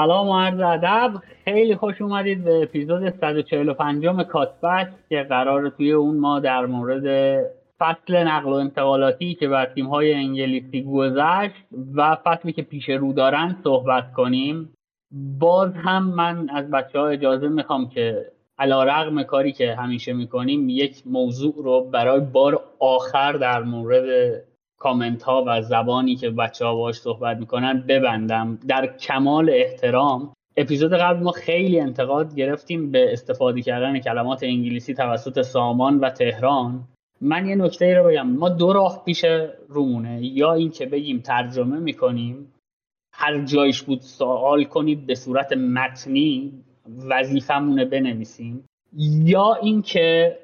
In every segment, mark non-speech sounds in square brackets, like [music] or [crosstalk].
سلام و عرض ادب. خیلی خوش اومدید به اپیزود 145 کاتبک که قرار توی اون ما در مورد فصل نقل و انتقالاتی که بر های انگلیسی گذشت و فصلی که پیش رو دارن صحبت کنیم. باز هم من از بچه ها اجازه می‌خوام که علا رقم کاری که همیشه می‌کنیم یک موضوع رو برای بار آخر در مورد کامنت ها و زبانی که بچه ها باش صحبت می‌کنن ببندم. در کمال احترام اپیزود قبل ما خیلی انتقاد گرفتیم به استفاده کردن کلمات انگلیسی توسط سامان و تهران. من یه نکته رو بگم. ما دو راه پیش رومونه. یا این که بگیم ترجمه می‌کنیم هر جایش بود سوال کنید به صورت متنی وظیفمونه بنویسیم. یا اینکه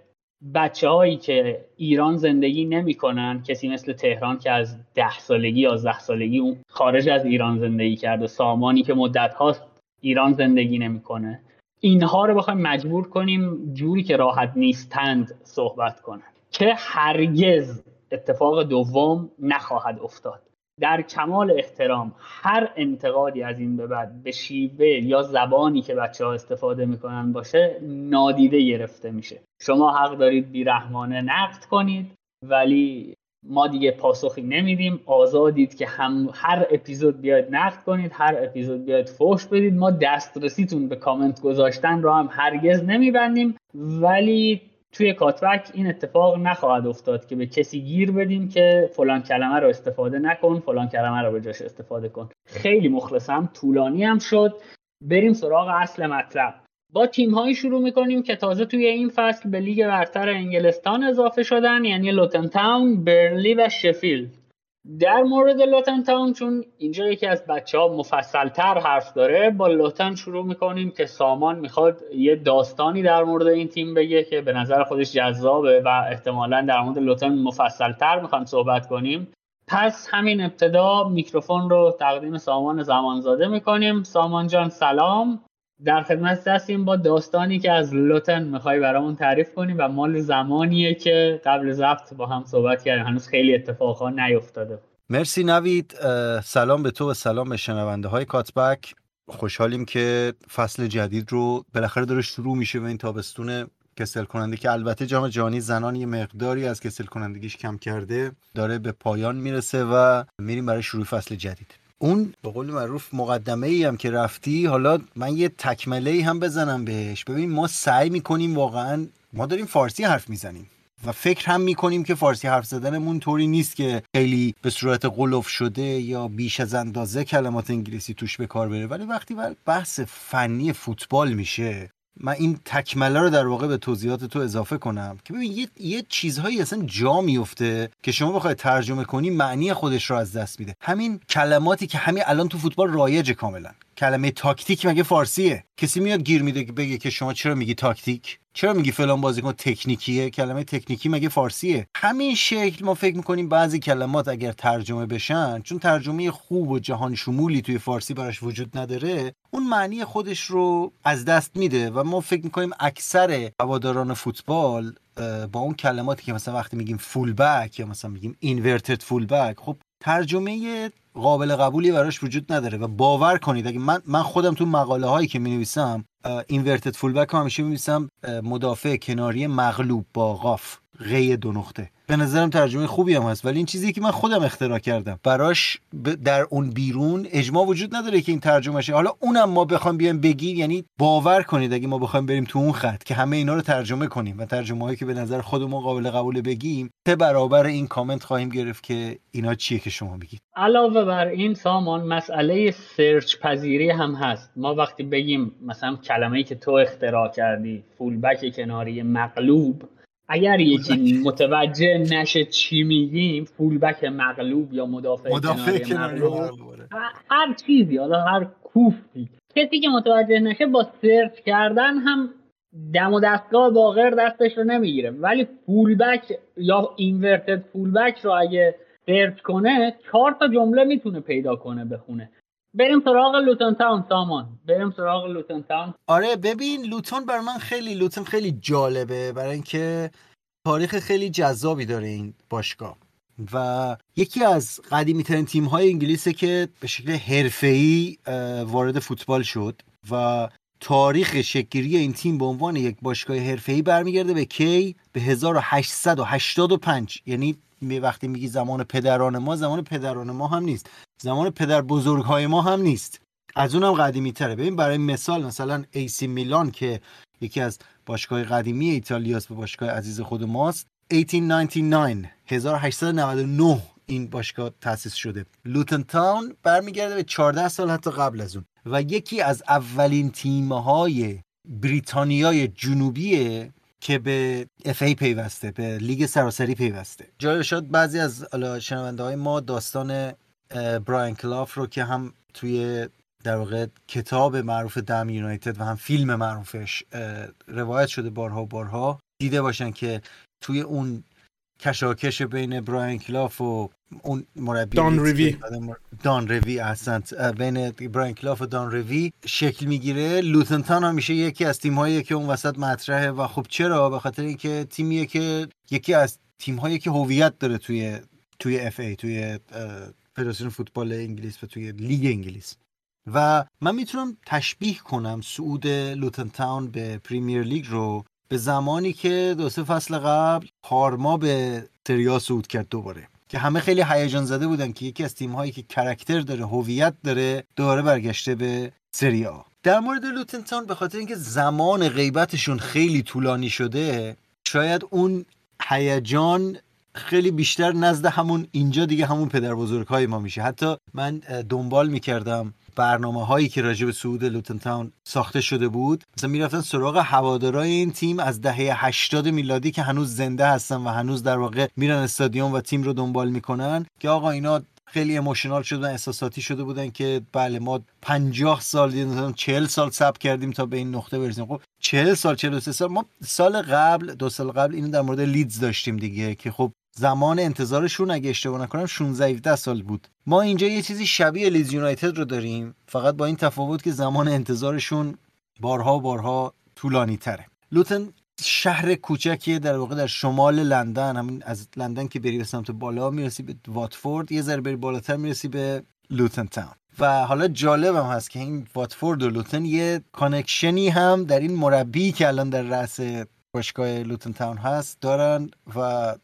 بچه هایی که ایران زندگی نمی‌کنن کسی مثل تهران که از ده سالگی یازده سالگی اون خارج از ایران زندگی کرده سامانی که مدت هاست ایران زندگی نمی‌کنه. اینها رو بخوایم مجبور کنیم جوری که راحت نیستند صحبت کنن. که هرگز اتفاق دوم نخواهد افتاد. در کمال احترام هر انتقادی از این به بعد به شیوه یا زبانی که بچه ها استفاده می‌کنن باشه نادیده گرفته میشه. شما حق دارید بیرحمانه نقد کنید ولی ما دیگه پاسخی نمیدیم. آزادید که هم هر اپیزود بیاید نقد کنید هر اپیزود بیاید فوش بدید. ما دسترسیتون به کامنت گذاشتن رو هم هرگز نمیبندیم. ولی توی کاتبک این اتفاق نخواهد افتاد که به کسی گیر بدیم که فلان کلمه رو استفاده نکن فلان کلمه رو به جاش استفاده کن. خیلی مخلصم طولانی هم شد. بریم سراغ اصل مطلب. با تیم هایی شروع می‌کنیم که تازه توی این فصل به لیگ برتر انگلستان اضافه شدن یعنی لوتن تاون، برلی و شفیلد. در مورد لوتن تاون چون اینجا یکی از بچه ها مفصل تر حرف داره با لوتن شروع می‌کنیم که سامان می‌خواد یه داستانی در مورد این تیم بگه که به نظر خودش جذابه و احتمالا در مورد لوتن مفصل تر می‌خوام صحبت کنیم. پس همین ابتدا میکروفون رو تقدیم سامان زمانزاده می‌کنیم. سامان جان سلام. در خدمت هستیم با داستانی که از لوتن می‌خوای برامون تعریف کنی و مال زمانیه که قبل ضبط با هم صحبت کردیم. هنوز خیلی اتفاقا نیفتاده مرسی نوید. سلام به تو و سلام به شنونده های کاتبک. خوشحالیم که فصل جدید رو بالاخره داره شروع میشه به این تابستون کسل کننده که البته جام جهانی زنان یه مقداری از کسل کنندگیش کم کرده داره به پایان می‌رسه و میریم برای شروع فصل جدید. اون به قول معروف مقدمه ای هم که رفتی حالا من یه تکمله ای هم بزنم بهش. ببین ما سعی می‌کنیم واقعا ما داریم فارسی حرف می‌زنیم و فکر هم می‌کنیم که فارسی حرف زدنمون طوری نیست که خیلی به صورت قلوف شده یا بیش از اندازه کلمات انگلیسی توش به کار بره. ولی وقتی بحث فنی فوتبال میشه من این تکمله رو در واقع به توضیحات تو اضافه کنم که ببین یه, یه چیزهایی اصلا جا میفته که شما بخوای ترجمه کنی معنی خودش رو از دست میده. همین کلماتی که همین الان تو فوتبال رایج کاملا. کلمه تاکتیک مگه فارسیه؟ کسی میاد گیر میده بگه که شما چرا میگی تاکتیک؟ چرا میگی فلان بازیکن تکنیکیه؟ کلمه تکنیکی مگه فارسیه؟ همین شکل ما فکر می‌کنیم بعضی کلمات اگر ترجمه بشن چون ترجمه خوب و جهان شمولی توی فارسی براش وجود نداره اون معنی خودش رو از دست میده و ما فکر می‌کنیم اکثر هواداران فوتبال با اون کلماتی که مثلا وقتی میگیم فول بک یا مثلا میگیم اینورتد فول بک خب ترجمه قابل قبولی براش وجود نداره و باور کنید اگه من من خودم تو مقاله هایی که می نویسم اینورتد فول بک همیشه می نویسم مدافع کناری مغلوب با قاف غی دو نقطه. به نظرم ترجمه خوبی هم هست ولی این چیزی که من خودم اختراع کردم. براش در اون بیرون اجماع وجود نداره که این ترجمه شه حالا اونم ما بخوام بیایم بگیم یعنی باور کنید اگه ما بخوایم بریم تو اون خط که همه اینا رو ترجمه کنیم و ترجمه هایی که به نظر خودمون قابل قبول بگیم سه برابر این کامنت خواهیم گرفت که اینا چیه که شما میگید. علاوه بر این سامان مسئله سرچ پذیری هم هست. ما وقتی بگیم مثلا کلمه‌ای که تو اختراع کردی فول بک کناری مغلوب اگر یکی متوجه. نشه چی میگیم فولبک مغلوب یا مدافع, مدافع کناری مغلوب هر چیزی حالا هر کوفی کسی که متوجه نشه با سرچ کردن هم دم و دستگاه باغر دستش رو نمی‌گیره. ولی فولبک یا اینورتد فولبک رو اگه سرچ کنه چهار تا جمله می‌تونه پیدا کنه بخونه. بریم سراغ لوتون تاون سامان. بریم سراغ لوتون تاون. آره ببین لوتون بر من خیلی لوتون خیلی جالبه برای اینکه تاریخ خیلی جذابی داره این باشگاه. و یکی از قدیمی ترین تیم های انگلیسه که به شکل حرفه‌ای وارد فوتبال شد و تاریخ شکلگیری این تیم به عنوان یک باشگاه حرفه‌ای برمیگرده به کی؟ به 1885 یعنی وقتی میگی زمان پدران ما زمان پدران ما هم نیست. زمان پدر بزرگ های ما هم نیست. از اونم قدیمی تره. ببین برای مثال مثلا ایسی میلان که یکی از باشگاه قدیمی ایتالیاست به باشگاه عزیز خود ماست 1899 1899 این باشگاه تأسیس شده. لوتن تاون برمیگرده به 14 سال حتی قبل از اون. و یکی از اولین تیم‌های بریتانیای جنوبیه که به اف ای پیوسته به لیگ سراسری پیوسته. جالب شد بعضی از شنونده های ما داستان براین کلاف رو که هم توی در واقع کتاب معروف دم یونایتد و هم فیلم معروفش روایت شده بارها بارها دیده باشن که توی اون کشاکش بین براین کلاف و اون مربی دان ریوی دان ریوی احسنت بین براین کلاف و دان ریوی شکل می‌گیره. لوتن تاون هم میشه یکی از تیم که اون وسط مطرحه و خب چرا؟ به خاطر اینکه تیمیه که یکی از تیم هایی که هویت داره توی توی FA توی فدراسیون فوتبال انگلیس و توی لیگ انگلیس. و من می‌تونم تشبیه کنم سعود لوتن تاون به پریمیر لیگ رو به زمانی که دو سه فصل قبل پارما به تریا صعود کرد دوباره. که همه خیلی هیجان زده بودن که یکی از تیم هایی که کرکتر داره هویت داره دوباره برگشته به سریا در مورد لوتنتان به خاطر اینکه زمان غیبتشون خیلی طولانی شده شاید اون هیجان خیلی بیشتر نزد همون اینجا دیگه همون پدر بزرگ های ما میشه. حتی من دنبال می‌کردم برنامه هایی که راجع به سعود لوتن تاون ساخته شده بود مثلا می‌رفتن سراغ هوادارای این تیم از دهه 80 میلادی که هنوز زنده هستن و هنوز در واقع میرن استادیوم و تیم رو دنبال می‌کنن که آقا اینا خیلی اموشنال شدن احساساتی شده بودن که بله ما 50 سال دیدیم 40 سال صبر کردیم تا به این نقطه برسیم. خب 40 سال 43 سال ما سال قبل دو سال قبل اینو در مورد لیدز داشتیم دیگه که خب زمان انتظارشون اگه اشتباه نکنم 16 17 سال بود. ما اینجا یه چیزی شبیه لیدز یونایتد رو داریم. فقط با این تفاوت که زمان انتظارشون بارها بارها طولانی تره لوتن شهر کوچکیه در واقع در شمال لندن همین از لندن که بری به سمت بالا می‌رسی به واتفورد یه ذره بری بالاتر می‌رسی به لوتن تاون. و حالا جالب هم هست که این واتفورد و لوتن یه connection ی هم در این مربی که الان در رأس باشگاه لوتن تاون هست دارن و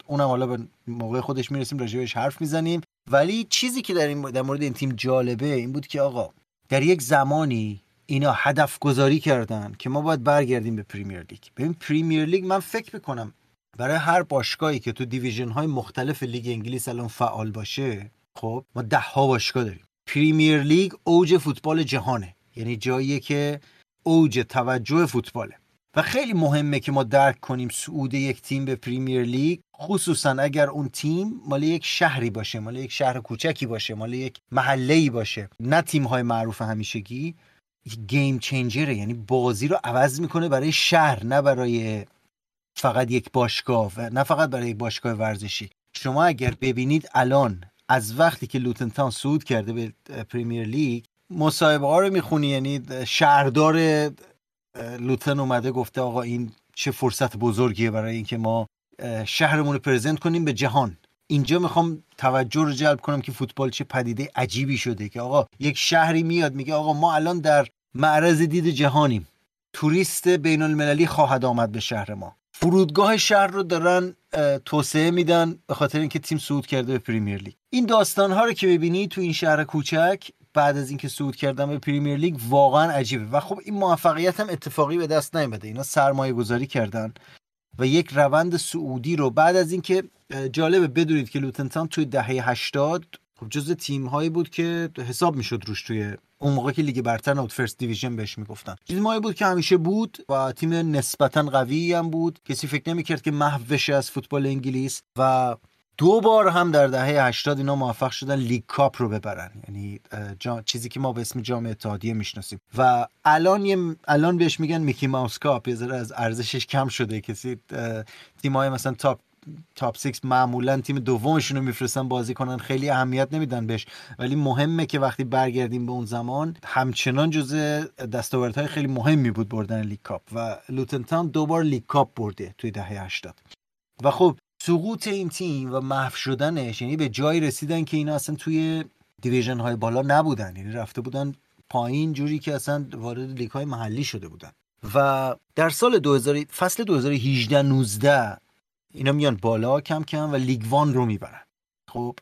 اونم حالا به موقع خودش می‌رسیم راجبش حرف می‌زنیم. ولی چیزی که در, این در مورد این تیم جالبه این بود که آقا در یک زمانی اینا هدف گذاری کردن که ما باید برگردیم به پریمیر لیگ. ببین پریمیر لیگ من فکر می‌کنم برای هر باشگاهی که تو division های مختلف لیگ انگلیس الان فعال باشه خب ما ده ها باشگاه داریم. پریمیر لیگ اوج فوتبال جهانه. یعنی جاییه که اوج توجه فوتباله. و خیلی مهمه که ما درک کنیم صعود یک تیم به پریمیر لیگ خصوصا اگر اون تیم مال یک شهری باشه مال یک شهر کوچکی باشه مال یک محله ای باشه. نه تیم های معروف همیشگی گیم چنجره یعنی بازی رو عوض می‌کنه برای شهر نه برای فقط یک باشگاه و نه فقط برای یک باشگاه ورزشی. شما اگر ببینید الان از وقتی که لوتن تاون صعود کرده به پریمیر لیگ مصاحبه ها رو می‌خونی یعنی شهردار لوتن اومده گفته آقا این چه فرصت بزرگیه برای اینکه ما شهرمون رو پرزنت کنیم به جهان. اینجا می‌خوام توجه رو جلب کنم که فوتبال چه پدیده عجیبی شده که آقا یک شهری میاد میگه آقا ما الان در معرض دید جهانیم. توریست بین المللی خواهد آمد به شهر ما. فرودگاه شهر رو دارن توسعه میدن به خاطر اینکه تیم صعود کرده به پریمیر لیگ. این داستان ها رو که ببینی تو این شهر کوچک بعد از اینکه صعود کردن به پریمیر لیگ واقعا عجیبه. و خب این موفقیت هم اتفاقی به دست نیامده. اینا سرمایه گذاری کردن و یک روند صعودی رو. بعد از اینکه جالبه بدونید که لوتن تاون توی دهه 80 خب جز تیم هایی بود که حساب می‌شد روش توی اون موقع که لیگ برتر نبود First Division بهش می‌گفتن. تیمایی بود که همیشه بود و تیم نسبتا قوی هم بود. کسی فکر نمی‌کرد که محو از فوتبال انگلیس و دو بار هم در دهه 80 اینا موفق شدن League Cup رو ببرن. یعنی چیزی که ما به اسم جام اتحادیه می‌شناسیم. و الان یه الان بهش میگن Mickey Mouse Cup. یه ذره از ارزشش کم شده. کسی تیمای مثلا top top 6 معمولا تیم دومشون رو میفرستن بازی کنن. خیلی اهمیت نمیدن بهش. ولی مهمه که وقتی برگردیم به اون زمان همچنان جزء دستاوردهای خیلی مهمی بود بردن League Cup. و لوتن تاون دوبار League Cup برده توی دهه 80 و خب سقوط این تیم و محو شدنش یعنی به جایی رسیدن که اینا اصلا توی division های بالا نبودن یعنی رفته بودن پایین جوری که اصلا وارد لیگ های محلی شده بودن. و در سال 2000 فصل 2018 19 اینا میان بالا کم کم و لیگ وان رو می‌برن. خب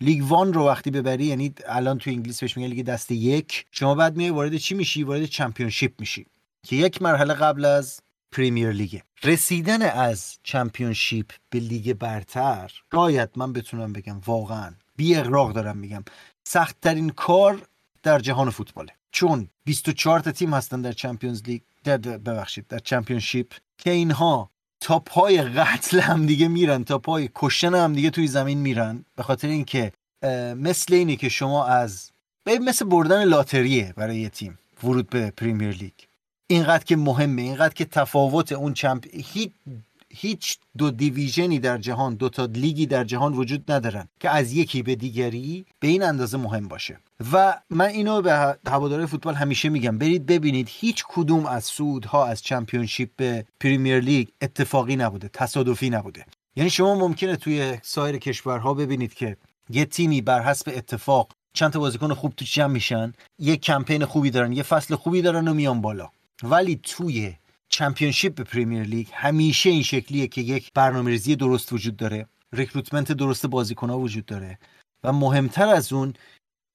لیگ وان رو وقتی ببری یعنی الان تو انگلیس بهش میگن لیگ دسته یک شما بعد میای وارد چی میشی؟ وارد چمپیونشیپ میشی. که یک مرحله قبل از پریمیر لیگ رسیدن از چمپیونشیپ به لیگ برتر شاید من بتونم بگم واقعا بی اغراق دارم میگم سخت ترین کار در جهان فوتباله. چون 24 تا تیم هستن در چمپیونز لیگ در ببخشید در چمپیونشیپ که اینها تا پای قتل هم دیگه میرن تا پای کشتن هم دیگه توی زمین میرن. به خاطر اینکه مثل اینه که شما از مثل بردن لاتریه برای یه تیم ورود به پریمیر لیگ. اینقدر که مهمه اینقدر که تفاوت اون چمپ هیچ هیچ دو division ی در جهان دو تا لیگی در جهان وجود ندارن که از یکی به دیگری به این اندازه مهم باشه. و من اینو به هوادارای فوتبال همیشه میگم برید ببینید هیچ کدوم از صعودها از چمپیونشیپ به پریمیر لیگ اتفاقی نبوده تصادفی نبوده. یعنی شما ممکنه توی سایر کشورها ببینید که یه تیمی بر حسب اتفاق چند تا بازیکن خوب تو جمع میشن یه کمپین خوبی دارن یه فصل خوبی دارن و میان بالا. ولی توی چمپیونشیپ به پریمیر لیگ همیشه این شکلیه که یک برنامه ریزی درست وجود داره recruitment درست بازیکن ها وجود داره و مهمتر از اون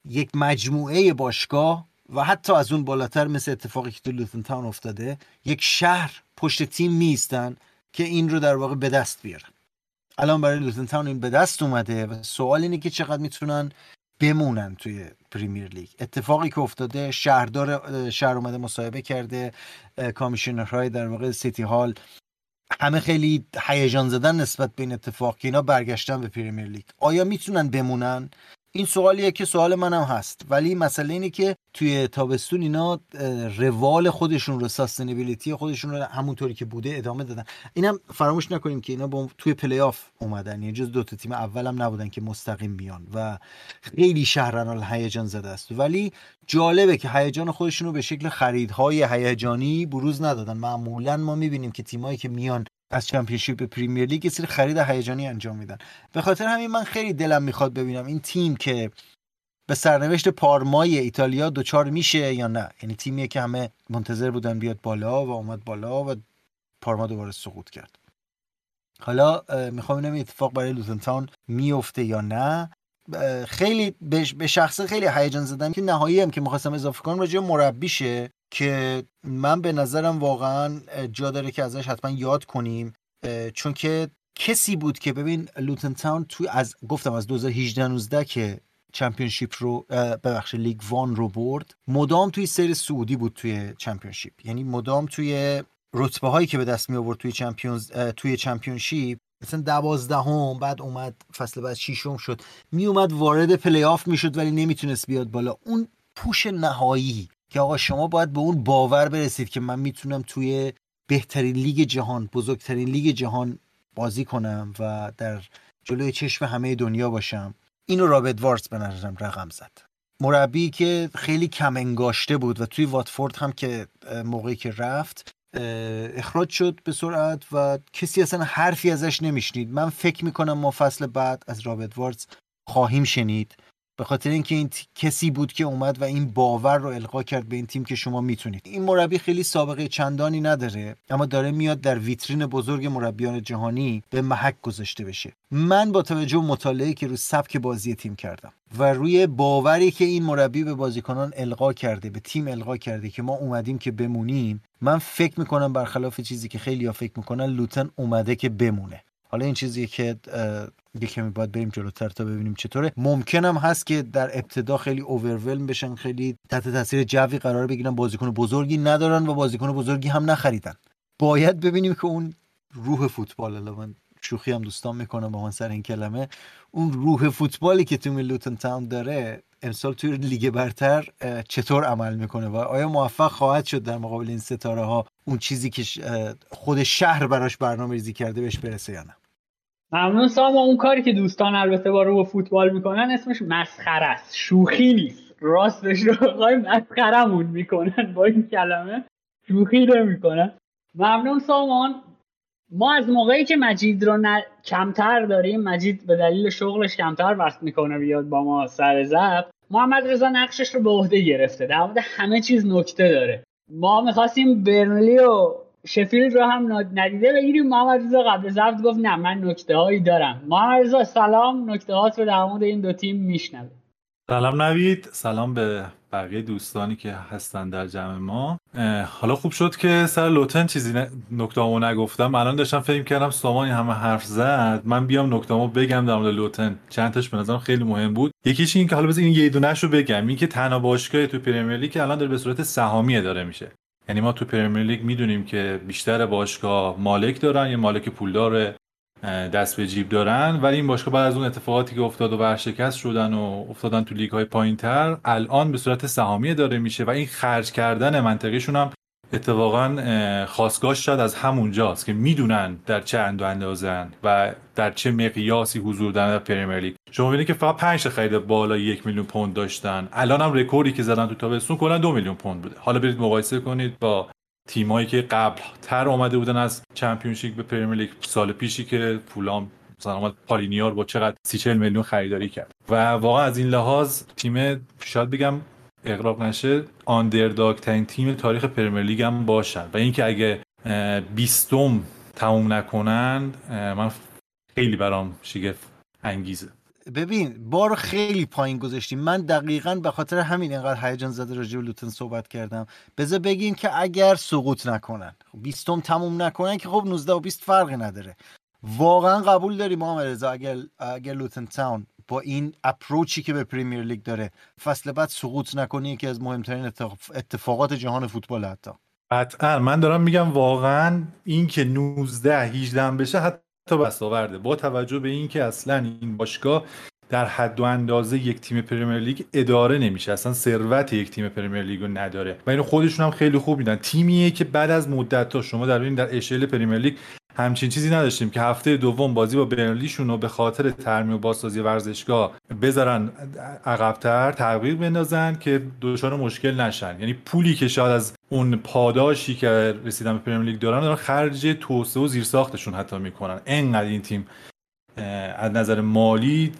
یک مجموعه باشگاه و حتی از اون بالاتر مثل اتفاقی که تو لوتن تاون افتاده یک شهر پشت تیم می‌ایستن که این رو در واقع به دست بیارن. الان برای لوتن تاون این به دست اومده و سوال اینه که چقدر می‌تونن بمونن توی پریمیر لیگ. اتفاقی که افتاده شهردار شهر اومده مصاحبه کرده commissioner های در واقع city hall. همه خیلی هیجان زده‌ن نسبت به این اتفاق که اینا برگشتن به پریمیر لیگ. آیا می‌تونن بمونن؟ این سوالیه که سوال منم هست. ولی مسئله اینه که توی تابستون اینا روال خودشون رو sustainability خودشون رو همونطوری که بوده ادامه دادن. اینم فراموش نکنیم که اینا با توی پلی آف اومدن. یعنی جز دو تا تیم اولم نبودن که مستقیم بیان و خیلی شهرم هیجان زده است. ولی جالبه که هیجان خودشون رو به شکل خریدهای هیجانی بروز ندادن. معمولا ما می‌بینیم که تیمایی که میان از چمپیونشیپ به پریمیر لیگ سری خرید هیجانی انجام میدن. به خاطر همین من خیلی دلم می‌خواد ببینم این تیم که به سرنوشت پارمای ایتالیا دچار میشه یا نه. یعنی تیمیه که همه منتظر بودن بیاد بالا و اومد بالا و پارما دوباره سقوط کرد. حالا می‌خوام ببینم اتفاق برای لوتن تاون میفته یا نه. خیلی به شخصه خیلی هیجان زدم که نهایی هم که می‌خواستم اضافه کنم راجع مربیشه که من به نظرم واقعا جا داره که ازش حتما یاد کنیم. چون که کسی بود که ببین لوتن تاون توی از گفتم از 2018 19 که چمپیونشیپ رو ببخشید لیگ وان رو برد مدام توی سری سعودی بود توی چمپیونشیپ. یعنی مدام توی رتبه هایی که به دست می آورد توی چمپیونز توی چمپیونشیپ مثلا دوازدهم بعد اومد فصل بعد ششم شد. می اومد وارد پلی آف می‌شد ولی نمی‌تونست بیاد بالا. اون push نهایی که آقا شما باید به اون باور برسید که من می‌تونم توی بهترین لیگ جهان بزرگترین لیگ جهان بازی کنم و در جلوی چشم همه دنیا باشم. اینو راب ادواردز به نظرم رقم زد. مربی که خیلی کم انگاشته بود و توی واتفورد هم که موقعی که رفت اخراج شد به سرعت و کسی اصلا حرفی ازش نمیشنید. من فکر می‌کنم ما فصل بعد از رابرت وارز خواهیم شنید. به خاطر اینکه این کسی بود که اومد و این باور رو القا کرد به این تیم که شما می‌تونید. این مربی خیلی سابقه چندانی نداره اما داره میاد در ویترین بزرگ مربیان جهانی به محک گذاشته بشه. من با توجه مطالعه که رو سبک بازی تیم کردم و روی باوری که این مربی به بازیکنان القا کرده به تیم القا کرده که ما اومدیم که بمونیم من فکر می‌کنم برخلاف چیزی که خیلی فکر می‌کنن لوتن اومده که بمونه. حالا این چیزی که یه کمی باید بریم جلوتر تا ببینیم چطوره. ممکنم هست که در ابتدا خیلی اوورولم بشن خیلی تحت تاثیر جوی قرار بگیرن بازیکن بزرگی ندارن و بازیکن بزرگی هم نخریدن. باید ببینیم که اون روح فوتبال من شوخی هم دوستان می‌کنم با من سر این کلمه اون روح فوتبالی که تو لوتن تاون داره امسال توی لیگ برتر چطور عمل می‌کنه و آیا موفق خواهد شد در مقابل این ستاره ها اون چیزی که خود شهر براش برنامه ریزی کرده بهش برسه یا نه؟ ممنون ساما اون کاری که دوستان البته با رو فوتبال می‌کنن اسمش مسخره است. شوخی نیست. راستش رو بخوای مسخرمون می‌کنن. با این کلمه شوخی رو می‌کنن ممنون سامان. ما از موقعی که مجید رو کمتر داریم مجید به دلیل شغلش کمتر وقت می‌کنه بیاد با ما سر زب محمد رضا نقشش رو به عهده گرفته. در مورد همه چیز نکته داره. ما می‌خواستیم برنلی و شفیلد رو هم ندیده. بگیریم محمد رضا قبل ضبط گفت نه من نکته هایی دارم. محمد رضا سلام. نکته هات رو در مورد این دو تیم میشنوه سلام نوید. سلام به بقیه دوستانی که هستن در جمع ما. حالا خوب شد که سر لوتن چیزی نکته نگفتم. الان داشتم فکر کردم سامان همه حرف زد. من بیام نکته بگم در مورد لوتن. چند تاش به نظرم خیلی مهم بود. یکیش این که حالا بذار این یه دونهش رو بگم. این که تنها باشگاه تو پرمیر لیگ الان داره به صورت سهامی داره میشه. یعنی ما تو پرمیر لیگ می‌دونیم که بیشتر باشگاه مالک دارن یا مالک پولدار دست به جیب دارن ولی این باشگاه بعد از اون اتفاقاتی که افتاد و ورشکست شدن و افتادن تو لیگ های پایین تر الان به صورت سهامی داره میشه و این خرج کردن منطقیشون هم اتفاقا خواستگاه شد از همونجاست که می‌دونن در چه حد و اندازن و در چه مقیاسی حضور دارن در پریمیر لیگ. شما می‌بینید که فقط 5 خرید بالا یک میلیون پوند داشتن. الان هم رکوردی که زدن تو تابستون کلا دو میلیون پوند بوده. حالا برید مقایسه کنید با تیمایی که قبل تر آمده بودن از چمپیونشیپ به پرمیر لیگ سال پیشی که فولام مثلا پالینیا رو با چقدر سی 40 میلیون خریداری کرد. و واقعا از این لحاظ تیم شاید بگم اغراق نشه underdog ترین تیم تاریخ پرمیر لیگ هم باشن. و اینکه اگه بیستم تموم نکنن من خیلی برام شگفت انگیزه. ببین بار خیلی پایین گذاشتیم من دقیقا به خاطر همین اینقدر هیجان زده راجع به لوتن صحبت کردم. بذار بگیم که اگر سقوط نکنن خب بیستم تموم نکنن که خب 19 و 20 فرقی نداره. واقعا قبول داری محمد رضا اگر اگر لوتن تاون با این approach ی که به پریمیر لیگ داره. فصل بعد سقوط نکنه یکی از مهمترین اتفاقات جهان فوتبال حتی. قطعا. من دارم میگم واقعا این که 19 18 بشه حتی دستاورده با توجه به اینکه اصلا این باشگاه در حد و اندازه یک تیم پرمیر لیگ اداره نمیشه. اصلا ثروت یک تیم پرمیر لیگ رو نداره. و اینو خودشون هم خیلی خوب می‌دونن تیمیه که بعد از مدت ها شما در این در اشل پرمیر لیگ همچین چیزی نداشتیم که هفته دوم بازی با برنلیشون رو به خاطر ترمیم و بازسازی ورزشگاه بذارن عقبتر تغییر بندازن که دچار مشکل نشن. یعنی پولی که شاید از اون پاداشی که رسیدن به پرمیر لیگ دارن دارن خرج توسعه و زیرساختشون حتی می‌کنن. انقدر این تیم از نظر مالی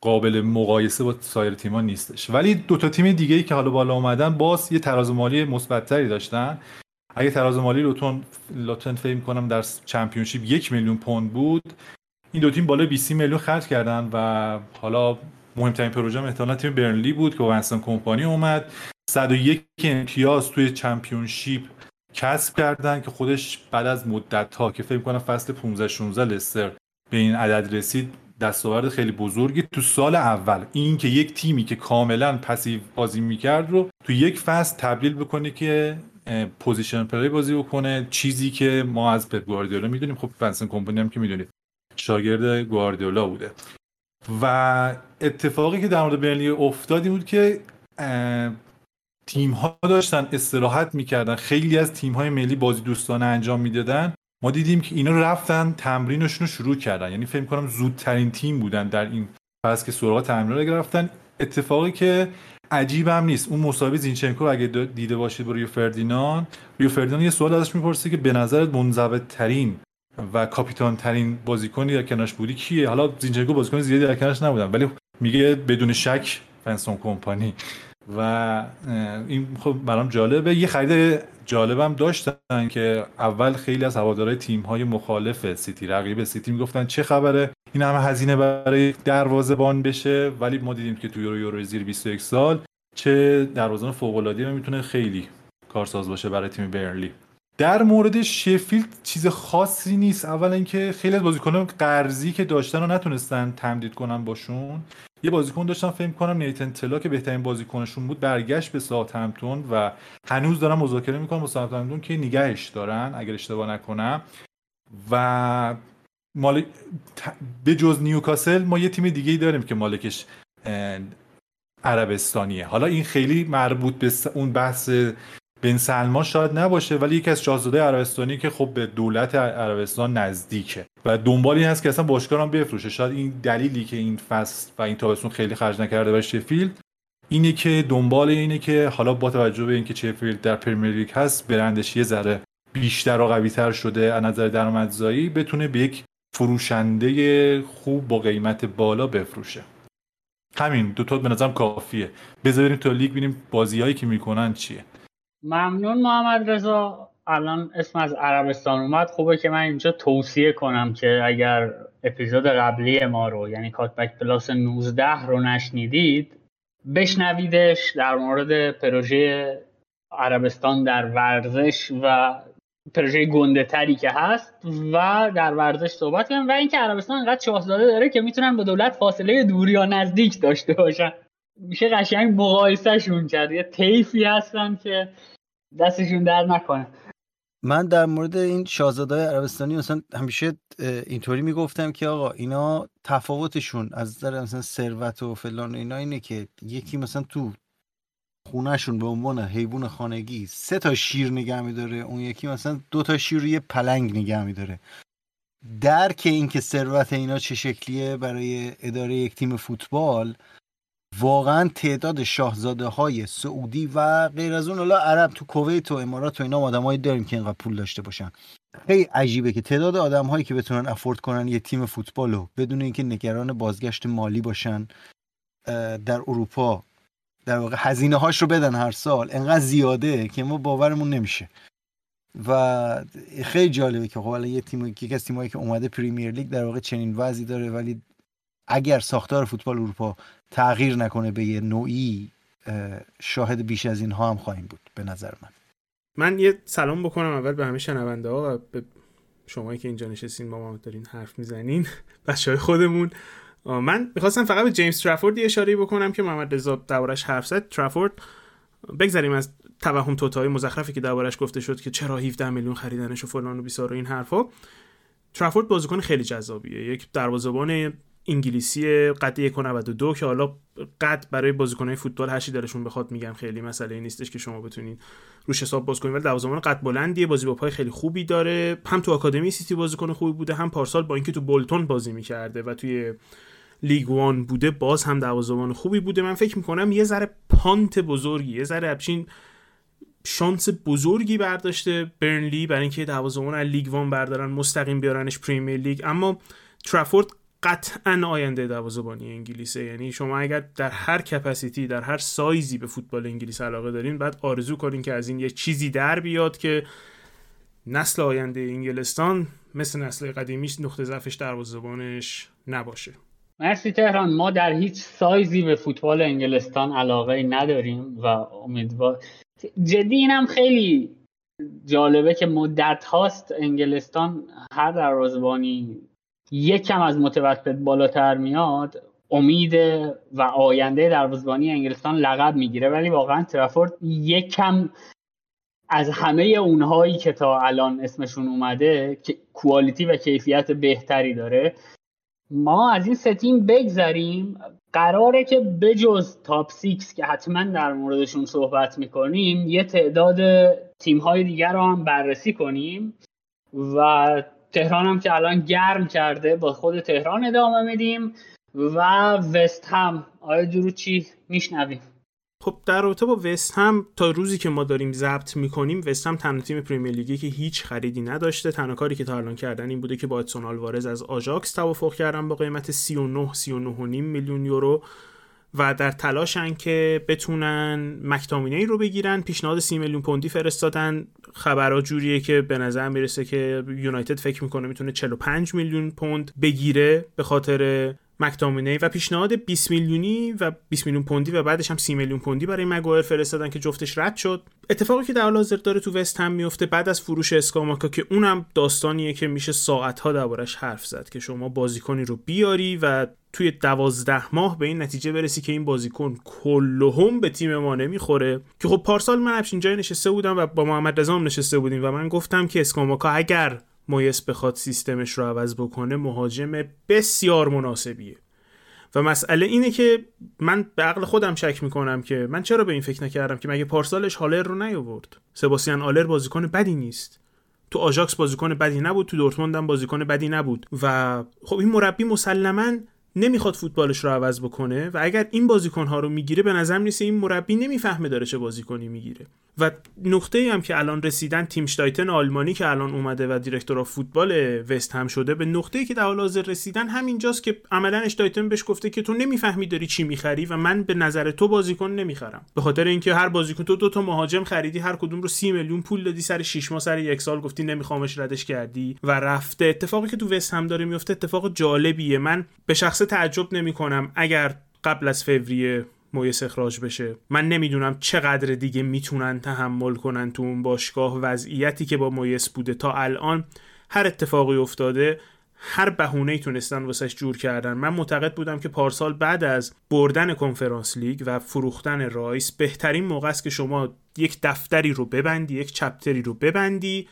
قابل مقایسه با سایر تیم‌ها نیستش. ولی دو تا تیم دیگه ای که حالا بالا اومدن باز یه تراز مالی مثبتتری داشتن. اگه تراز مالی لوتون لوتن فکر کنم در چمپیونشیپ یک میلیون پوند بود. این دو تیم بالای 20 میلیون خرج کردن و حالا مهمترین پروژه احتمالاً تیم برنلی بود که ونستون کمپانی اومد. 101 امتیاز توی چمپیونشیپ کسب کردن که خودش بعد از مدت ها که فکر کنم فصل 15 16 لستر به این عدد رسید دستاورد خیلی بزرگی تو سال اول. این که یک تیمی که کاملا پسیو بازی می‌کرد رو تو یک فصل تبدیل بکنه که position play بازی بکنه. چیزی که ما از پپ گواردیولا می‌دونیم. خب ونسان کمپانی هم که می‌دونید. شاگرد گواردیولا بوده. و اتفاقی که در مورد برنلی افتاد این بود که تیم ها داشتن استراحت می‌کردن. خیلی از تیم های ملی بازی دوستانه انجام می‌دادن. ما دیدیم که اینا رفتن تمرینشون رو شروع کردن. یعنی فکر کنم زودترین تیم بودن در این پس که سراغ تمرین رو گرفتن. اتفاقی که عجیب هم نیست. اون مسابقه زینچنکو اگه دیده باشید با ریو فردینان ریو فردینان یه سوال ازش می‌پرسه که به نظرت منضبط ترین و کاپیتان ترین بازیکنی در کنارش بودی کیه؟ حالا زینچنکو بازیکن زیادی در کنارش نبودن ولی میگه بدون شک ونسان کمپانی. و این خب برام جالبه. یه خرید جالبم داشتن که اول خیلی از هوادارهای تیم های مخالف سیتی رقیب سیتی می‌گفتن چه خبره؟ این همه هزینه برای دروازه‌بان بشه. ولی ما دیدیم که توی یورو یورو زیر 21 سال چه دروازه‌بان فوق‌العاده می‌تونه خیلی کارساز باشه برای تیم برنلی. در مورد شفیلد چیز خاصی نیست. اولا اینکه خیلی از بازیکنان قرضی که داشتن رو نتونستن تمدید کنن باشون. یه بازیکن داشتم فکر کنم نیتن تلا که بهترین بازیکنشون بود برگشت به ساوثهمپتون و هنوز دارم مذاکره می‌کنم با ساوثهمپتون که نگهش دارن اگر اشتباه نکنم. و مال به جز نیوکاسل ما یه تیم دیگه ای داریم که مالکش عربستانیه. حالا این خیلی مربوط به اون بحث بن سلمان شاید نباشه ولی یکی از شاهزاده عربستانی که خب به دولت عربستان نزدیکه. و دنبالی هست که اصلا باشگاه هم بفروشه. شاید این دلیلی که این فصل و این تابستون خیلی خرج نکرده برای شفیلد اینه که دنبال اینه که حالا با توجه به اینکه شفیلد در پرمیر لیگ هست برندش یه ذره بیشتر و قوی تر شده از نظر درآمدزایی بتونه به یک فروشنده خوب با قیمت بالا بفروشه. همین دو تا به نظرم کافیه. بذاریم تا لیگ ببینیم بازیایی که می‌کنن چیه. ممنون محمد رضا. الان اسم از عربستان اومد. خوبه که من اینجا توصیه کنم که اگر اپیزود قبلی ما رو یعنی کاتبک پلاس 19 رو نشنیدید بشنویدش در مورد پروژه عربستان در ورزش و پروژه گنده تری که هست و در ورزش صحبت کنیم. و اینکه عربستان انقدر شاهزاده داره که می‌تونن با دولت فاصله دور یا نزدیک داشته باشن. میشه قشنگ مقایسهشون کرد. یه طیفی هستن که دستشون در نکنه. من در مورد این شاهزاده عربستانی مثلا همیشه اینطوری می‌گفتم که آقا اینا تفاوتشون از نظر مثلا ثروت و فلان اینا اینه که یکی مثلا تو خونهشون به عنوان حیوان خانگی سه تا شیر نگه میداره اون یکی مثلا دو تا شیر روی پلنگ نگه میداره. درک اینکه ثروت اینا چه شکلیه برای اداره یک تیم فوتبال واقعا تعداد شاهزاده های سعودی و غیر از اون حالا عرب تو کویت و امارات و اینا آدمایی داریم که اینقدر پول داشته باشن. خیلی عجیبه که تعداد آدم هایی که بتونن افورد کنن یه تیم فوتبال رو بدون اینکه نگران بازگشت مالی باشن در اروپا در واقع هزینه هاش رو بدن هر سال انقدر زیاده که ما باورمون نمیشه. و خیلی جالبه که خب یه تیم یکی از تیمایی که اومده پریمیر لیگ در واقع چنین وضعی داره ولی اگر ساختار فوتبال اروپا تغییر نکنه به یه نوعی شاهد بیش از اینها هم خواهیم بود به نظر من. من یه سلام بکنم اول به همه شنونده ها و به شمایی که اینجا نشستین با ما دارین حرف می‌زنین. [laughs] بچه های خودمون من می‌خواستم فقط به جیمز ترافورد یه اشاره بکنم که محمد رضا دربارش حرف زد. ترافورد بگذاریم از توهم توتای مزخرفی که دربارش گفته شد که چرا 17 میلیون خریدنش و فلان و بیسار و این حرفا. ترافورد بازیکن خیلی جذابیه. یک دروازه‌بان انگلیسی قد 1.92 که حالا قد برای بازیکنهای فوتبال هرچی دلشون بخواد میگم خیلی مسئله نیستش که شما بتونین روش حساب باز کنید ولی دروازه‌بان قد بلندیه بازی با پای خیلی خوبی داره. هم تو آکادمی سیتی بازیکن خوبی بوده هم پارسال با اینکه تو بولتون بازی می‌کرده و توی لیگ وان بوده باز هم دروازه‌بان خوبی بوده. من فکر می‌کنم یه ذره punt بزرگی یه ذره ابچین شانس بزرگی برداشته برنلی برای اینکه دروازه‌بان از لیگ وان بردارن مستقیم بیارنش پریمیر لیگ. اما ترافورد قطعا آینده دروازه‌بانی انگلیسه. یعنی شما اگر در هر کپاسیتی در هر سایزی به فوتبال انگلیس علاقه دارین بعد آرزو کنین که از این یه چیزی در بیاد که نسل آینده انگلستان مثل نسل قدیمیش نقطه ضعفش دروازه‌بانش نباشه. مرسی تهران. ما در هیچ سایزی به فوتبال انگلستان علاقه نداریم و امیدوار جدی اینم خیلی جالبه که مدت هاست انگلستان هر دروازه‌بانی یکم از متوسط بالاتر میاد امید و آینده دروازه‌بانی انگلستان لقب می‌گیره. ولی واقعا ترافورد یکم از همه اونهایی که تا الان اسمشون اومده که quality و کیفیت بهتری داره. ما از این سه تیم بگذریم. قراره که بجز top six که حتما در موردشون صحبت می‌کنیم یه تعداد تیم های دیگر رو هم بررسی کنیم و تهران هم که الان گرم کرده با خود تهران ادامه میدیم و وست هم. آیا چی میشنویم؟ خب در رابطه با وست هم تا روزی که ما داریم ضبط می‌کنیم وست هم تنها تیم پریمیر لیگی که هیچ خریدی نداشته. تنها کاری که تا الان کردن این بوده که با ادسون آلوارز از آژاکس توافق کردن با قیمت 39 39.5 میلیون یورو. و در تلاشن که بتونن مکتامینی رو بگیرن. پیشنهاد 30 میلیون پوندی فرستادن. خبرها جوریه که به نظر می‌رسه که یونایتد فکر می‌کنه می‌تونه 45 میلیون پوند بگیره به خاطر مکتامینی و پیشنهاد 20 میلیونی و 20 میلیون پوندی و بعدش هم 30 میلیون پوندی برای مگوایر فرستادن که جفتش رد شد. اتفاقی که در حال حاضر داره تو وست هم میفته بعد از فروش اسکاماکا که اونم داستانیه که میشه ساعت ها دربارش حرف زد که شما بازیکنی رو بیاری و توی دوازده ماه به این نتیجه برسی که این بازیکن کلهم به تیم ما نمی‌خوره. که خب پارسال من همچین جای نشسته بودم و با محمد رضا نشسته بودیم و من گفتم که اسکاماکا اگر مایس بخواد سیستمش رو عوض بکنه مهاجم بسیار مناسبیه. و مسئله اینه که من به عقل خودم شک می‌کنم که من چرا به این فکر نکردم که مگه پارسالش هالر رو نیاورد؟ سباسیان آلر بازیکن بدی نیست. تو آژاکس بازیکن بدی نبود تو دورتموند هم بازیکن بدی نبود. و خب این مربی مسلما نمی‌خواد فوتبالش رو عوض بکنه و اگر این بازیکن ها رو می‌گیره به نظر می‌رسه این مربی نمی‌فهمه داره چه بازیکنی می‌گیره. و نقطه ای هم که الان رسیدن تیم شتایتن آلمانی که الان اومده و دیرکتور فوتبال وست هم شده به نقطه ای که در حال حاضر رسیدن همینجاست که عملا اشتایتن بهش گفته که تو نمی‌فهمی داری چی می‌خری و من به نظر تو بازیکن نمی‌خرم. به خاطر اینکه هر بازیکن تو دو تا مهاجم خریدی هر کدوم رو سی میلیون پول دادی سر 6 ماه سر یک سال گفتی نمیخوامش ردش کردی و رفته. اتفاقی که تو وست هم داره میفته اتفاق جالبیه. من به شخص تعجب نمی‌کنم اگر قبل از فوریه مویس اخراج بشه. من نمی‌دونم چقدر دیگه می‌تونن تحمل کنن تو اون باشگاه وضعیتی که با مویس بوده تا الان. هر اتفاقی افتاده هر بهونه تونستن واسش جور کردن. من معتقد بودم که پارسال بعد از بردن کنفرانس لیگ و فروختن رایس بهترین موقع است که شما یک دفتری رو ببندی یک chapter ی رو ببندی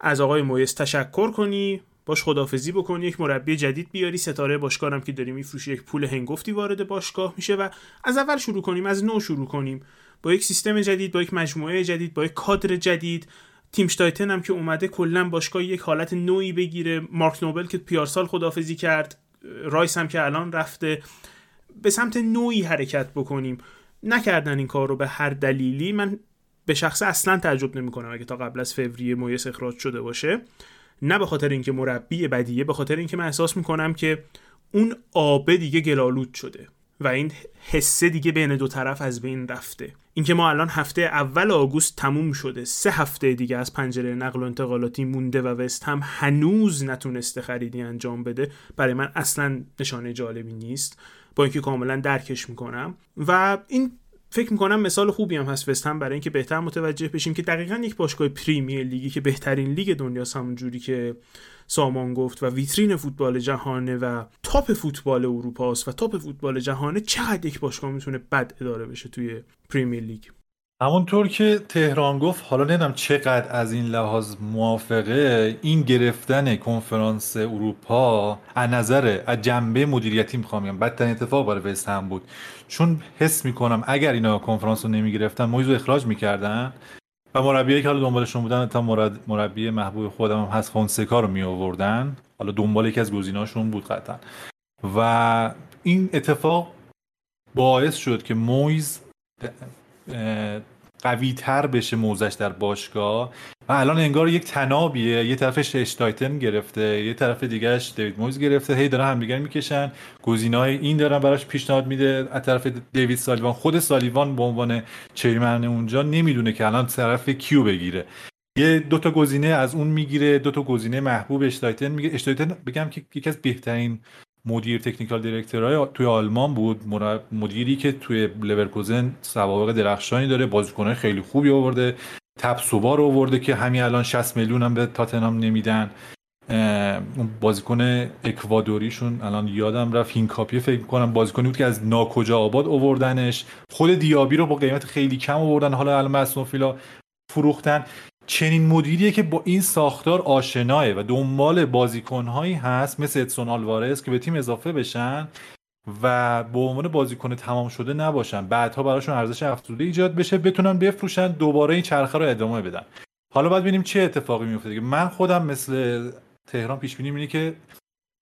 از آقای مویس تشکر کنی. باش خدافظی بکنی یک مربی جدید بیاری ستاره باشگاهم که داری میفروشی یک پول هنگفتی وارد باشگاه میشه و از اول شروع کنیم از نو شروع کنیم. با یک سیستم جدید با یک مجموعه جدید با یک کادر جدید. تیم شتایتن هم که اومده کلا باشگاه یک حالت نوعی بگیره. مارک نوبل که پیارسال خدافزی کرد رایس هم که الان رفته. به سمت نوعی حرکت بکنیم. نکردن این کار رو به هر دلیلی من به شخص اصلا تعجب نمی‌کنم اگه تا قبل از فوریه مویس اخراج شده باشه. نه به خاطر اینکه مربی بدیه به خاطر اینکه من احساس می‌کنم که اون آبه دیگه گلالود شده و این حسه دیگه بین دو طرف از بین رفته. اینکه ما الان هفته اول آگوست تموم شده سه هفته دیگه از پنجره نقل و انتقالاتی مونده و وست هم هنوز نتونسته خریدی انجام بده برای من اصلا نشانه جالبی نیست. با اینکه کاملا درکش می‌کنم. و این فکر می‌کنم مثال خوبی هم هست وست هم برای اینکه بهتر متوجه بشیم که دقیقا یک باشگاه پریمیر لیگی که بهترین لیگ دنیاست همونجوری که سامان گفت و ویترین فوتبال جهانه و top فوتبال اروپا است و top فوتبال جهانه چقدر یک باشگاه می‌تونه بد اداره بشه توی پریمیر لیگ. همونطور که مهران گفت حالا نمی‌دونم چقدر از این لحاظ موافقه این گرفتن کنفرانس اروپا از نظر از جنبه مدیریتی می‌خوام بگم. بدترین اتفاق برای وست هم بود. چون حس می‌کنم اگر اینا کنفرانس رو نمی‌گرفتن مویس اخراج می‌کردن و مربیایی که حالا دنبالشون بودن تا مربی محبوب خودم هم هست فونسکا رو می آوردن حالا دنبال یکی از گزیناشون بود قطعا. و این اتفاق باعث شد که مویز قوی تر بشه موزش در باشگاه. و الان انگار یک تنابیه. یه طرفش اشتایتن گرفته یه طرف دیگهش دیوید مویز گرفته. هی دارن همدیگر می‌کشن. گزینه‌های این دارن براش پیشنهاد میده. از طرف دیوید سالیوان خود سالیوان به عنوان chairman اونجا نمی‌دونه که الان طرف کیو بگیره. یه دو تا گزینه از اون می‌گیره دو تا گزینه محبوب اشتایتن میگه. اشتایتن بگم که یکی از بهترین مدیر technical director های توی آلمان بود. مدیری که توی لورکوزن سوابق درخشانی داره بازیکنهای خیلی خوبی آورده تپسوبا رو آورده که همین الان 60 میلیون هم به تاتنام نمیدن. اون بازیکن اکوادوریشون الان یادم رفت این کاپی فکر کنم بازیکنی بود که از ناکجا آباد آوردنش. خود دیابی رو با قیمت خیلی کم آوردن حالا الان مسنوفیلا فروختن. چنین مدیریه که با این ساختار آشناه و دنبال بازیکنهایی هست مثل ادسون آلوارز که به تیم اضافه بشن و به عنوان بازیکن تمام شده نباشن. بعدها براشون ارزش افزوده ایجاد بشه بتونن بفروشن دوباره این چرخه رو ادامه بدن. حالا باید ببینیم چه اتفاقی میفته من خودم مثل مهران پیش بینی که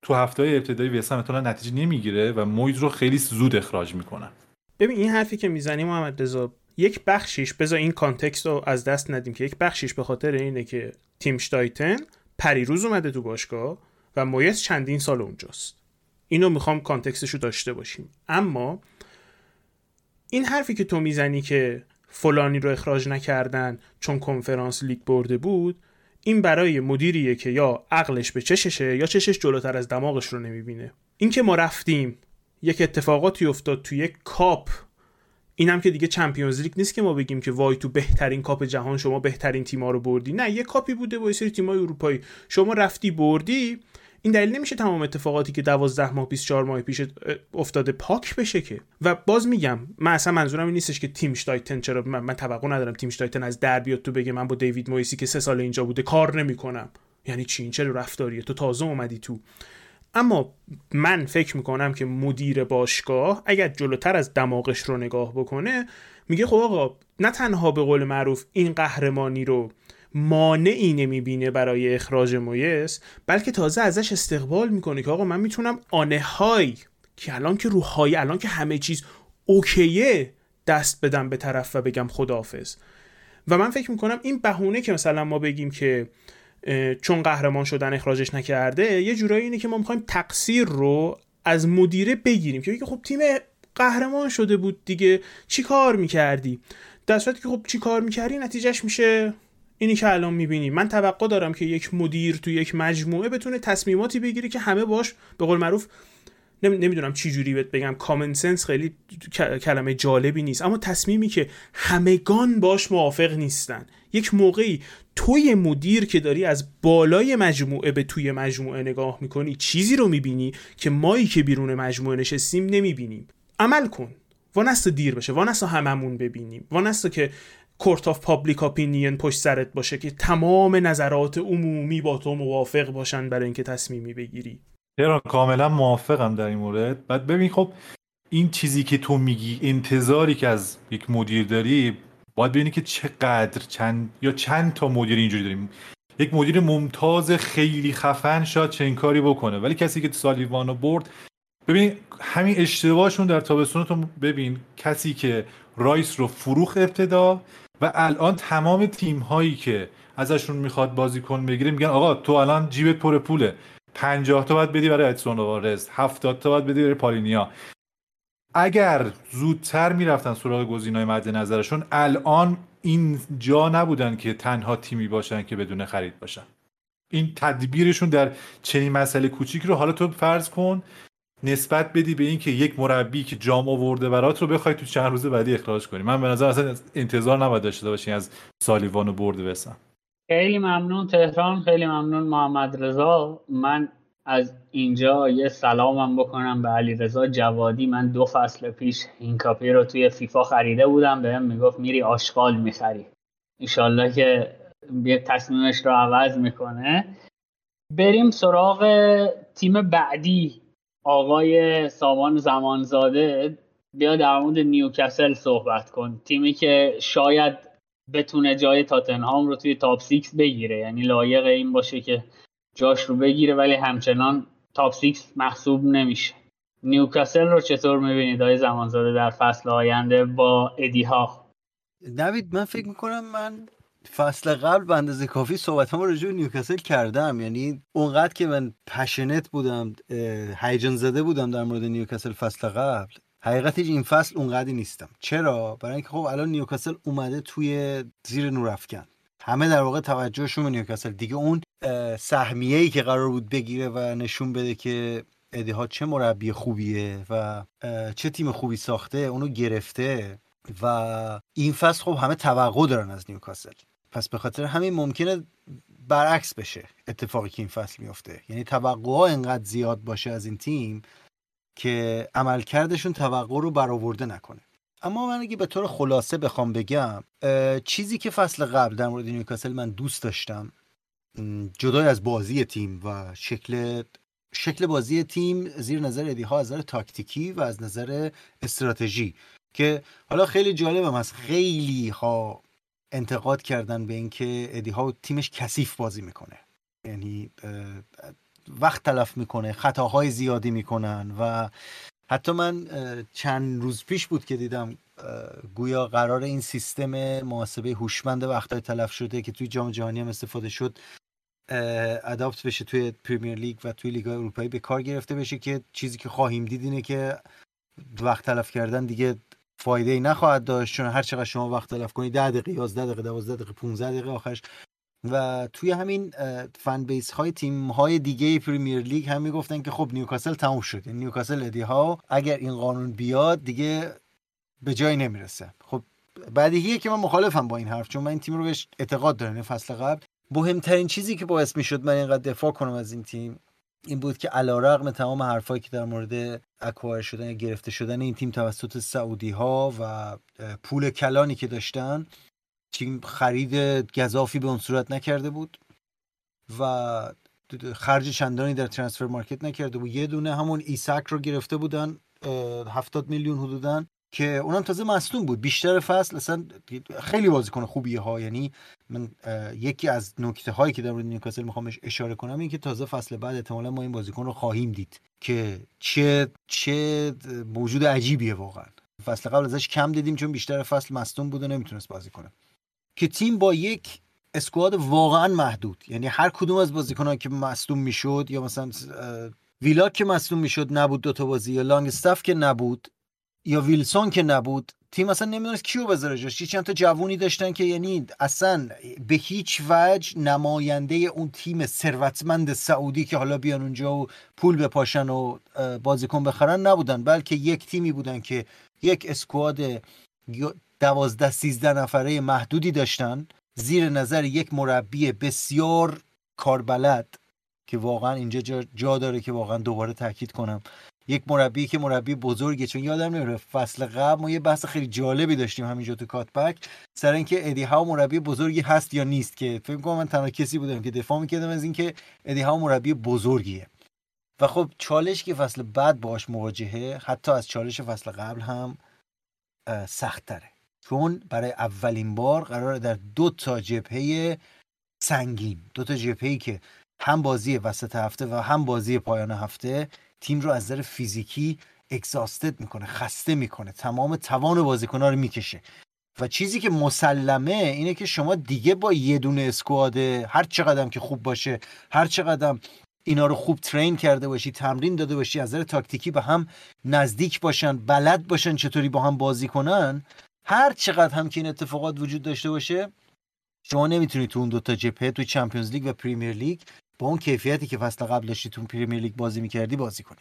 تو هفته های ابتدایی وستهم نتیجه نمی‌گیره و مویس رو خیلی زود اخراج می‌کنن. ببین این حرفی که می‌زنی محمد رضا یک بخشیش بذار این context رو از دست ندیم که یک بخشیش به خاطر اینه که تیم اشتایتن پریروز اومده تو باشگاه و مویس چندین سال اونجاست. اینو می‌خوام context ش رو داشته باشیم. اما این حرفی که تو می‌زنی که فلانی رو اخراج نکردن چون کنفرانس لیگ برده بود این برای مدیریه که یا عقلش به چششه یا چشش جلوتر از دماغش رو نمی‌بینه. اینکه ما رفتیم یک اتفاقاتی افتاد تو یک کاپ این هم که دیگه چمپیونز لیگ نیست که ما بگیم که وای تو بهترین کاپ جهان شما بهترین تیما رو بردی. نه یه کاپی بوده با سری تیمای اروپایی. شما رفتی بردی. این دلیل نمیشه تمام اتفاقاتی که 12 ماه 24 ماه پیش افتاده پاک بشه که. و باز میگم من اصلا منظورم این نیستش که تیم شتایتن چرا من, من توقع ندارم تیم شتایتن از در بیاد تو بگه من با دیوید مویسی که سه سال اینجا بوده کار نمی‌کنم. یعنی چی؟ این چرا رفتاریه؟ تو تازه اومدی تو. اما من فکر می‌کنم که مدیر باشگاه اگر جلوتر از دماغش رو نگاه بکنه میگه خب آقا نه تنها به قول معروف این قهرمانی رو مانعی نمی‌بینه برای اخراج مویس بلکه تازه ازش استقبال می‌کنه که آقا من می‌تونم آنه های که الان که روحای الان که همه چیز اوکیه دست بدم به طرف و بگم خداحافظ. و من فکر می‌کنم این بهونه که مثلا ما بگیم که چون قهرمان شدن اخراجش نکرده یه جورایی اینه که ما می‌خوایم تقصیر رو از مدیره بگیریم. که خب تیم قهرمان شده بود دیگه چی کار می‌کردی؟ در که خب چی کار می‌کردی؟ نتیجهش میشه اینی که الان می‌بینی. من توقع دارم که یک مدیر تو یک مجموعه بتونه تصمیماتی بگیره که همه باش به قول معروف نمی‌دونم چی جوری بهت بگم. کامن سنس خیلی کلمه جالبی نیست. اما تصمیمی که همگان باش موافق نیستن. یک موقعی توی مدیر که داری از بالای مجموعه به توی مجموعه نگاه می‌کنی چیزی رو می‌بینی که مایی که بیرون مجموعه نشستیم نمی‌بینیم. عمل کن. وانست دیر بشه. وانست هممون ببینیم. وانست که court of public opinion پشت سرت باشه که تمام نظرات عمومی با تو موافق باشن برای اینکه تصمیمی بگیری. مهران کاملا موافقم در این مورد. بعد ببین خب این چیزی که تو میگی انتظاری که از یک مدیر داری باید ببینی که چقدر چند یا چند تا مدیر اینجوری داریم. یک مدیر ممتاز خیلی خفن شاید چنین کاری بکنه. ولی کسی که سالیوان و board ببین همین اشتباهشون در تابستون تو ببین کسی که رایس رو فروخ ابتدا و الان تمام تیم هایی که ازشون می‌خواد بازیکن بگیره میگن آقا تو الان جیبت پر پوله. 50 تا باید بدی برای ادسون وارز 70 تا باید بدی برای پالینیا. اگر زودتر می‌رفتن سراغ گزینه‌های مد نظرشون الان این جا نبودن که تنها تیمی باشن که بدون خرید باشن. این تدبیرشون در چنین مسئله کوچیک رو حالا تو فرض کن نسبت بدی به اینکه یک مربی که جام آورده برات رو بخوای تو چند روز بعدی اخراج کنی. من به نظر اصلا انتظار نباید داشته باشین از سالیوان و برده بسن خیلی ممنون تهران خیلی ممنون محمد رضا. من از اینجا یه سلامم بکنم به علی رضا جوادی. من دو فصل پیش این کاپی رو توی فیفا خریده بودم. بهم می‌گفت میری آشغال می‌خری. ایشالله که یه تصمیمش رو عوض می‌کنه. بریم سراغ تیم بعدی. آقای سامان زمانزاده. بیا در مورد نیوکسل صحبت کن. تیمی که شاید بتونه جای تاتنهام رو توی top six بگیره. یعنی لایق این باشه که جاش رو بگیره ولی همچنان top six محسوب نمیشه. نیوکاسل رو چطور می‌بینید آقای زمانزاده در فصل آینده با ادی هاو نوید من فکر می‌کنم من فصل قبل به اندازه کافی صحبت هم راجع نیوکاسل کردم. یعنی اونقدر که من passionate بودم هیجان زده بودم در مورد نیوکاسل فصل قبل. حقیقتش این فصل اونقدری نیستم. چرا؟ برای اینکه خب الان نیوکاسل اومده توی زیر نورافکن همه در واقع توجهشون به نیوکاسل. دیگه اون سهمیه ای که قرار بود بگیره و نشون بده که ادی هاو چه مربی خوبیه و چه تیم خوبی ساخته اونو گرفته و این فصل خب همه توقع دارن از نیوکاسل. پس به خاطر همین ممکنه برعکس بشه اتفاقی که این فصل میفته یعنی توقع ها انقدر زیاد باشه از این تیم که عملکردشون توقع رو برآورده نکنه. اما من اگه به طور خلاصه بخوام بگم چیزی که فصل قبل در مورد نیوکاسل من دوست داشتم جدای از بازی تیم و شکل شکل بازی تیم زیر نظر ادی ها از نظر تاکتیکی و از نظر استراتژی که حالا خیلی جالبم از خیلی ها انتقاد کردن به اینکه ادی ها تیمش کثیف بازی می‌کنه. یعنی وقت تلف می‌کنه خطاهای زیادی می‌کنن و حتی من چند روز پیش بود که دیدم گویا قرار این سیستم محاسبه هوشمند وقتهای تلف شده که توی جام جهانی هم استفاده شد اداپت بشه توی پریمیر لیگ و توی لیگ اروپایی به کار گرفته بشه که چیزی که خواهیم دید اینه که وقت تلف کردن دیگه فایده ای نخواهد داشت چون هر چقدر شما وقت تلف کنید 10 دقیقه 11 دقیقه 12 دقیقه 15 دقیقه آخرش و توی همین فن بیس های تیم های دیگه پریمیر لیگ هم می‌گفتن که خب نیوکاسل تموم شد. یعنی نیوکاسل ادی ها اگر این قانون بیاد دیگه به جایی نمی‌رسه. خب بدیهیه که من مخالفم با این حرف چون من این تیم رو بهش اعتقاد دارم یعنی فصل قبل. مهمترین چیزی که باعث می‌شد من اینقدر دفاع کنم از این تیم این بود که علیرغم تمام حرفایی که در مورد اکوایر شدن یا گرفته شدن این تیم توسط سعودی ها و پول کلانی که داشتن تیم خرید گذافی به اون صورت نکرده بود و خرج چندانی در ترانسفر مارکت نکرده بود. یه دونه همون ایساک رو گرفته بودن هفتاد میلیون حدودن که اونم تازه مصدوم بود. بیشتر فصل اصلا خیلی بازیکن خوبیه ها یعنی من یکی از نکته هایی که در مورد نیوکاسل می‌خوام اشاره کنم این که تازه فصل بعد احتمالا ما این بازیکن رو خواهیم دید که چه چه موجود عجیبیه واقعا. فصل قبل ازش کم دیدیم چون بیشتر فصل مصدوم بود و نمی‌تونست بازی کنه. که تیم با یک اسکواد واقعا محدود. یعنی هر کدوم از بازیکنان که مصدوم می‌شد یا مثلا ویلاک که مصدوم می‌شد نبود دوتا بازی یا لانگستاف که نبود یا ویلسون که نبود تیم اصلا نمی‌دونست کیو بذاره جاش. چند تا جوونی داشتن که یعنی اصلا به هیچ وجه نماینده اون تیم ثروتمند سعودی که حالا بیان اونجا و پول بپاشن و بازیکن بخرن نبودن بلکه یک تیمی بودن که یک اسکواد دوازده سیزده نفره محدودی داشتن. زیر نظر یک مربی بسیار کاربلد که واقعا اینجا جا, داره که واقعا دوباره تاکید کنم. یک مربی که مربی بزرگه چون یادم نمیره فصل قبل ما یه بحث خیلی جالبی داشتیم همینجا تو کاتبک سر اینکه ادی ها مربی بزرگی هست یا نیست که فکر کنم من تنها کسی بودم که دفاع می‌کردم از اینکه ادی ها مربی بزرگیه. و خب چالش که فصل بعد باش مواجهه حتی از چالش فصل قبل هم سخت تره چون برای اولین بار قرار در دو تا جبهه سنگین دو تا جبهه‌ای که هم بازی وسط هفته و هم بازی پایان هفته تیم رو از نظر فیزیکی اگزاستد می‌کنه خسته می‌کنه تمام توان بازیکن‌ها رو می‌کشه. و چیزی که مسلمه اینه که شما دیگه با یه دونه squad هر چقدر که خوب باشه هر چقدر اینا رو خوب train کرده باشی تمرین داده باشی از نظر تاکتیکی به هم نزدیک باشن بلد باشن چطوری با هم بازی کنن هر چقدر هم که این اتفاقات وجود داشته باشه شما نمی‌تونی تو اون دوتا جبهه تو چمپیونز لیگ و پریمیر لیگ با اون کیفیتی که فصل قبل داشتی تو پریمیر لیگ بازی می‌کردی بازی کنی.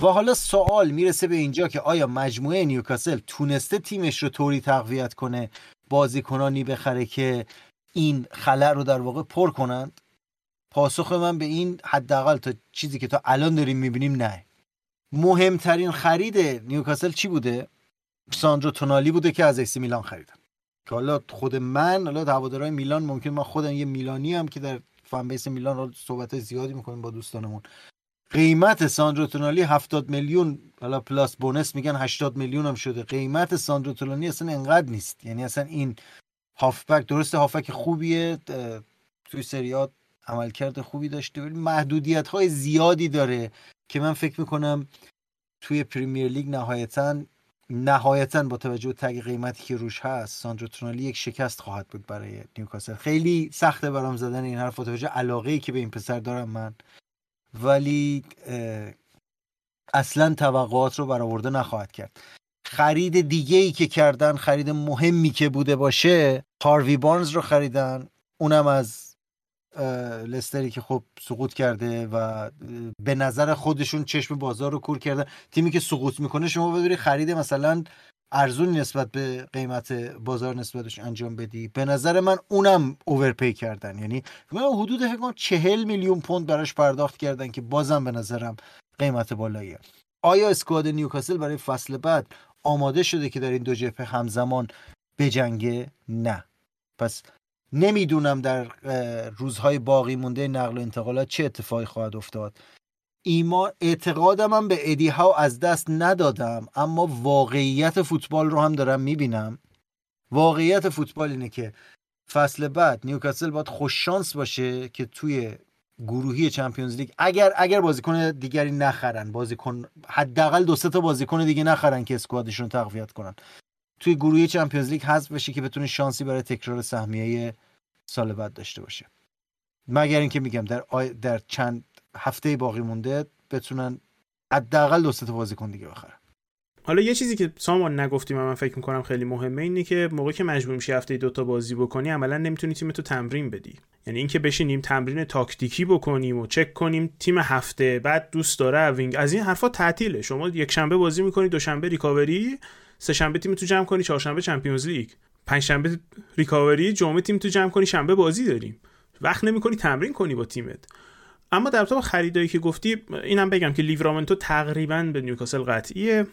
و حالا سوال می‌رسه به اینجا که آیا مجموعه نیوکاسل تونسته تیمش رو طوری تقویت کنه بازیکنانی بخره که این خلأ رو در واقع پر کنند؟ پاسخ من به این حداقل تا چیزی که تا الان داریم می‌بینیم نه. مهمترین خرید نیوکاسل چی بوده؟ ساندرو تونالی بوده که از ایسی میلان خریدن. که حالا خود من حالا هوادارهای میلان ممکن من خودم یه میلانی هم که در fan base میلان رو صحبت زیادی می‌کنیم با دوستانمون. قیمت ساندرو تونالی 70 میلیون حالا plus bonus میگن 80 میلیون هم شده. قیمت ساندرو تونالی اصلا انقدر نیست. یعنی اصلا این هافبک درسته هافبک خوبیه توی سریات عملکرد خوبی داشته ولی محدودیت های زیادی داره که من فکر می‌کنم توی پریمیر لیگ نهایتا نهایتا با توجه به تگ قیمتی که روش هست ساندرو تونالی یک شکست خواهد بود برای نیوکاسل. خیلی سخته برام زدن این حرف توجه علاقه ای که به این پسر دارم من. ولی اصلا توقعات رو برآورده نخواهد کرد. خرید دیگه ای که کردن خرید مهمی که بوده باشه هاروی بارنز رو خریدن اونم از لستری که خب سقوط کرده و به نظر خودشون چشم بازار رو کور کرده تیمی که سقوط می‌کنه شما بدونی خرید مثلا ارزون نسبت به قیمت بازار نسبتش انجام بدی. به نظر من اونم اوورپی کردن. یعنی من حدود فکر چهل میلیون پوند براش پرداخت کردن که بازم به نظرم قیمت بالاییه. آیا اسکواد نیوکاسل برای فصل بعد آماده شده که در این دو جبهه همزمان بجنگه؟ نه. پس نمی‌دونم در روزهای باقی مونده نقل و انتقالات چه اتفاقی خواهد افتاد. ایما اعتقادم هم به ادی ها از دست ندادم اما واقعیت فوتبال رو هم دارم می‌بینم. واقعیت فوتبال اینه که فصل بعد نیوکاسل باید خوش شانس باشه که توی گروهی چمپیونز لیگ اگر اگر بازیکن دیگری نخرن بازیکن حداقل دو تا بازیکن دیگه نخرن که اسکوادشون تقویت کنن. توی گروهی چمپیونز لیگ حذف بشه که بتونه شانسی برای تکرار سهمیه سال بعد داشته باشه مگر اینکه میگم در در چند هفته باقی مونده بتونن حداقل دو تا بازیکن دیگه بخرن. حالا یه چیزی که سامان نگفتیم و من فکر می‌کنم خیلی مهمه اینه که موقعی که مجبور میشی هفته دوتا بازی بکنی عملا نمی‌تونی تیم تو تمرین بدی. یعنی اینکه بشینیم تمرین تاکتیکی بکنیم و چک کنیم تیم هفته بعد دوست داره wing از این حرفا تعطیله. شما یک شنبه بازی می‌کنی دوشنبه ریکاوری سه شنبه تیم تو جمع کنی چهارشنبه Champions League. پنج شنبه ریکاوری جمعه تیم تو جمع کنی شنبه بازی داریم. وقت نمی‌کنی تمرین کنی با تیمت. اما در با خریدایی که گفتی اینم بگم که لیورامنتو تقریبا به نیوکاسل قطعیه.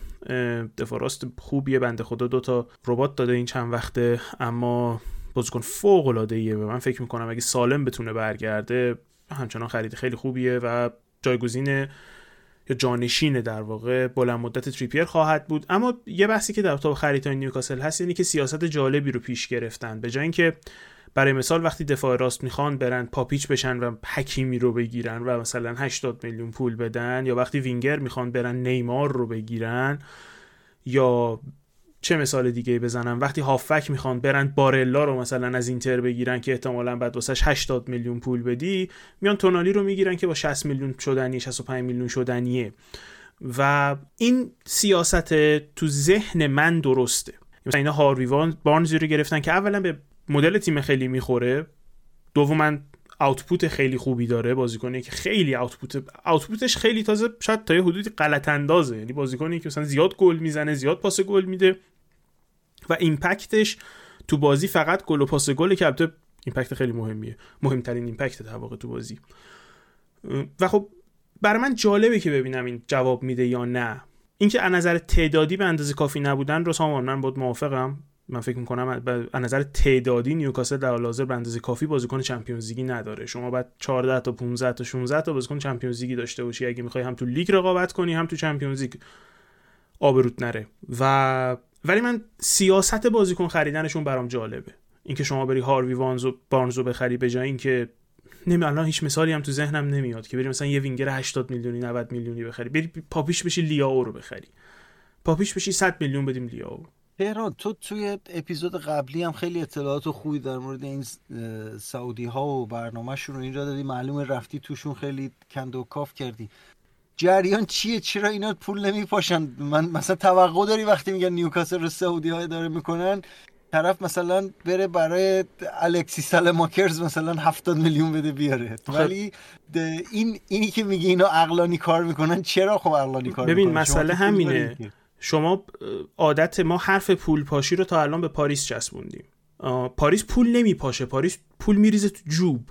دفاع راست خوبیه بنده خدا دو تا رباط داده این چند وقته اما بازیکن فوق العاده ایه من فکر می‌کنم اگه سالم بتونه برگرده همچنان خرید خیلی خوبیه و جایگزین یا جانشین در واقع بلند مدت تریپیر خواهد بود. اما یه بحثی که در خرید خریدهای نیوکاسل هست یعنی که سیاست جالبی رو پیش گرفتن. به جای اینکه برای مثال وقتی دفاع راست می‌خوان برن پاپیچ بشن و حکیمی رو بگیرن و مثلا 80 میلیون پول بدن یا وقتی وینگر می‌خوان برن نیمار رو بگیرن یا چه مثال دیگه بزنم؟ وقتی هافک می‌خوان برند بارلا رو مثلا از اینتر بگیرن که احتمالا بعد واسش 80 میلیون پول بدی میان تونالی رو می‌گیرن که با 60 میلیون شدنی 65 میلیون شدنیه. و این سیاست تو ذهن من درسته. مثلا اینا هاروی بارنزی رو گرفتن که اولا به مدل تیم خیلی می‌خوره. دوما آوتپوت خیلی خوبی داره بازیکنی که خیلی آوتپوت آوتپوتش خیلی تازه شاید تا یه حدودی غلط اندازه. یعنی بازیکنی که مثلا زیاد گل می‌زنه زیاد پاس گل میده و impact ش تو بازی فقط گل و پاس گل که البته impact خیلی مهمیه. مهمترین impact در واقع تو بازی. و خب برای من جالبه که ببینم این جواب میده یا نه. اینکه از نظر تعدادی به اندازه کافی نبودن رو سامان من بود موافقم. من فکر می‌کنم از نظر تعدادی نیوکاسل در حال حاضر به اندازه کافی بازیکن Champions League ی نداره. شما باید 14 تا 15 تا 16 تا بازیکن Champions League ی داشته باشی. اگه می‌خوای هم تو لیگ رقابت کنی هم تو Champions League آبروت نره. و ولی من سیاست بازیکن خریدنشون برام جالبه. اینکه شما بری هاروی وانزو بارنزو بخری به جای اینکه نمی الان هیچ مثالی هم تو ذهنم نمیاد که بری مثلا یه وینگر 80 میلیونی 90 میلیونی بخری. بری پاپیش بشی لیاو رو بخری. پاپیش بشی 100 میلیون بدیم لیاو. تهران تو توی اپیزود قبلی هم خیلی اطلاعات خوبی در مورد این سعودی ها و برنامهشون رو اینجا دادی. معلومه رفتی توشون خیلی کند و کاف کردی. جریان چیه؟ چرا اینا پول نمیپاشن؟ من مثلا توقع داری وقتی میگن نیوکاسل رو سعودی های داره می‌کنن طرف مثلا بره برای الکسیس سالماکرز مثلا 70 میلیون بده بیاره. ولی این اینی که میگه اینا عقلانی کار می‌کنن چرا خب عقلانی کار ببین مسئله همینه. شما عادت ما حرف پول پاشی رو تا الان به پاریس چسبوندیم. پاریس پول نمیپاشه. پاریس پول میریزه تو جوب.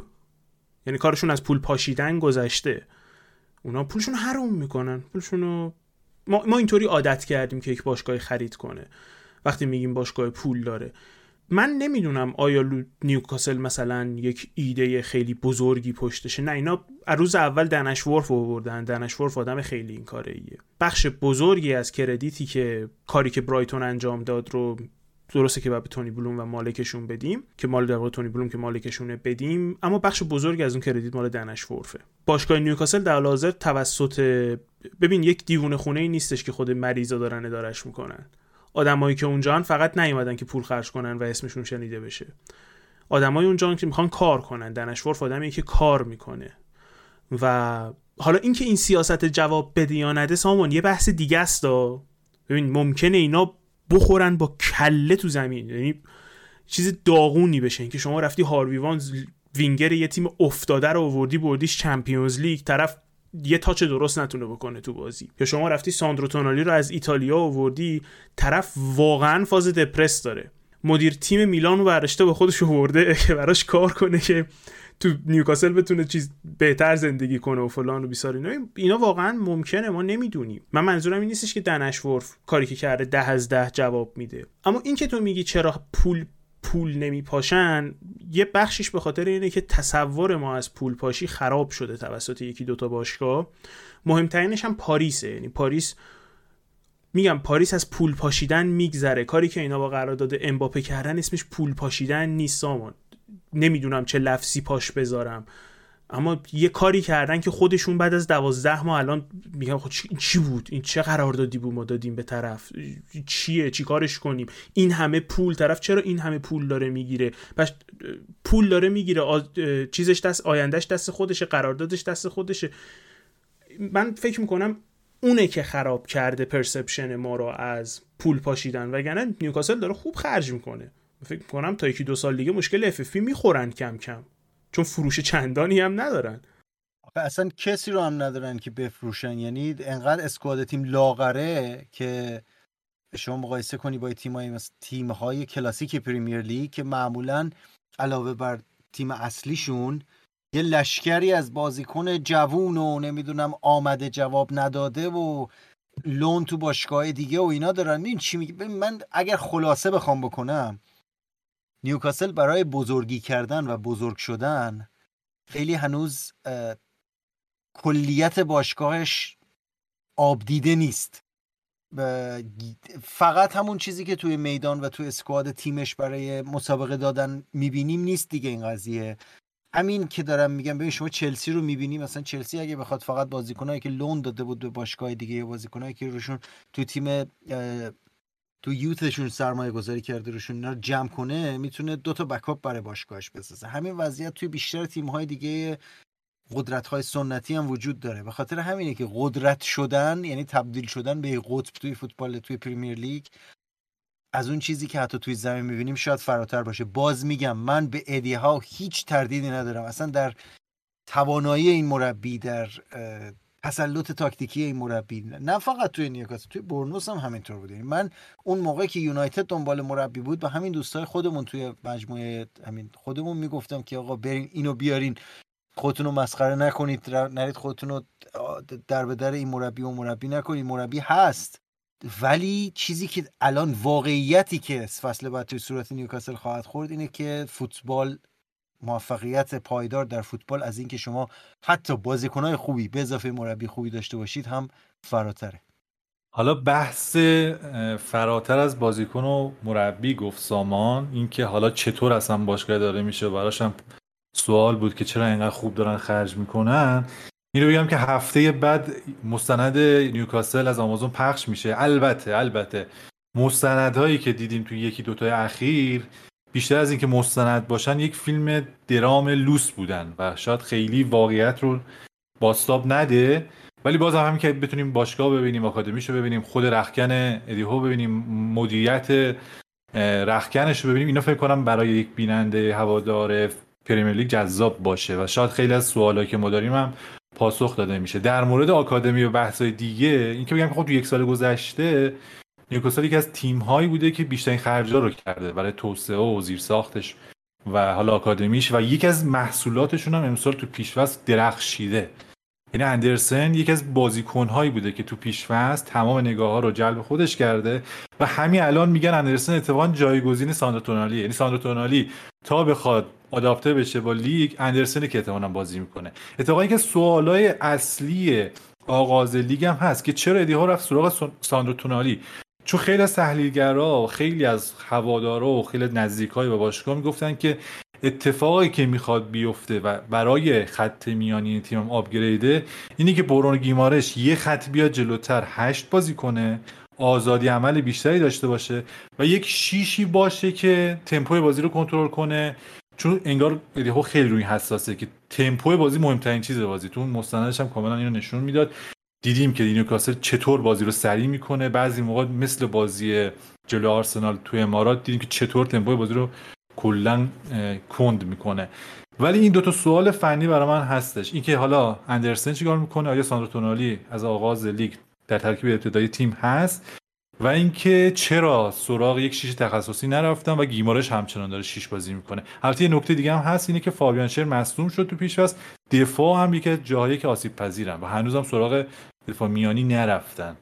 یعنی کارشون از پول پاشیدن گذشته. اونا پولشون حروم می‌کنن. پولشون رو ما, ما اینطوری عادت کردیم که یک باشگاه خرید کنه. وقتی میگیم باشگاه پول داره. من نمی‌دونم آیا نیوکاسل مثلا یک ایده خیلی بزرگی پشتشه. نه اینا روز اول دنش ورف آوردن. دنش ورف آدم خیلی این کاره ایه بخش بزرگی از کردیتی که کاری که برایتون انجام داد رو درسته که باید به تونی بلوم و مالکشون بدیم که مال در تونی بلوم که مالکشونه بدیم اما بخش بزرگی از اون کردیت مال دنش ورفه باشگاه نیوکاسل در حاضر توسط ببین یک دیوونه خونه ای نیستش که خود مریضا دارن ادارش می‌کنن. آدمایی که اونجا فقط نیومدن که پول خرج کنن و اسمشون شنیده بشه. آدمای اونجا که می‌خوان کار کنن. دنشورف آدمی که کار می‌کنه. و حالا اینکه این سیاست جواب بده یا نده سامان یه بحث دیگه است ببین ممکنه اینا بخورن با کله تو زمین. یعنی چیز داغونی بشه اینکه شما رفتی هاروی وینگر یه تیم افتاده رو آوردی بردیش Champions League طرف یه touch درست نتونه بکنه تو بازی. یا شما رفتی ساندرو تونالی رو از ایتالیا آوردی طرف واقعا فاز دپرس داره. مدیر تیم میلان رو برداشته به خودش آورده [laughs] که براش کار کنه که تو نیوکاسل بتونه چیز بهتر زندگی کنه و فلان و بیسار اینا. اینا واقعا ممکنه ما نمی‌دونیم. من منظورم این نیستش که دن اشورث کاری که کرده ده از ده جواب میده. اما این که تو میگی چرا پول پول نمیپاشن یه بخشش به خاطر اینه که تصور ما از پول پاشی خراب شده توسط یکی دوتا باشگاه. مهمترینش هم پاریسه یعنی پاریس میگم پاریس از پول پاشیدن میگذره. کاری که اینا با قرارداد امباپه کردن اسمش پول پاشیدن نیست سامان. نمی‌دونم چه لفظی پاش بذارم. اما یه کاری کردن که خودشون بعد از دوازده ماه الان میگن خب چی بود؟ این چه قراردادی بود ما دادیم به طرف؟ چیه؟ چی کارش کنیم؟ این همه پول طرف چرا این همه پول داره می‌گیره؟ پس پول داره می‌گیره چیزش دست آیندهش دست خودشه قراردادش دست خودشه. من فکر می‌کنم اونه که خراب کرده پرسپشن ما رو از پول پاشیدن وگرنه نیوکاسل داره خوب خرج می‌کنه. فکر می‌کنم تا یکی دو سال دیگه مشکل اف می‌خورن کم کم. چون فروش چندانی هم ندارن. اصلا کسی رو هم ندارن که بفروشن. یعنی انقدر اسکواد تیم لاغره که شما مقایسه کنی با تیم‌های مثل تیم‌های کلاسیک پریمیر لیگ که معمولا علاوه بر تیم اصلیشون یه لشکری از بازیکن جوون و نمی‌دونم آمده جواب نداده و لون تو باشگاه دیگه و اینا دارن. این چی میگه من اگر خلاصه بخوام بکنم نیوکاسل برای بزرگی کردن و بزرگ شدن خیلی هنوز کلیت باشگاهش آبدیده نیست. فقط همون چیزی که توی میدان و توی اسکواد تیمش برای مسابقه دادن می‌بینیم نیست دیگه این قضیه. همین که دارم میگم ببین شما چلسی رو می‌بینیم مثلا چلسی اگه بخواد فقط بازیکنایی که لون داده بود به باشگاه دیگه یا بازیکنایی که روشون تو تیم تو یوتشون سرمایه گذاری کرده روشون اینا رو جمع کنه می‌تونه دو تا بکاپ برای باشگاهش بسازه. همین وضعیت توی بیشتر تیم های دیگه قدرت های سنتی هم وجود داره. به خاطر همینه که قدرت شدن یعنی تبدیل شدن به قطب توی فوتبال توی پریمیر لیگ از اون چیزی که حتی توی زمین می‌بینیم شاید فراتر باشه. باز میگم من به ادی ها هیچ تردیدی ندارم. اصلا در توانایی این مربی در تسلط تاکتیکی این مربی. نه فقط توی نیوکاسل توی برنوس هم همینطور بود من اون موقع که یونایتد دنبال مربی بود با همین دوستای خودمون توی مجموعه همین خودمون می‌گفتم که آقا برین اینو بیارین. خودتون رو مسخره نکنید نرید خودتون رو در به در این مربی و مربی نکنید. مربی هست. ولی چیزی که الان واقعیتی که فصل بعد توی صورت نیوکاسل خواهد خورد اینه که فوتبال موفقیت پایدار در فوتبال از اینکه شما حتی بازیکنهای خوبی به اضافه مربی خوبی داشته باشید هم فراتره. حالا بحث فراتر از بازیکن و مربی گفت سامان اینکه حالا چطور اصلا باشگاه داره میشه؟ براش هم سوال بود که چرا اینقدر خوب دارن خرج می‌کنن. این رو بگم که هفته بعد مستند نیوکاسل از آمازون پخش میشه. البته البته مستندهایی که دیدیم توی یکی دوتای اخیر بیشتر از اینکه مستند باشن یک فیلم درام لوس بودن و شاید خیلی واقعیت رو باستاب نده. ولی باز هم, که بتونیم باشگاه ببینیم آکادمیشو ببینیم خود رخکن ادیهو ببینیم مدیریت رخکنش رو ببینیم اینا فکر کنم برای یک بیننده هوادار پریمیر لیگ جذاب باشه و شاید خیلی از سوالایی که ما داریم هم پاسخ داده میشه. در مورد آکادمی و بحث‌های دیگه اینکه بگم خب تو یک سال گذشته نیوکاسل یکی از تیم هایی بوده که بیشترین خرجا رو کرده برای توسعه و زیر ساختش و حالا آکادمیش و یکی از محصولاتشون هم امسال تو پیشواز درخشیده. یعنی اندرسن یکی از بازیکن هایی بوده که تو پیشواز تمام نگاه ها رو جلب خودش کرده و همین الان میگن اندرسن اتفاقا جایگزین ساندرو تونالی یعنی ساندرو تونالی تا بخواد آداپته بشه با لیگ اندرسن که احتمالاً بازی می‌کنه. اتفاقا که سوالای اصلی آغاز لیگ هم هست که چرا ادی هاو رفت سراغ ساندرو تونالی؟ چون خیلی از تحلیلگرا خیلی از هوادارا و خیلی نزدیکای به باشگاه می‌گفتن که اتفاقی که می‌خواد بیفته و برای خط میانی تیم upgrade ه اینی که برونو گیمارش یه خط بیاد جلوتر هشت بازی کنه آزادی عمل بیشتری داشته باشه و یک شیشی باشه که تمپوی بازی رو کنترل کنه. چون انگار ها خیلی روی حساسه که تمپو بازی مهمترین چیز بازی. تو مستندش هم کاملا اینو نشون می‌داد. دیدیم که نیوکاسل چطور بازی رو سریع می‌کنه. بعضی موقع مثل بازی جلو آرسنال توی امارات دیدیم که چطور تمپو بازی رو کلا کند می‌کنه. ولی این دوتا سوال فنی برای من هستش. اینکه حالا اندرسن چیکار می‌کنه؟ آیا ساندرو تونالی از آغاز لیگ در ترکیب ابتدایی تیم هست؟ و اینکه چرا سراغ یک شیش تخصصی نرفتن و گیمارش همچنان داره شیش بازی می‌کنه. البته یه نکته دیگه هم هست اینه که فابیان شر مصدوم شد تو پیش دفاع هم یکی جاهایی که آسیب پذیرن و هنوزم سراغ دفاع میانی نرفتن.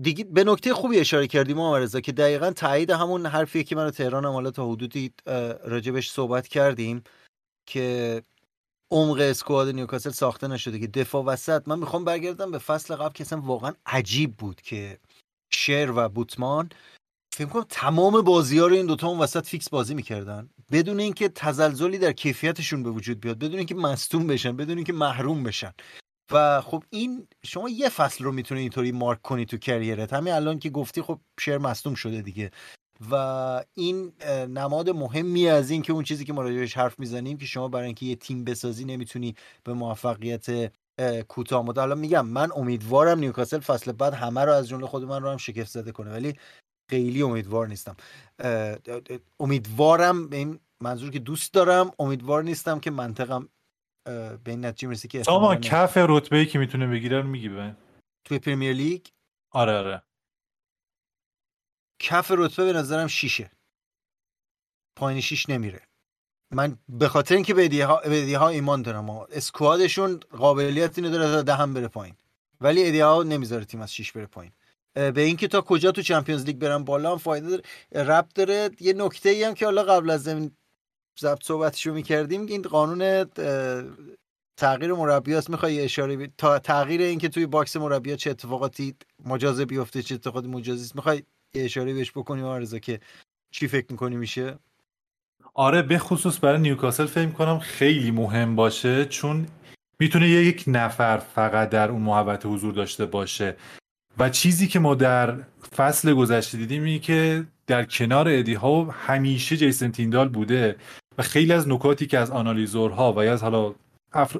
دیگه به نکته خوبی اشاره کردیم رضا که دقیقا تایید همون حرفی که من تهران هم حالا تا حدودی راجبش صحبت کردیم که عمق اسکواد نیوکاسل ساخته نشده که دفاع وسط. من می‌خوام برگردم به فصل قبل که اصلا واقعا عجیب بود که شر و بوتمان فکر کنم تمام بازی ها رو این دوتا اون وسط فیکس بازی می‌کردن. بدون اینکه تزلزلی در کیفیتشون به وجود بیاد بدون اینکه مصدوم بشن بدون اینکه محروم بشن. و خب این شما یه فصل رو می‌تونی اینطوری مارک کنی تو کریرت. همین الان که گفتی خب شر مصدوم شده دیگه. و این نماد مهمی از این که اون چیزی که ما راجعش حرف می‌زنیم که شما برای اینکه یه تیم بسازی نمی‌تونی به موفقیت کوتاه مدت. حالا میگم من امیدوارم نیوکاسل فصل بعد همه رو از جمله خود من رو هم شگفت زده کنه ولی خیلی امیدوار نیستم. امیدوارم به این منظور که دوست دارم امیدوار نیستم که منطقم به این نتیجه می‌رسه که اما کف رتبه ای که می‌تونه بگیره رو میگی به توی پریمیر لیگ؟ آره آره. کف رتبه به نظرم شیشه. پایین شیش نمیره. من به خاطر اینکه به ها, ها ایمان دارم اسکوادشون قابلیت اینو داره تا دهم بره پایین. ولی ادیه ها نمی‌ذاره تیم از 6 بره پایین. به اینکه تا کجا تو چمپیونز لیگ برن بالا هم فایده داره. رب داره. یه نکته ای هم که حالا قبل از زمین ضبط صحبتشو می‌کردیم این قانون تغییر مربیاست می‌خوای اشاره تا تغییر اینکه توی باکس مربیا چه اتفاقاتی مجازه بیفته چه اتفاقاتی مجازی می‌خوای اشاره بهش بکنیم آرزا که چی فکر می‌کنی میشه؟ آره به خصوص برای نیوکاسل فکر کنم خیلی مهم باشه چون می‌تونه یک نفر فقط در اون محوطه حضور داشته باشه. و چیزی که ما در فصل گذشته دیدیم اینه که در کنار ادی ها همیشه جیسن تیندال بوده و خیلی از نکاتی که از آنالیزورها و یا از حالا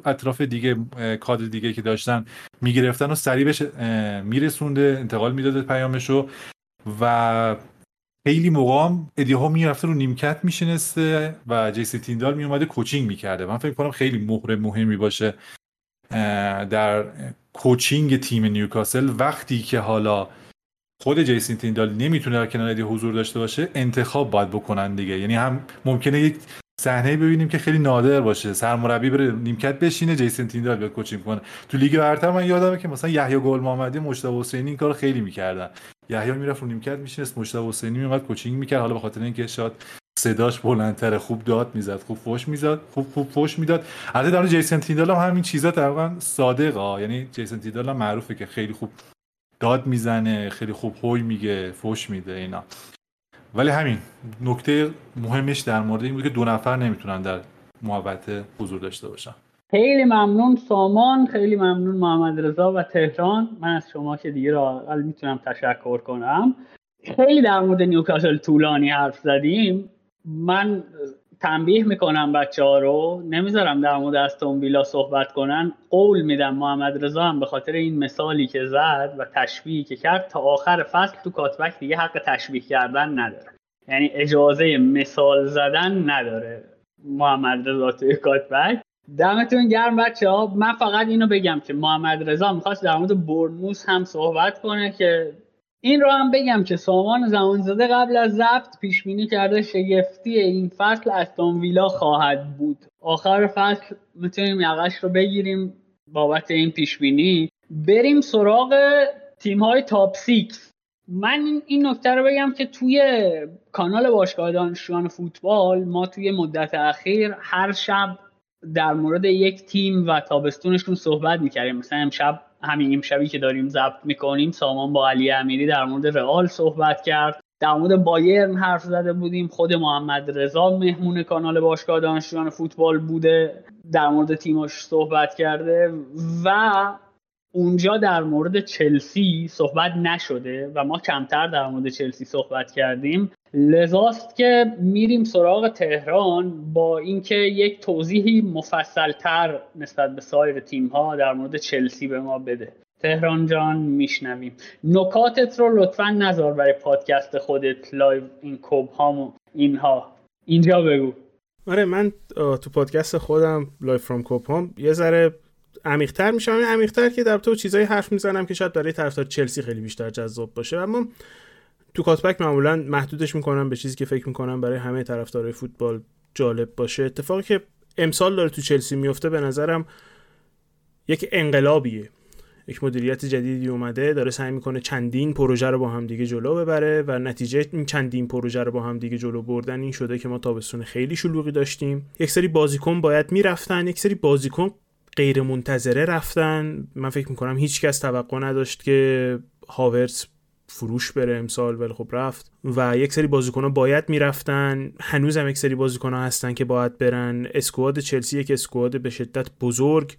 اطراف دیگه کادر دیگه که داشتن می‌گرفتن و سریع بهش میرسونده انتقال می‌داده پیامشو و خیلی موقع هم ادی ها می‌رفته رو نیمکت میشنسته و جیسی تیندال میومده کوچینگ می‌کرده. من فکر کنم خیلی مهر مهمی باشه در کوچینگ تیم نیوکاسل. وقتی که حالا خود جیسین تیندال نمی‌تونه در کنار ادی حضور داشته باشه انتخاب باید بکنن دیگه. یعنی هم ممکنه یک صحنه ببینیم که خیلی نادر باشه. سرمربی بره نیمکت بشینه جیسن تیندال بیاد کوچینگ کنه. تو لیگ برتر من یادمه که مثلا یحیی گل محمدی مجتبی حسینی این کارو خیلی می‌کردن. یحیی می‌رفت رو نیمکت میشینست مجتبی حسینی میومد کوچینگ می‌کرد. حالا به خاطر اینکه شاید صداش بلندتره خوب داد می‌زد خوب فوش می‌زد خوب خوب فوش می‌داد. البته در جیسن تیندال هم همین چیزا تقریبا صادقه. یعنی جیسن تیندال هم معروفه که خیلی خوب داد می‌زنه خیلی خوب هوی میگه فوش میده اینا. ولی همین نکته مهمش در مورد این بود که دو نفر نمی‌تونن در محوطه حضور داشته باشن. خیلی ممنون سامان خیلی ممنون محمد رضا و تهران. من از شما که دیگه را می‌تونم تشکر کنم. خیلی در مورد نیوکاسل طولانی حرف زدیم. من تنبیه می‌کنم بچه ها رو. نمی‌ذارم در مورد استون ویلا صحبت کنن. قول میدم محمد رضا هم به خاطر این مثالی که زد و تشبیهی که کرد تا آخر فصل تو کاتبک دیگه حق تشبیه کردن نداره. یعنی اجازه مثال زدن نداره محمد رضا توی کاتبک. دمتون گرم بچه ها. من فقط اینو بگم که محمد رضا می‌خواست در مورد برنوس هم صحبت کنه که این رو هم بگم که سامان زمانزاده قبل از ضبط پیش بینی کرده شگفتی این فصل استون ویلا خواهد بود. آخر فصل می‌تونیم یقش رو بگیریم بابت این پیش بینی بریم سراغ تیم های top six من این نکته رو بگم که توی کانال باشگاه دانشجویان فوتبال ما توی مدت اخیر هر شب در مورد یک تیم و تابستونشون صحبت می‌کردیم. مثلا امشب همین امشبی که داریم ضبط می‌کنیم سامان با علی امیری در مورد رئال صحبت کرد. در مورد بایرن حرف زده بودیم. خود محمد رضا مهمون کانال باشگاه دانشجویان فوتبال بوده. در مورد تیماش صحبت کرده و اونجا در مورد چلسی صحبت نشده و ما کمتر در مورد چلسی صحبت کردیم. لذاست که میریم سراغ تهران با اینکه یک توضیحی مفصلتر نسبت به سایر تیم ها در مورد چلسی به ما بده. تهران جان میشنویم. نکاتت رو لطفا نذار برای پادکست خودت Live from Cobham اینها. اینجا بگو. آره من تو پادکست خودم Live from Cobham یه ذره عمیق‌تر میشم. عمیق‌تر که در تو چیزایی حرف می‌زنم که شاید برای طرفدار چلسی خیلی بیشتر جذاب باشه. اما تو Cutback معمولا محدودش می‌کنم به چیزی که فکر می‌کنم برای همه طرفدارای فوتبال جالب باشه. اتفاقی که امسال داره تو چلسی میفته به نظرم یک انقلابیه. یک مدیریت جدیدی اومده داره سعی می‌کنه چندین پروژه رو با هم دیگه جلو ببره و نتیجه این چندین پروژه رو با هم دیگه جلو بردن این شده که ما تابستون خیلی شلوغی داشتیم. یک سری بازیکن باید می‌رفتن یک سری بازیکن غیر منتظره رفتن. من فکر می‌کنم هیچ کس توقع نداشت که هاورتس فروش بره امسال ولی خب رفت. و یک سری بازیکن ها باید می‌رفتن. هنوز هم یک سری بازیکن ها هستن که باید برن. اسکواد چلسی یک اسکواد به شدت بزرگ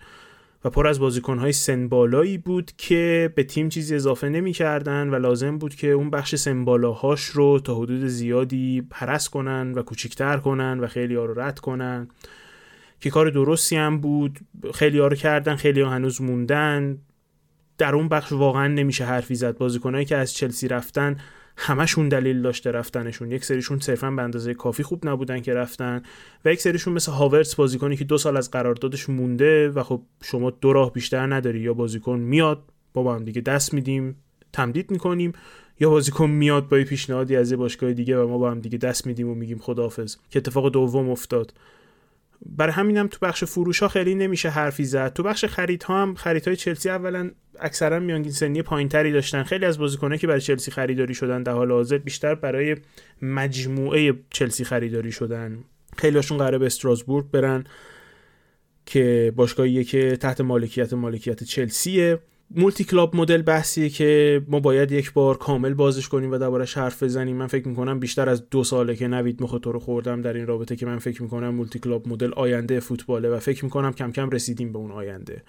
و پر از بازیکن های سن بالایی بود که به تیم چیزی اضافه نمی‌کردن و لازم بود که اون بخش سن بالاهاش رو تا حدود زیادی پرس کنن و کوچیکتر کنن و خیلی ها رو رد کنن. که کار درستی هم بود. خیلی ها رو کردن خیلی ها هنوز موندن. در اون بخش واقعا نمیشه حرفی زد. بازیکنایی که از چلسی رفتن همشون دلیل داشته رفتنشون. یک سریشون صرفا به اندازه کافی خوب نبودن که رفتن و یک سریشون مثل هاورتس بازیکنی که دو سال از قراردادش مونده و خب شما دو راه بیشتر نداری. یا بازیکن میاد با, با هم دیگه دست میدیم تمدید می‌کنیم یا بازیکن میاد با پیشنهادی از یه باشگاه دیگه و ما با هم دیگه دست میدیم و میگیم خداحافظ. که اتفاق دوم افتاد. برای همینم تو بخش فروش ها خیلی نمیشه حرفی زد. تو بخش خریدها هم خریدهای چلسی اولا اکثرا میانگین سنی پایینتری داشتن. خیلی از بازیکنایی که برای چلسی خریداری شدن در حال حاضر بیشتر برای مجموعه چلسی خریداری شدن. خیلی هاشون قراره به استراسبورگ برن که باشگاهیه که تحت مالکیت مالکیت چلسیه. multi-club model بحثیه که ما باید یک بار کامل بازش کنیم و دربارش حرف بزنیم. من فکر می‌کنم بیشتر از دو ساله که نوید مخ رو خوردم در این رابطه که من فکر می‌کنم multi-club model آینده فوتباله و فکر می‌کنم کم کم رسیدیم به اون آینده.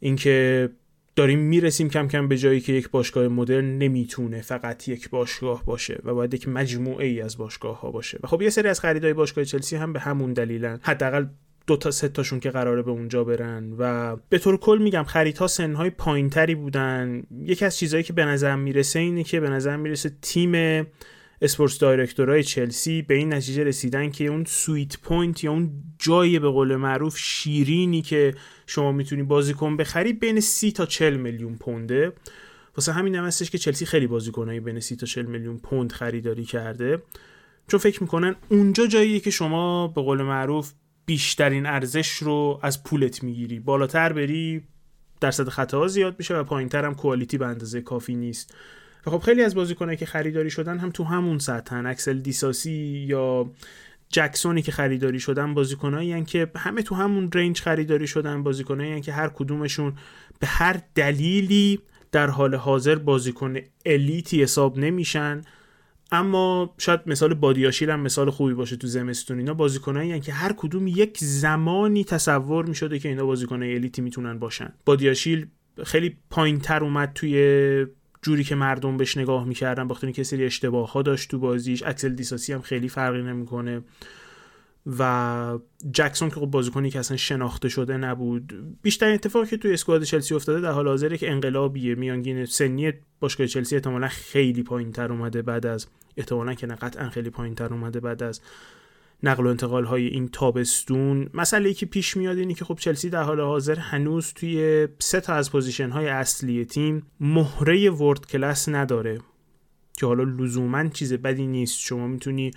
اینکه داریم می‌رسیم کم کم به جایی که یک باشگاه مدرن نمی‌تونه فقط یک باشگاه باشه و باید یک مجموعه ای از باشگاه ها باشه. و خب یه سری از خریدای باشگاه چلسی هم به همون دلیلن. حداقل دو تا سه تاشون که قراره به اونجا برن و به طور کل میگم خریدها سنهای پایینتری بودن. یکی از چیزهایی که به نظر می‌رسه اینه که به نظر می‌رسه تیم sports director ای چلسی به این نتیجه رسیدن که اون sweet point یا اون جای به قول معروف شیرینی که شما می‌تونی بازیکن بخری بین 30 تا 40 میلیون پونده. واسه همین هم هستش که چلسی خیلی بازیکنایی بین 30 تا 40 میلیون پوند خریداری کرده. چون فکر می‌کنن اونجا جاییه که شما به قول معروف بیشترین ارزش رو از پولت می‌گیری. بالاتر بری درصد خطا زیاد میشه و پایینتر هم کوالیتی به اندازه کافی نیست. و خب خیلی از بازیکنایی که خریداری شدن هم تو همون سطحن اکسل دیساسی یا جکسونی که خریداری شدن بازیکنایی که همه تو همون رنج خریداری شدن بازیکنایی که هر کدومشون به هر دلیلی در حال حاضر بازیکن الیتی حساب نمیشن. اما شاید مثال بادیاشیل هم مثال خوبی باشه تو زمستون اینا. بازیکنایی که هر کدوم یک زمانی تصور می‌شده که اینا بازیکن الیتی می‌تونن باشن. بادیاشیل خیلی پایین تر اومد توی جوری که مردم بهش نگاه می‌کردن بخاطر اینکه سری اشتباه ها داشت تو بازیش. اکسل دیساسی هم خیلی فرقی نمی‌کنه. و جکسون که خب بازیکنی که اصلا شناخته شده نبود. بیشتر اتفاقی که توی squad چلسی افتاده در حال حاضره که انقلابیه. میانگین سنی باشگاه چلسی احتمالا خیلی پایین تر اومده بعد از احتمالا که نه قطعا خیلی پایین تر اومده بعد از نقل و انتقال های این تابستون. مسئله ای که پیش میاد اینه که خب چلسی در حال حاضر هنوز توی سه تا از position های اصلی تیم مهره world class نداره. که حالا لزوما چیز بدی نیست. شما می‌تونی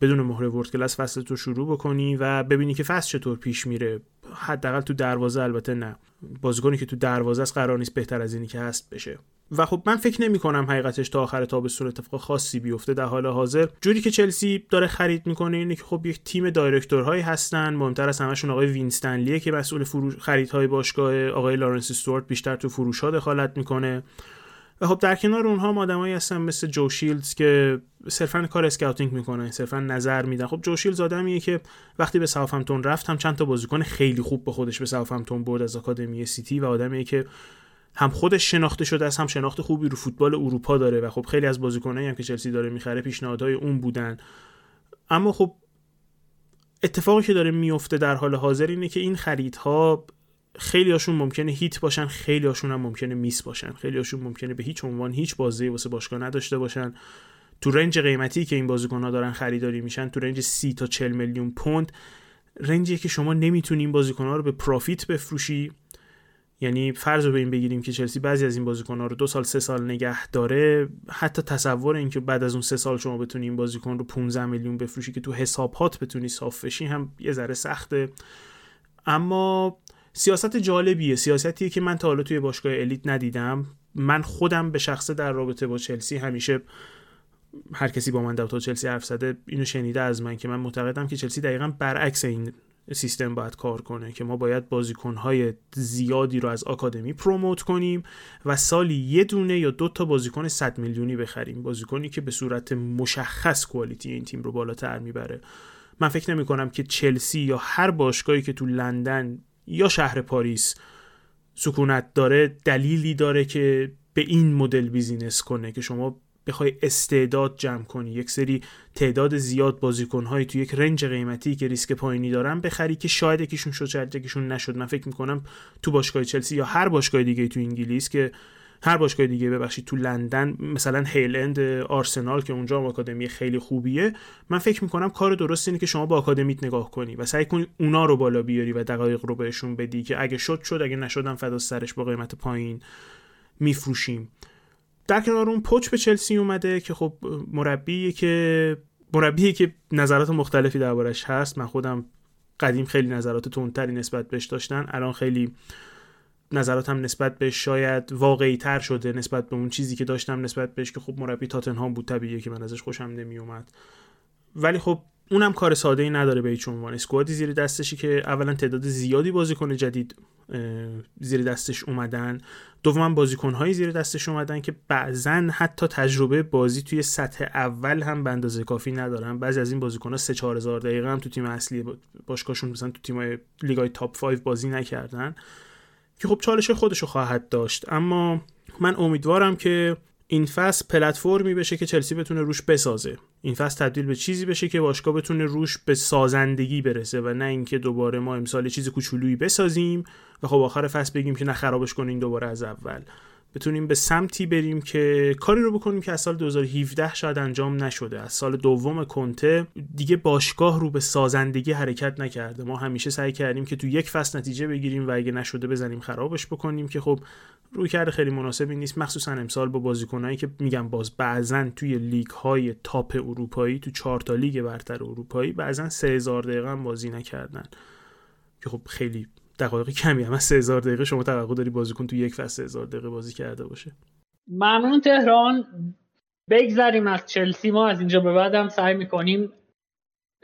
بدون مهره world class فصل تو شروع بکنی و ببینی که فصل چطور پیش میره. حداقل تو دروازه البته نه. بازیکنی که تو دروازه است قرار نیست بهتر از اینی که هست بشه. و خب من فکر نمی کنم حقیقتش تا آخر تابستون اتفاق خاصی بیفته در حال حاضر. جوری که چلسی داره خرید می‌کنه اینه که خب یک تیم director هایی هستن. مهمتر از همشون آقای وینستنلیه که مسئول فروش خریدهای باشگاه آقای لارنس استوارت بیشتر تو فروش ها دخالت می‌کنه. و خب در کنار اونها آدمایی هستن مثل جو شیلدز که صرفا کار scouting می‌کنن صرفا نظر میدن. خب جو شیلدز آدمیه که وقتی به ساوثهمپتون رفت هم چند تا بازیکن خیلی خوب به خودش به ساوثهمپتون برد از آکادمی سیتی و آدمیه که هم خودش شناخته شده از هم شناخت خوبی رو فوتبال اروپا داره و خب خیلی از بازیکنایی هم که چلسی داره می‌خره پیشنهادهای اون بودن. اما خب اتفاقی که داره میفته در حال حاضر اینه که این خریدها خیلی هاشون ممکنه hit باشن خیلی هاشون هم ممکنه miss باشن. خیلی هاشون ممکنه به هیچ عنوان هیچ بازی واسه باشگاه نداشته باشن. تو رنج قیمتی که این بازیکن ها دارن خریداری میشن تو رنج 30 تا 40 میلیون پوند رنجی که شما نمی‌تونی این بازیکن ها رو به پروفیت بفروشی. یعنی فرض رو به این بگیریم که چلسی بعضی از این بازیکن ها رو دو سال سه سال نگه داره. حتی تصور اینکه بعد از اون سه سال شما بتونی این بازیکن رو 15 میلیون بفروشی که تو حسابات بتونی صاف بشی هم یه ذره سخته. اما سیاست جالبیه. سیاستیه که من تا حالا توی باشگاه الیت ندیدم. من خودم به شخصه در رابطه با چلسی همیشه هر کسی با من در تا چلسی حرف زده اینو شنیده از من که من معتقدم که چلسی دقیقا برعکس این سیستم باید کار کنه که ما باید بازیکنهای زیادی رو از آکادمی پروموت کنیم و سالی یه دونه یا دو تا بازیکن 100 میلیونی بخریم. بازیکنی که به صورت مشخص کوالیتی این تیم رو بالاتر می‌بره. من فکر نمی کنم که چلسی یا هر باشگاهی که تو لندن یا شهر پاریس. سکونت داره دلیلی داره که به این مدل business کنه که شما بخوای استعداد جمع کنی. یک سری تعداد زیاد بازیکنهایی تو یک range قیمتی که ریسک پایینی دارن بخری که شاید یکیشون شد شاید یکیشون نشد. من فکر می‌کنم تو باشگاه چلسی یا هر باشگاه دیگه تو انگلیس که هر باشگاه دیگه ببخشید تو لندن مثلا هیل‌اند آرسنال که اونجا هم آکادمی خیلی خوبیه من فکر می‌کنم کار درست اینه که شما با آکادمیت نگاه کنی و سعی کنی اونا رو بالا بیاری و دقایق رو بهشون بدی که اگه شد شد اگه نشدم فدا سرش با قیمت پایین میفروشیم. در کنار اون پوچ به چلسی اومده که خب مربی که مربی که نظرات مختلفی دربارش هست. من خودم قدیم خیلی نظرات تندتری نسبت بهش داشتن. الان خیلی نظراتم نسبت به شاید واقعی تر شده نسبت به اون چیزی که داشتم نسبت بهش که خب مربی تاتنهام بود طبیعیه که من ازش خوشم نمی اومد ولی خب اونم کار ساده ای نداره به هیچ عنوان. اسکوادی زیر دستشی که اولا تعداد زیادی بازیکن جدید زیر دستش اومدن. دوما بازیکنهایی زیر دستش اومدن که بعضا حتی تجربه بازی توی سطح اول هم به اندازه کافی ندارن. بعضی از این بازیکنها 3 4000 دقیقه هم تو تیم اصلی باشگاهشون مثلا تو تیم‌های لیگای تاپ 5 بازی نکردن. که خب چالش خودشو خواهد داشت. اما من امیدوارم که این فصل پلتفرمی بشه که چلسی بتونه روش بسازه. این فصل تبدیل به چیزی بشه که باشگاه بتونه روش به سازندگی برسه و نه اینکه دوباره ما امسال چیز کوچولویی بسازیم و خب آخر فصل بگیم که نه خرابش کنین دوباره از اول. بتونیم به سمتی بریم که کاری رو بکنیم که از سال 2017 شاید انجام نشده. از سال دوم کنته دیگه باشگاه رو به سازندگی حرکت نکرده. ما همیشه سعی کردیم که تو یک فصل نتیجه بگیریم و اگه نشده بزنیم خرابش بکنیم که خب روی کرده خیلی مناسبی نیست. مخصوصا امسال با بازیکنایی که میگم باز بعضا توی لیگ های تاپ اروپایی تو چهار تا لیگ برتر اروپایی بعضا 3000 دقیقه بازی نکردن. که خب خیلی دقایق کمی هم. از 3000 دقیقه شما توقع داری بازیکن تو یک فصل 3000 دقیقه بازی کرده باشه. ممنون تهران. بگذریم از چلسی. ما از اینجا به بعدم سعی می‌کنیم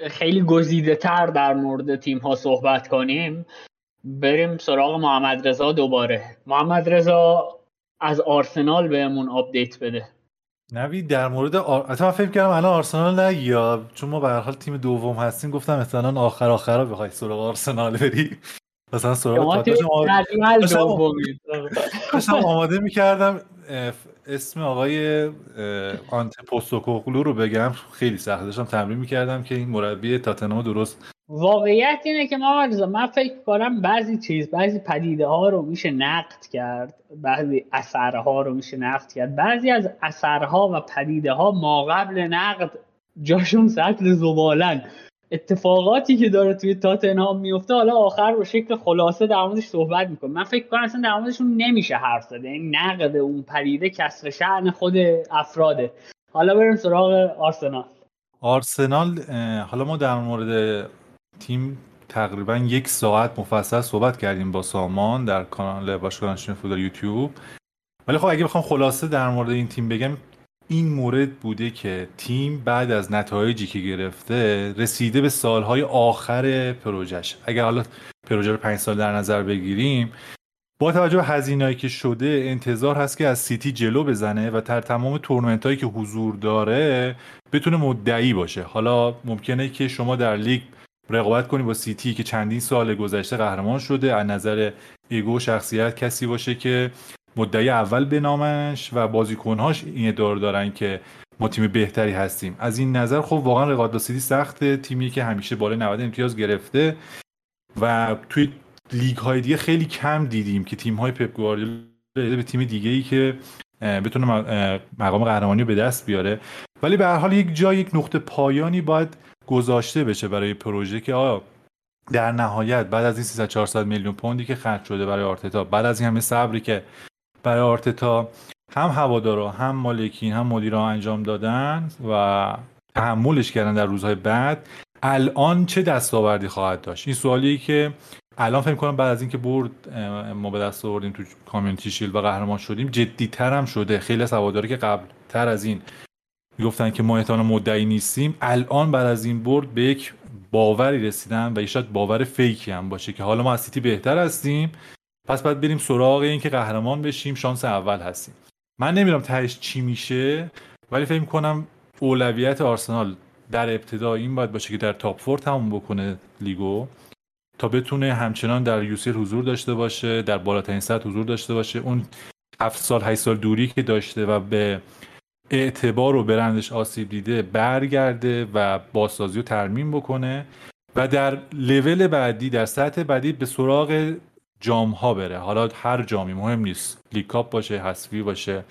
خیلی گزیده تر در مورد تیم ها صحبت کنیم. بریم سراغ محمد رضا دوباره. محمد رضا از آرسنال بهمون update بده. نوید در مورد آر... من فکر کردم الان آرسنال نه یا؟ چون ما به هر حال تیم دوم هستیم گفتم مثلا آخر آخر بخوای سراغ آرسنال بری. مثلا سراغ داشتم آماده می‌کردم اسم آقای آنت پوستوکوغلو رو بگم. خیلی سخت داشتم تمرین می‌کردم که این مربی تاتنهام درست. واقعیت اینه که ما من فکر کنم بعضی چیز بعضی پدیده ها رو میشه نقد کرد. بعضی اثرها رو میشه نقد کرد. بعضی از اثرها و پدیده ها ما قبل نقد جاشون سطل زبالن. اتفاقاتی که داره توی تاتنهام میفته حالا آخر به شکل خلاصه در موردش صحبت می‌کنه. من فکر کنم اصلا در موردشون نمیشه حرف زده. این نقد اون پدیده کسر شعن خود افراده. حالا بریم سراغ آرسنال. آرسنال حالا ما در مورد تیم تقریبا یک ساعت مفصل صحبت کردیم با سامان در کانال باشگاه فوتبال یوتیوب. ولی خب اگه بخوام خلاصه در مورد این تیم بگم این مورد بوده که تیم بعد از نتایجی که گرفته رسیده به سالهای آخر پروژش اگر حالا پروژه رو پنج سال در نظر بگیریم با توجه به هزینه‌ای که شده انتظار هست که از سیتی جلو بزنه و در تمام تورنمنت هایی که حضور داره بتونه مدعی باشه. حالا ممکنه که شما در لیگ رقابت کنی با سیتی که چندین سال گذشته قهرمان شده از نظر ego شخصیت کسی باشه که مدعی اول بنامش و بازیکنهاش این ادعا دارن که ما تیم بهتری هستیم. از این نظر خب واقعا رقابت سیتی سخته تیمی که همیشه بالای 90 امتیاز گرفته و توی لیگ های دیگه خیلی کم دیدیم که تیم های پپ گواردیولا به تیم دیگه ای که بتونه مقام قهرمانی به دست بیاره. ولی به هر حال یک جای یک نقطه پایانی باید گذاشته بشه برای پروژه که آیا در نهایت بعد از این 300 400 میلیون پوندی که خرج شده برای آرتتا بعد از این همه صبری که برای آرتتا هم هوادارا هم مالکین هم مدیران انجام دادن و تحملش کردن در روزهای بعد. الان چه دستاوردی خواهد داشت؟ این سوالی که الان فکر کنم بعد از اینکه برد ما به دست آوردیم تو کامیونیتی شیل و قهرمان شدیم جدیتر هم شده. خیلی از هواداری که قبل تر از این گفتن که ما احتمالا مدعی نیستیم الان بعد از این برد به یک باوری رسیدن و شاید باور فیکی هم باشه که حالا ما از سیتی بهتر هستیم. پس باید بریم سراغ این که قهرمان بشیم شانس اول هستیم. من نمی‌دونم تهش چی میشه ولی فکر کنم اولویت آرسنال در ابتدا این باید باشه که در تاپ فور تموم بکنه لیگو. تا بتونه همچنان در یوسیل حضور داشته باشه در بالاترین سطح حضور داشته باشه. اون هفت سال هشت سال دوری که داشته و به اعتبار و برندش آسیب دیده برگرده و بازسازی رو ترمیم بکنه. و در لول بعدی در سطح بعدی به سراغ جام ها بره. حالا هر جامی مهم نیست. لیگ کاپ باشه حذفی باشه.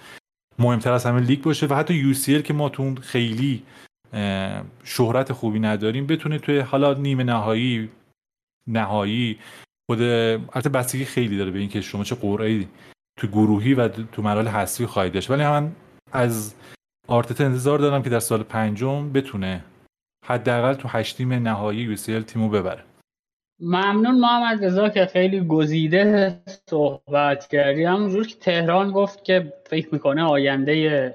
مهمتر از همه لیگ باشه و حتی یو که ما تو خیلی شهرت خوبی نداریم بتونه توی حالا نیمه نهایی نهایی خود البته بستگی خیلی داره به اینکه شما چه قرعه‌ای تو گروهی و تو مراحل حذفی خواهید داشت. ولی من از آرتتا انتظار دارم که در سال پنجم بتونه حداقل تو هشتم نهایی تیمو ببره. ممنون محمد رضا که خیلی گزیده صحبت کردی. همونجور که تهران گفت که فکر می‌کنه آینده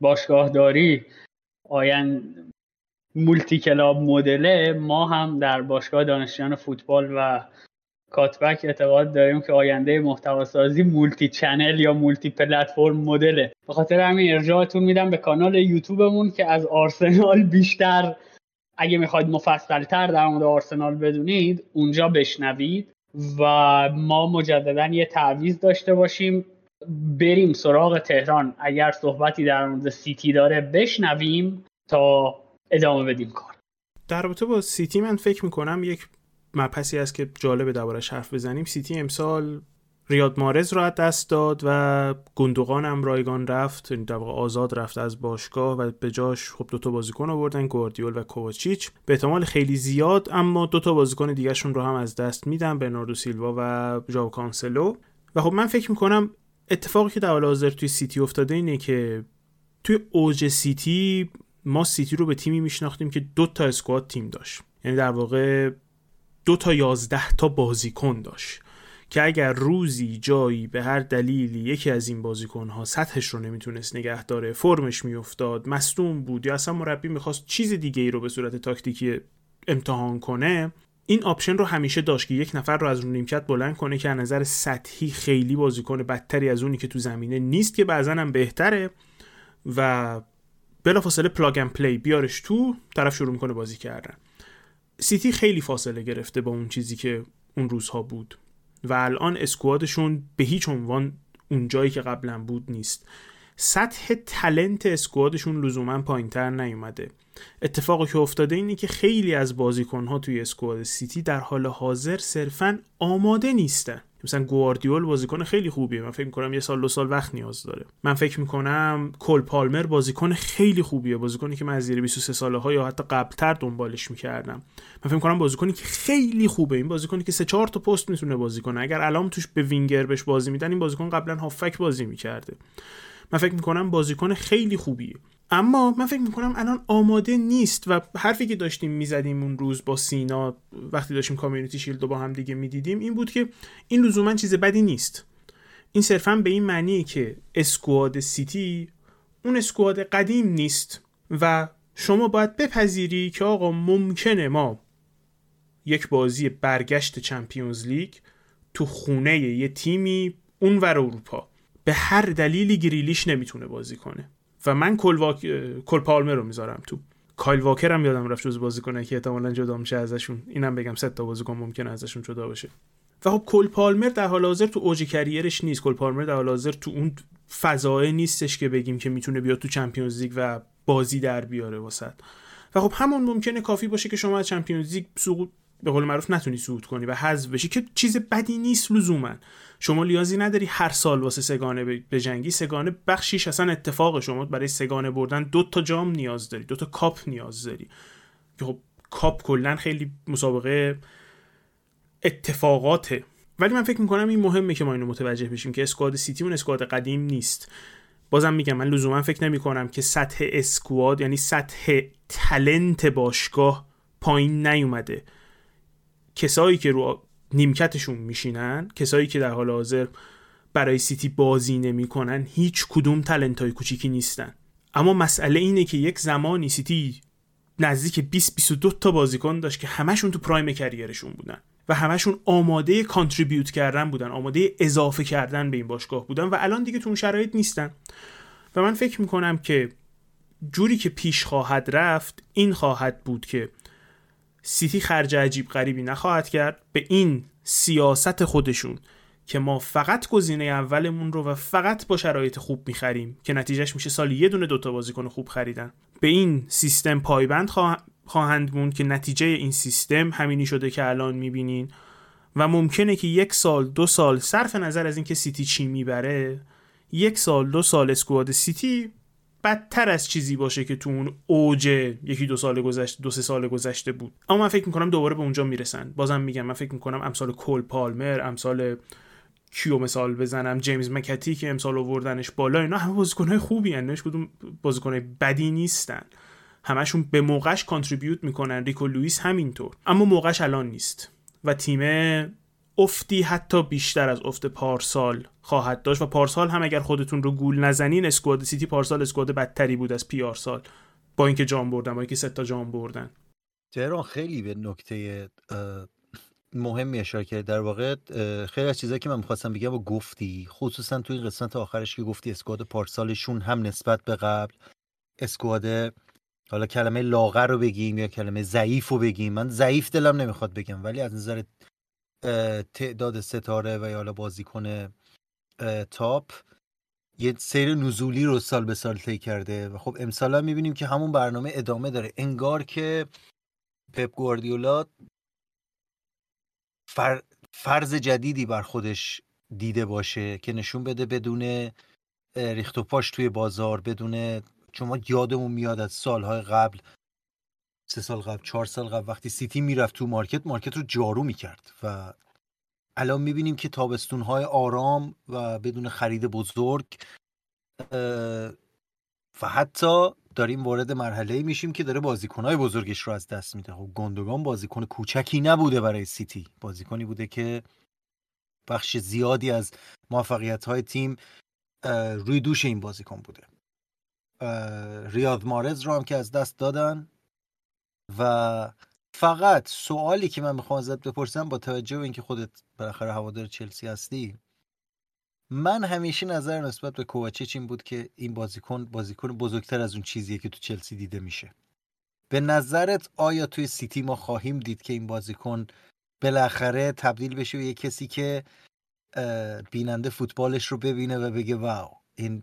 باشگاهداری آیند multi-club model ه ما هم در باشگاه دانشجویان فوتبال و کاتبک اعتقاد داریم که آینده محتوا سازی multi-channel یا multi-platform model ه. به خاطر همین ارجاعتون میدم به کانال یوتیوبمون که از آرسنال بیشتر اگه می‌خواید مفصلتر در مورد آرسنال بدونید اونجا بشنوید و ما مجددا یه تعویض داشته باشیم. بریم سراغ تهران. اگر صحبتی در مورد سیتی داره بشنویم تا ادامه بدیم کار. در رابطه با سیتی من فکر می‌کنم یک مبحثی است که جالبه دربارش حرف بزنیم. سیتی امسال ریاض محرز رو از دست داد و گوندوغان هم رایگان رفت یعنی در آزاد رفت از باشگاه و به جاش خب دو تا بازیکن آوردن گواردیول و کوواچیچ. به احتمال خیلی زیاد اما دو تا بازیکن دیگهشون رو هم از دست میدن برناردو سیلوا و ژوائو کانسلو. و خب من فکر می‌کنم اتفاقی که در حال حاضر توی سیتی افتاده اینه که توی اوج سیتی ما سیتی رو به تیمی میشناختیم که دو تا squad تیم داشت. یعنی در واقع دو تا یازده تا بازیکن داشت. که اگر روزی جایی به هر دلیلی یکی از این بازیکنها سطحش رو نمی‌تونست نگه داره form ش میافتاد مصدوم بود یا اصلا مربی می‌خواست چیز دیگه ای رو به صورت تاکتیکی امتحان کنه این option رو همیشه داشت که یک نفر رو از رو نیمکت بلند کنه که از نظر سطحی خیلی بازیکن بدتری از اونی که تو زمینه نیست که بعضا هم بهتره و بلافاصله plug and play بیارش تو طرف شروع می‌کنه بازی کردن. سیتی خیلی فاصله گرفته با اون چیزی که اون روزها بود. و الان squad شون به هیچ عنوان اون جایی که قبلا بود نیست. سطح talent squad شون لزوما پایینتر نیومده. اتفاقی که افتاده اینه که خیلی از بازیکنها توی اسکواد سیتی در حال حاضر صرفا آماده نیستن. مثلا گواردیول بازیکن خیلی خوبیه. من فکر می‌کنم یه سال دو سال وقت نیاز داره. من فکر می‌کنم کل پالمر بازیکن خیلی خوبیه. بازیکنی که من از زیر 23 ساله ها یا حتی قبلتر دنبالش می‌کردم. من فکر می‌کنم بازیکنی که خیلی خوبه. این بازیکنی که سه چهار تا پست می‌تونه بازی کنه. اگر الان توش به وینگر بهش بازی میدن این بازیکن قبلا هافک بازی می‌کرده. من فکر می‌کنم بازیکن خیلی خوبیه. اما من فکر می‌کنم الان آماده نیست و حرفی که داشتیم می‌زدیم اون روز با سینا وقتی داشتیم کامیونیتی شیلد رو با هم دیگه می‌دیدیم این بود که این لزوما چیز بدی نیست. این صرفا به این معنیه که اسکواد سیتی اون اسکواد قدیم نیست و شما باید بپذیری که آقا ممکنه ما یک بازی برگشت چمپیونز لیگ تو خونه یه تیمی اونور اروپا. به هر دلیلی گریلیش نمی‌تونه بازی کنه. و من کل, واک... کل پالمر رو می‌ذارم تو. کایل واکر هم یادم رفت جز بازیکنه که احتمالاً جدا میشه ازشون. اینم بگم سه تا بازیکن ممکنه ازشون جدا بشه و خب کل پالمر در حال حاضر تو اوج career ش نیست. کل پالمر در حال حاضر تو اون فضای نیستش که بگیم که می‌تونه بیاد تو Champions League و بازی در بیاره واست و خب همون ممکنه کافی باشه که شما از Champions League سقوط به قول معروف نتونی صعود کنی و حذف بشی که چیز بدی نیست لزوما. شما نیازی نداری هر سال واسه سه‌گانه بجنگی سه‌گانه بخشیش اصلا اتفاقه شما برای سه‌گانه بردن دو تا جام نیاز داری دو تا کاپ نیاز داری. که خب کاپ کلا خیلی مسابقه اتفاقاته. ولی من فکر می‌کنم این مهمه که ما اینو متوجه بشیم که squad سیتی اون squad قدیم نیست. بازم میگم من لزوما فکر نمی کنم که سطح squad یعنی سطح تلنت باشگاه پایین نیومده. کسایی که رو نیمکتشون میشینن کسایی که در حال حاضر برای سیتی بازی نمی‌کنن هیچ کدوم تلنت های کوچیکی نیستن. اما مسئله اینه که یک زمانی سیتی نزدیک 20 22 تا بازیکن داشت که همشون تو پرایم کریرشون بودن و همشون آماده کانتریبیوت کردن بودن آماده اضافه کردن به این باشگاه بودن و الان دیگه تو اون شرایط نیستن. و من فکر می‌کنم که جوری که پیش خواهد رفت این خواهد بود که سیتی خرج عجیب غریبی نخواهد کرد. به این سیاست خودشون که ما فقط گزینه اولمون رو و فقط با شرایط خوب می‌خریم که نتیجهش میشه سال یه دونه دوتا بازیکن خوب خریدن. به این سیستم پایبند خواهند موند که نتیجه این سیستم همینی شده که الان می‌بینین. و ممکنه که یک سال دو سال صرف نظر از اینکه سیتی چی می‌بره یک سال دو سال squad سیتی بدتر از چیزی باشه که تو اون اوج یکی دو سال گذشته دو سه سال گذشته بود. اما من فکر می‌کنم دوباره به اونجا می‌رسن. بازم میگم من فکر می‌کنم امسال کول پالمر امسال کیو مثال بزنم جیمز مک‌آتی که امسال آوردنش بالا اینا همه بازیکنهای خوبین هیچ کدوم بازیکنهای بدی نیستن. همشون به موقعش contribute می‌کنن. ریکو لوئیس همینطور. اما موقعش الان نیست. و تیم افتی حتی بیشتر از افت پارسال خواهد داشت و پارسال هم اگر خودتون رو گول نزنین اسکواد سیتی پارسال اسکواد بدتری بود از پیارسال. با اینکه جام بردن با اینکه سه تا جام بردن. تهران خیلی به نکته مهمی اشاره کرد در واقع خیلی از چیزایی که من می‌خواستم بگم و گفتی خصوصا توی قسمت آخرش که گفتی اسکواد پارسالشون هم نسبت به قبل اسکواد حالا کلمه لاغر رو بگیم یا کلمه ضعیف رو بگیم. من ضعیف دلم نمی‌خواد بگم ولی از نظر تعداد ستاره و یا حالا بازیکن تاپ یه سیر نزولی رو سال به سال طی کرده و خب امسال هم می‌بینیم که همون برنامه ادامه داره. انگار که پپ گواردیولا فر... فرض جدیدی بر خودش دیده باشه که نشون بده بدون ریخت و پاش توی بازار بدون چون ما یادمون میاد از سالهای قبل سه سال قبل چهار سال قبل وقتی سیتی می‌رفت تو market market رو جارو می‌کرد و الان می‌بینیم که تابستونهای آرام و بدون خرید بزرگ و حتی داریم وارد مرحله میشیم که داره بازیکنهای بزرگش رو از دست میده. خب گوندوغان بازیکن کوچکی نبوده برای سیتی. بازیکنی بوده که بخش زیادی از موفقیت های تیم روی دوش این بازیکن بوده. ریاض مارز رو هم که از دست دادن و فقط سوالی که من می‌خوام ازت بپرسم با توجه به اینکه خودت بالاخره هوادار چلسی هستی من همیشه نظر نسبت به کوواچیچ این بود که این بازیکن بازیکن بزرگتر از اون چیزیه که تو چلسی دیده میشه. به نظرت آیا توی سیتی ما خواهیم دید که این بازیکن بالاخره تبدیل بشه به یه کسی که بیننده فوتبالش رو ببینه و بگه واو این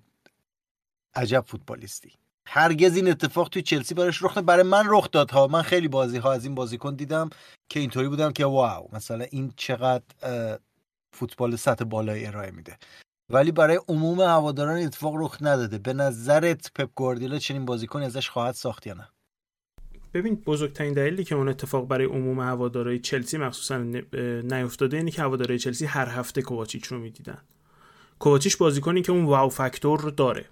عجب فوتبالیستی؟ هرگز این اتفاق توی چلسی براش رخ برای من رخ داد ها من خیلی بازی ها از این بازیکن دیدم که اینطوری بودم که واو مثلا این چقدر فوتبال سطح بالایی ارائه میده. ولی برای عموم هواداران اتفاق رخ نداده. به نظرت پپ گواردیولا چنین بازیکنی ازش خواهد ساخت یا نه؟ ببین بزرگترین دلیلی که اون اتفاق برای عموم هوادارهای چلسی مخصوصا نیفتاده اینه که هوادارهای چلسی هر هفته کوواچیچ رو می‌دیدن. کوواچیچ بازیکنی که اون واو فاکتور رو داره.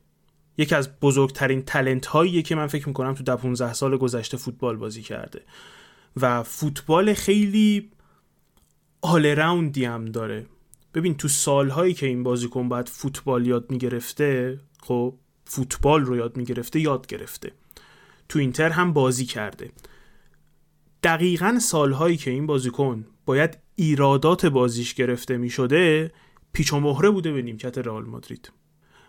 یکی از بزرگترین تلنت هایی که من فکر می‌کنم تو ده 15 سال گذشته فوتبال بازی کرده. و فوتبال خیلی آل راوندی هم داره. ببین تو سالهایی که این بازیکن باید فوتبال یاد می‌گرفته خب فوتبال رو یاد می‌گرفته یاد گرفته. تو اینتر هم بازی کرده. دقیقا سالهایی که این بازیکن باید ایرادات بازیش گرفته می شده پیچ و مهره بوده به نیمکت رئال مادرید.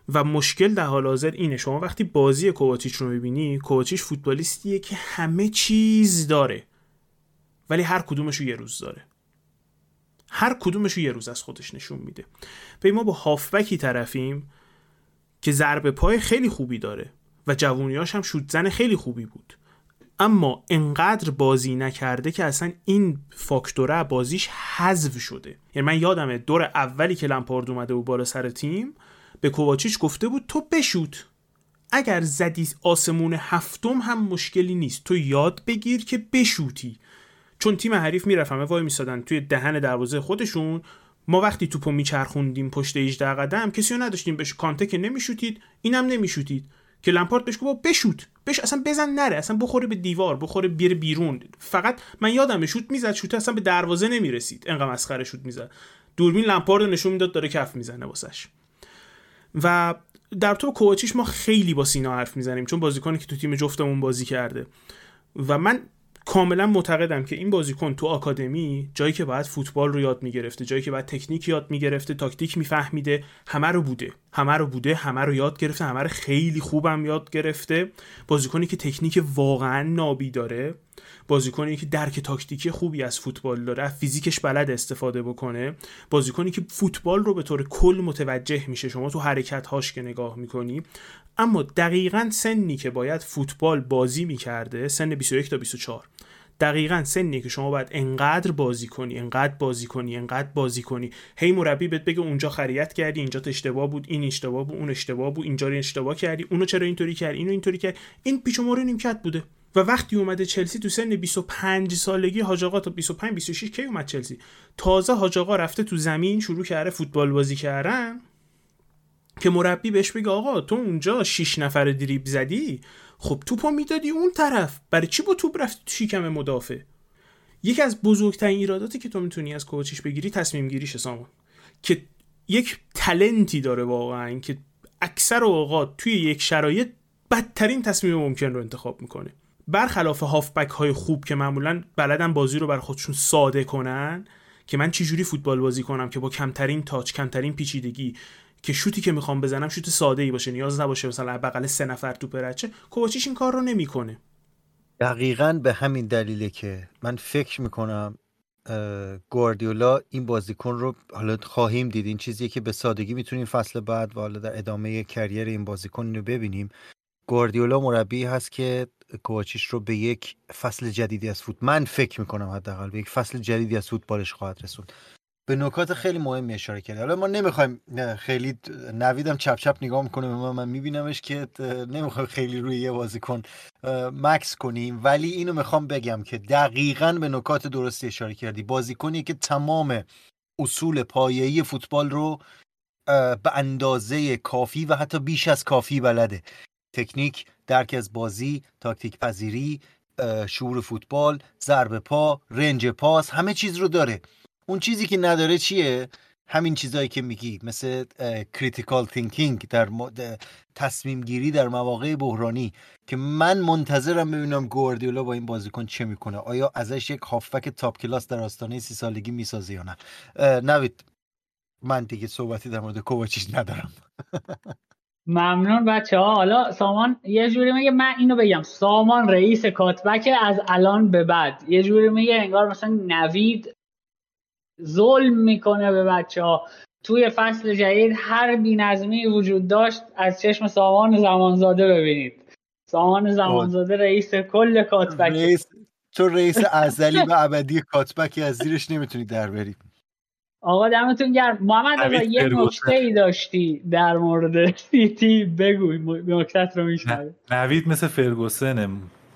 و مشکل در حال حاضر اینه. شما وقتی بازی کوواچیچ رو می‌بینی کوواچیچ فوتبالیستیه که همه چیز داره ولی هر کدومش یه روز داره. هر کدومش یه روز از خودش نشون میده. به ما با هافبکی طرفیم که ضربه پای خیلی خوبی داره و جوونیاش هم شوت خیلی خوبی بود. اما انقدر بازی نکرده که اصلا این فاکتوره بازیش حذف شده. یعنی من یادمه دور اولی که لمپارد اومده و بالا سر تیم به کوواچیچ گفته بود تو بشوت. اگر زدی آسمون هفتم هم مشکلی نیست. تو یاد بگیر که بشوتی. چون تیم حریف می‌رفت همه وای میسادن. توی دهن دروازه خودشون ما وقتی توپو میچرخوندیم پشت 18 قدم کسی رو نداشتیم. بهش کانته که نمیشوتید اینم نمیشوتید. که لمپارد بهش گفت بشوت. بش اصلا بزن نره اصلا بخوره به دیوار بخوره بیره بیرون. فقط من یادم شوت می‌زد شوت اصلا به دروازه نمی‌رسید. انقدر مسخره شوت می‌زد. دوربین لمپارد نشون می‌داد داره کف می‌زنه واسش. و در تو کوچیش ما خیلی با سینا حرف می‌زنیم چون بازیکنی که تو تیم جفتمون بازی کرده. و من کاملا معتقدم که این بازیکن تو آکادمی جایی که باید فوتبال رو یاد می‌گرفته جایی که باید تکنیک یاد می‌گرفته تاکتیک میفهمیده همه رو بوده همه رو بوده همه رو یاد گرفته همه رو خیلی خوبم یاد گرفته. بازیکنی که تکنیک واقعا نابی داره بازیکنی که درک تاکتیکی خوبی از فوتبال داره فیزیکش بلد استفاده بکنه. بازیکنی که فوتبال رو به طور کل متوجه میشه. شما تو حرکت هاش که نگاه می‌کنی. اما دقیقا سنی که باید فوتبال بازی می‌کرده سن 21 تا 24 دقیقا سنی که شما باید انقدر بازی کنی انقدر بازی کنی انقدر بازی کنی. هی مربی بهت بگه اونجا خریت کردی اینجا اشتباه بود این اشتباه بود اون اشتباه بود اینجا رو اشتباه کردی اونو چرا اینطوری کردی اینو اینطوری کردی. این پیچ و نیمکت بوده. و وقتی اومده چلسی تو سن 25 سالگی حاج آقا تا 25 26 کی اومد چلسی؟ تازه حاج آقا رفته تو زمین شروع کرده فوتبال بازی کردن. که مربی بهش بگه آقا تو اونجا 6 نفر دریب زدی؟ خب توپو می‌دادی اون طرف. برای چی با توپ رفتی تو شیکم مدافع؟ یکی از بزرگترین ایراداتی که تو می‌تونی از کوچیش بگیری تصمیم گیریش سامان. که یک تلنتی داره واقعا که اکثر اوقات توی یک شرایط بدترین تصمیم ممکن رو انتخاب می‌کنه. برخلاف هافبک های خوب که معمولا بلدن بازی رو بر خودشون ساده کنن که من چجوری فوتبال بازی کنم که با کمترین تاچ کمترین پیچیدگی که شوتی که می‌خوام بزنم شوت ساده ای باشه نیاز نباشه مثلا بغل سه نفر تو پرچه. کوواچیچ این کار رو نمی‌کنه. دقیقا به همین دلیله که من فکر می‌کنم گواردیولا این بازیکن رو حالا خواهیم دید. این چیزیه که به سادگی می‌تونیم فصل بعد و حالا در ادامه کریر این بازیکن رو ببینیم. گواردیولا مربی هست که کوچیش رو به یک فصل جدیدی از فوت من فکر می‌کنم حداقل به یک فصل جدیدی از فوتبالش خواهد رسوند. به نکات خیلی مهمی اشاره کرد حالا ما نمی‌خوایم خیلی نویدم چپ چپ نگاه می‌کنه من, من میبینمش که نمی‌خوایم خیلی روی یه بازیکن مکس کنیم. ولی اینو می‌خوام بگم که دقیقا به نکات درستی اشاره کردی. بازیکنی که تمام اصول پایه‌ای فوتبال رو به اندازه کافی و حتی بیش از کافی بلده. تکنیک درک از بازی تاکتیک پذیری شعور فوتبال ضربه پا range پاس همه چیز رو داره. اون چیزی که نداره چیه؟ همین چیزایی که میگی مثل critical thinking در تصمیم گیری در مواقع بحرانی که من منتظرم ببینم گواردیولا با این بازیکن چه می‌کنه. آیا ازش یک هافبک top class در آستانه سی سالگی می‌سازه یا نه؟ نوید من دیگه صحبتی در مورد کوواچیچ ندارم. [laughs] ممنون بچه ها. حالا سامان یه جوری میگه من اینو بگم. سامان رئیس کاتبک از الان به بعد. یه جوری میگه انگار مثلا نوید ظلم می‌کنه به بچه ها توی فصل جدید هر بینظمی وجود داشت از چشم سامان زمانزاده ببینید. سامان زمانزاده رئیس کل کاتبک. رئیس تو رئیس [laughs] ازلی و ابدی کاتبکی از زیرش نمی‌تونی در بری. آقا دمتون گرم. محمد آقا یه نکته ای داشتی در مورد [laughs] سیتی بگوی نکتت رو میشنوی. نوید مثل فرگوسنه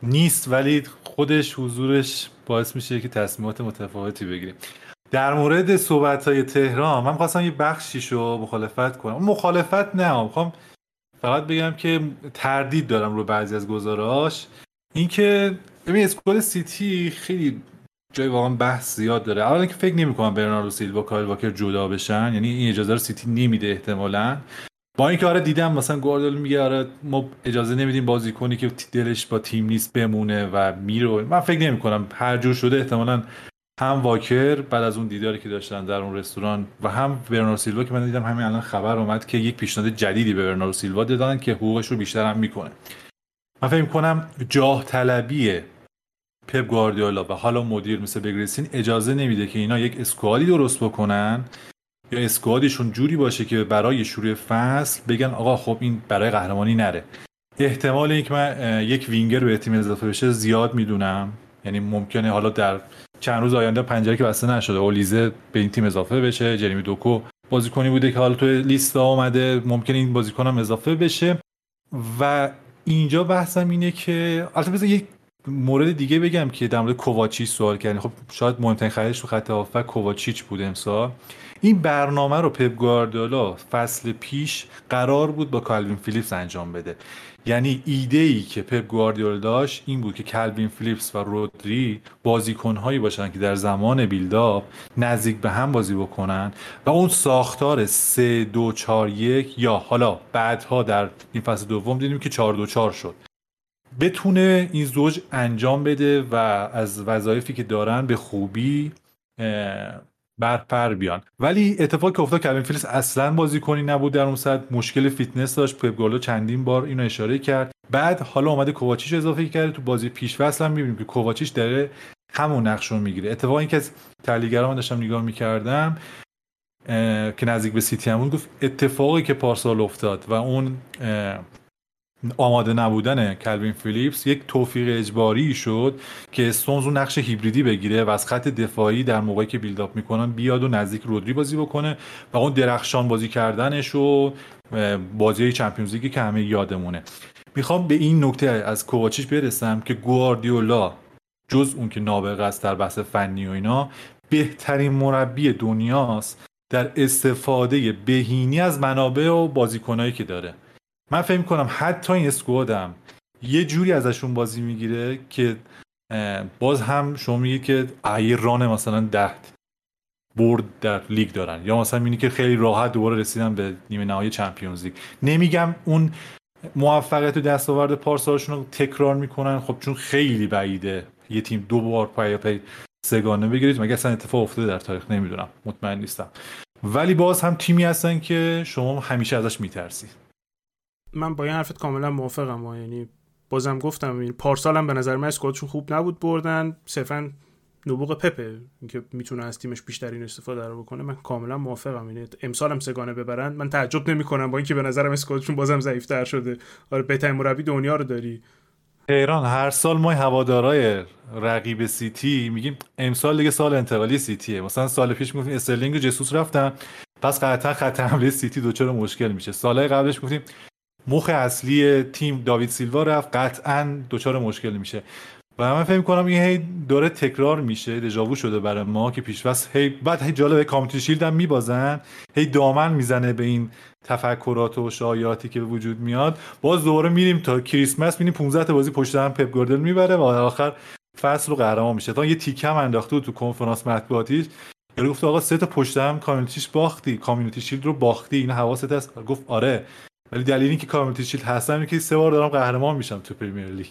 نیست ولی خودش حضورش باعث میشه که تصمیمات متفاوتی بگیریم در مورد صحبت های تهران من خواستم یه بخشیشو مخالفت کنم. مخالفت نه می‌خوام فقط بگم که تردید دارم رو بعضی از گزاراش اینکه ببین اسکواد سیتی خیلی جای واقعا بحث زیاد داره. اولا که فکر نمی‌کنم برناردو سیلوا کایل واکر جدا بشن یعنی این اجازه رو سیتی نمیده احتمالاً. با اینکه آره دیدم مثلا گواردیولا میگه آره ما اجازه نمیدیم بازیکنی که دلش با تیم نیست بمونه و میره. من فکر نمی کنم هر جور شده احتمالاً هم واکر بعد از اون دیداری که داشتن در اون رستوران و هم برناردو سیلوا که من دیدم همین الان خبر اومد که یک پیشنهاد جدیدی به برناردو سیلوا دادن که حقوقش رو بیشتر هم می‌کنه. من فکر کنم جاه طلبی پپ گواردیولا و حالا مدیر مثل بگریسین اجازه نمیده که اینا یک اسکوادی درست بکنن یا اسکوادشون جوری باشه که برای شروع فصل بگن آقا خب این برای قهرمانی نره. احتمال اینکه من یک وینگر به تیم اضافه بشه زیاد می‌دونم. یعنی ممکنه حالا در چند روز آینده پنجره که بسته نشده اولیزه به این تیم اضافه بشه جریمی دوکو بازیکنی بوده که حالا توی لیست آمده ممکنه این بازیکن هم اضافه بشه. و اینجا بحثم اینه که البته یک مورد دیگه بگم که در مورد کوواچیچ سوال کردین خب شاید مهمترین خریدش تو خط هافبک کوواچیچ بود امسال. این برنامه رو پپ گواردیولا فصل پیش قرار بود با کالوین فیلیپس انجام بده. یعنی ایده ای که پپ گواردیولا داشت این بود که کالوین فیلیپس و رودری بازیکنهایی باشن که در زمان buildup نزدیک به هم بازی بکنن و اون ساختار 3 2 4 1 یا حالا بعدها در این فصل دوم دیدیم که 4 2 4 شد. بتونه این زوج انجام بده و از وظایفی که دارن به خوبی بر بیان. ولی اتفاقی که افتاد کالوین فیلیپس اصلا بازیکنی نبود در اون حد مشکل فیتنس داشت. پپ چندین بار اینو اشاره کرد. بعد حالا اومده کوواچیچ اضافه کرده. تو بازی پیش هم می‌بینیم که کوواچیچ داره همون نقش رو می‌گیره. اتفاقی اینکه از تحلیلگرا من داشتم نگاه می‌کردم که نزدیک به سیتی همون گفت اتفاقی که پارسال افتاد و اون آماده نبودن کلوین فیلیپس یک توفیق اجباری شد که استونز اون نقش هیبریدی بگیره و از خط دفاعی در موقعی که بیلداپ می‌کنن بیاد و نزدیک رودری بازی بکنه و اون درخشان بازی کردنش و بازی چمپیونز لیگی که همه یادمونه. می‌خوام به این نکته از کوواچیش برسم که گواردیولا جز اون که نابغه است در بحث فنی و اینا بهترین مربی دنیاست در استفاده بهینی از منابع و بازیکنایی که داره. من فکر کنم حتی این اسکوادم یه جوری ازشون بازی می‌گیره که باز هم شما میگید که ایران مثلا ده برد در لیگ دارن. یا مثلا می‌بینی که خیلی راحت دوباره رسیدن به نیمه نهایی چمپیونز لیگ. نمیگم اون موفقیت و دستاورد پارسالشون رو تکرار می‌کنن. خب چون خیلی بعیده یه تیم دو بار پای پای سگانه بگیرید. مگه اصلا اتفاق افتاده در تاریخ نمی‌دونم. مطمئن نیستم. ولی باز هم تیمی هستن که شما همیشه ازش میترسید من با این حرفت کاملا موافقم یعنی بازم گفتم این هم به نظر من squad شون خوب نبود بردن. صرفا نبوغ پپه اینکه می‌تونه از تیمش بیشترین استفاده رو بکنه. من کاملا موافقم. یعنی امسال هم سه‌گانه ببرن. من تعجب نمی‌کنم با اینکه به نظرم squad شون بازم ضعیفتر شده. آره بهترین مربی دنیا رو داری. ایران هر سال ما هوادارای رقیب سیتی میگیم امسال دیگه سال انتقالی سیتیه. مثلا سال پیش می‌گفتیم استرلینگ و جسوس رفتن. پس قطعا خط حمله سیتی دچار مشکل میشه. سالهای قبلش گفتیم مخ اصلی تیم داوید سیلوا رفت. قطعا دچار مشکل میشه. و من فکر کنم این هی داره تکرار میشه دژاوو شده برای ما که پیشوست هی بعد هی جالبه کامیتی شیلد هم میبازن هی دامن می‌زنه به این تفکرات و شایعاتی که به وجود میاد. باز دوباره میریم تا کریسمس میریم 15 تا بازی پشت هم پپ گوردل می‌بره و آخر فصل رو قهرمان میشه. تا یه تیکم انداخته تو کنفرانس مطبوعاتیش. یارو گفت آقا سه تا پشت هم Community Shield باختی Community Shield رو باختی این حواست هست. گفت آره. ولی دلیلی که Community Shield هستم که سه بار دارم قهرمان میشم تو Premier League.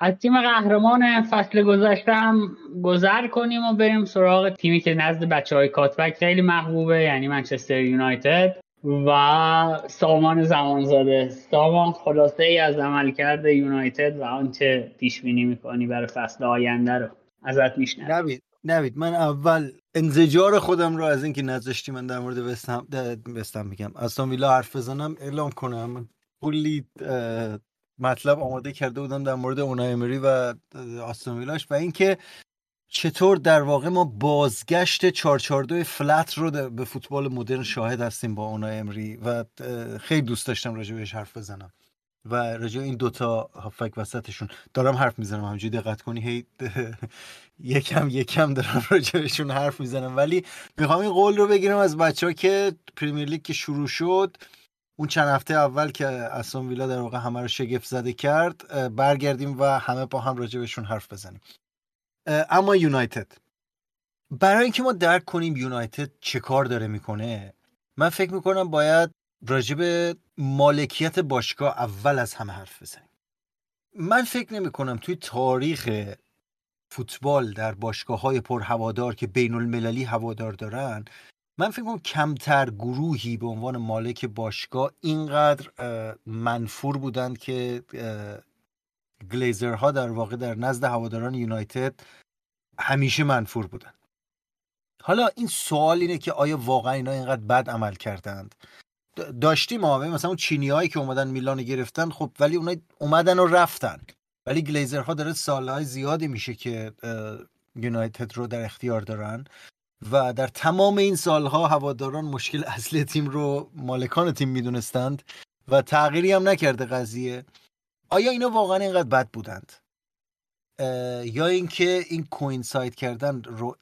از تیم قهرمان فصل گذشته هم گذر کنیم و بریم سراغ تیمی که نزد بچه های کات‌بک خیلی محبوبه یعنی منچستر یونایتد و سامان زمانزاده. سامان خلاصه ای از عملکرد یونایتد و آنچه پیش بینی می‌کنی برای فصل آینده رو ازت میشنم نوید نوید من اول انزجار خودم رو از اینکه نذاشتی من در مورد وستهم وستهم میگم. از ویلا حرف بزنم اعلام کنم. کلی مطلب آماده کرده بودم در مورد اونای امری و آستون ویلاش و اینکه چطور در واقع ما بازگشت 442 فلت رو به فوتبال مدرن شاهد هستیم با اونای امری و خیلی دوست داشتم راجع بهش حرف بزنم و راجع این دوتا هافک وسطشون. دارم حرف می‌زنم همجوری دقت کنی. هی یکم یکم دارم [laughs] راجع بهشون حرف می‌زنم ولی می‌خوام این قول رو بگیرم از بچه ها که پریمیر لیگ که شروع شد اون چند هفته اول که اسون ویلا در واقع همه رو شگفت زده کرد برگردیم و همه با هم راجع بهشون حرف بزنیم. اما یونایتد. برای اینکه ما درک کنیم یونایتد چه کار داره می‌کنه من فکر می‌کنم باید راجع به مالکیت باشگاه اول از همه حرف بزنیم. من فکر نمی کنم توی تاریخ فوتبال در باشگاه های پر هوادار که بین المللی هوادار دارن من فکر کنم کمتر گروهی به عنوان مالک باشگاه اینقدر منفور بودند که گلیزرها در واقع در نزد هواداران یونایتد همیشه منفور بودند. حالا این سوال اینه که آیا واقعا اینا اینقدر بد عمل کردند؟ داشتیم ما مثلا اون چینی هایی که اومدن میلان گرفتن خب ولی اونا اومدن و رفتن. ولی گلیزرها داره سالهای زیادی میشه که یونایتد رو در اختیار دارن و در تمام این سالها هواداران مشکل اصلی تیم رو مالکان تیم می‌دونستند و تغییری هم نکرده قضیه. آیا اینا واقعا اینقدر بد بودند؟ یا اینکه این کوینساید کردن رو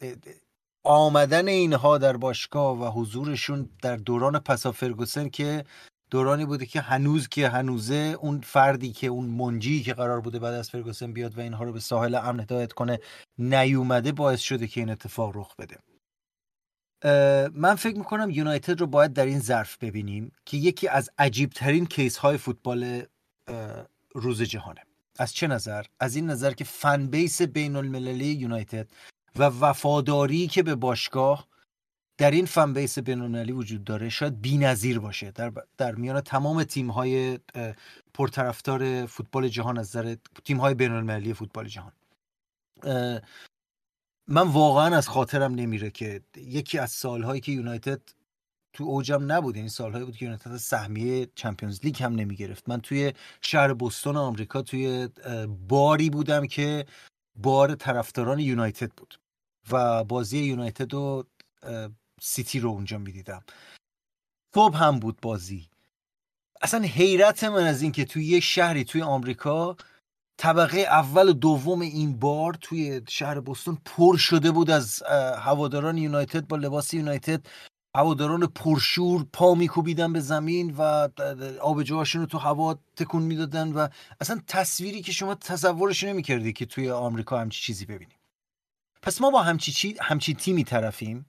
آمدن اینها در باشگاه و حضورشون در دوران پسا فرگوسن که دورانی بوده که هنوز که هنوزه اون فردی که اون منجی که قرار بوده بعد از فرگوسن بیاد و اینها رو به ساحل امن هدایت کنه نیومده باعث شده که این اتفاق رخ بده من فکر می‌کنم یونایتد رو باید در این ظرف ببینیم که یکی از عجیبترین کیس های فوتبال روز جهانه از چه نظر؟ از این نظر که فن بیس بین المللی یونایتد و وفاداری که به باشگاه در این فن بیس بین المللی وجود داره شاید بی‌نظیر باشه. در, در میان تمام تیم های پرطرفدار فوتبال جهان از نظر تیم های بین المللی فوتبال جهان. من واقعا از خاطرم نمیره که یکی از سالهایی که یونایتد تو اوجم نبود این یعنی سالهایی بود که یونایتد سهمیه چمپیونز لیگ هم نمی گرفت من توی شهر بوستون آمریکا توی باری بودم که بار طرفداران یونایتد بود و بازی یونایتد و سیتی رو اونجا می‌دیدم. صبح هم بود بازی. اصلا حیرت من از این که توی یه شهری توی آمریکا طبقه اول و دوم این بار توی شهر بوستون پر شده بود از هواداران یونایتد با لباس یونایتد. هواداران پرشور پا میکوبیدن به زمین و آبجوهاشون رو تو هوا تکون می‌دادن و اصلا تصویری که شما تصورش نمی‌کردی که توی آمریکا همچی چیزی ببینیم پس ما با همچی, چی... همچی تیمی طرفیم.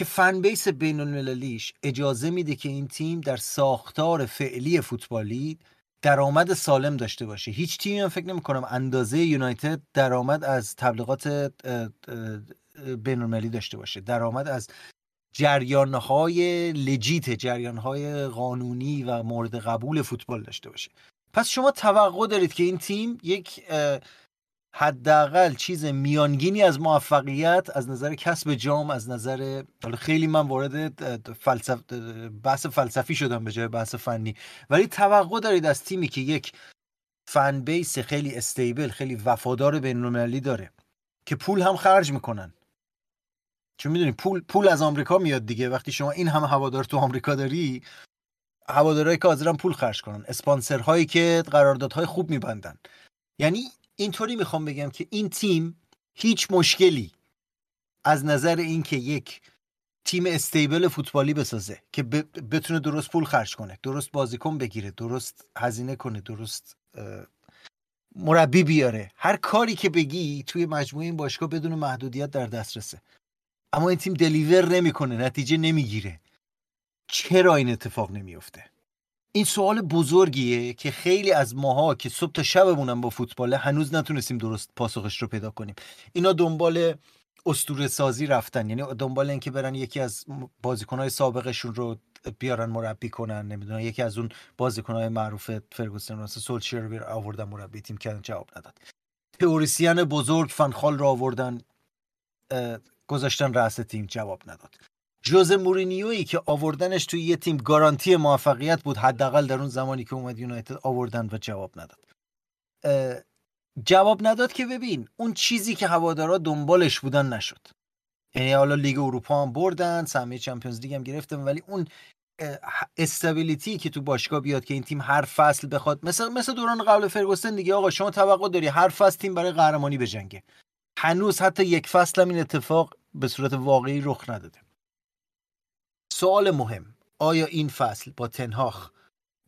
که فن بیس بین المللیش اجازه میده که این تیم در ساختار فعلی فوتبالی درآمد سالم داشته باشه. هیچ تیمی هم فکر نمی کنم اندازه یونایتد درآمد از تبلیغات بین داشته باشه. درآمد از جریانهای لجیت جریانهای قانونی و مورد قبول فوتبال داشته باشه. پس شما توقع دارید که این تیم یک حداقل چیز میانگینی از موفقیت از نظر کسب جام از نظر خیلی من وارد فلسف... بحث فلسفی شدم به جای بحث فنی. ولی توقع دارید از تیمی که یک فن بیس خیلی استیبل خیلی وفادار بین‌المللی داره که پول هم خرج می‌کنن. چون می‌دونی پول پول از آمریکا میاد دیگه. وقتی شما این همه هوادار تو آمریکا داری هوادارهایی که حاضرن پول خرج کنن. اسپانسرهایی که قراردادهای خوب میبندن. یعنی اینطوری می‌خوام بگم که این تیم هیچ مشکلی از نظر اینکه یک تیم استیبل فوتبالی بسازه که بتونه درست پول خرج کنه درست بازیکن بگیره درست هزینه کنه درست مربی بیاره. هر کاری که بگی توی مجموعه این باشگاه بدون محدودیت در دسترسه. اما این تیم دلیور نمی‌کنه نتیجه نمی‌گیره. چرا این اتفاق نمیفته این سوال بزرگیه که خیلی از ماها که صبح تا شبمونم با فوتباله هنوز نتونستیم درست پاسخش رو پیدا کنیم. اینا دنبال استوره سازی رفتن یعنی دنبال اینکه برن یکی از بازیکنهای سابقشون رو بیارن مربی کنن نمی‌دونم یکی از اون بازیکنهای معروف فرگوسن واسه سولشر رو آوردن مربی تیم کردن جواب نداد. تئوریسین بزرگ فنخال رو آوردن گذاشتن رأس تیم جواب نداد. جوز مورینیویی که آوردنش توی یه تیم گارانتی موفقیت بود حداقل در اون زمانی که اومد یونایتد آوردن و جواب نداد. جواب نداد که ببین اون چیزی که هوادارا دنبالش بودن نشد. یعنی حالا لیگ اروپا هم بردن سهمیه چمپیونز لیگ هم گرفتن ولی اون استابیلیتی که تو باشگاه بیاد که این تیم هر فصل بخواد مثل مثل دوران قبل فرگوسن دیگه آقا شما توقع داری هر فصل تیم برای قهرمانی بجنگه. هنوز حتی یک فصل هم این اتفاق به صورت واقعی رخ نداده. سوال مهم. آیا این فصل با تنهاخ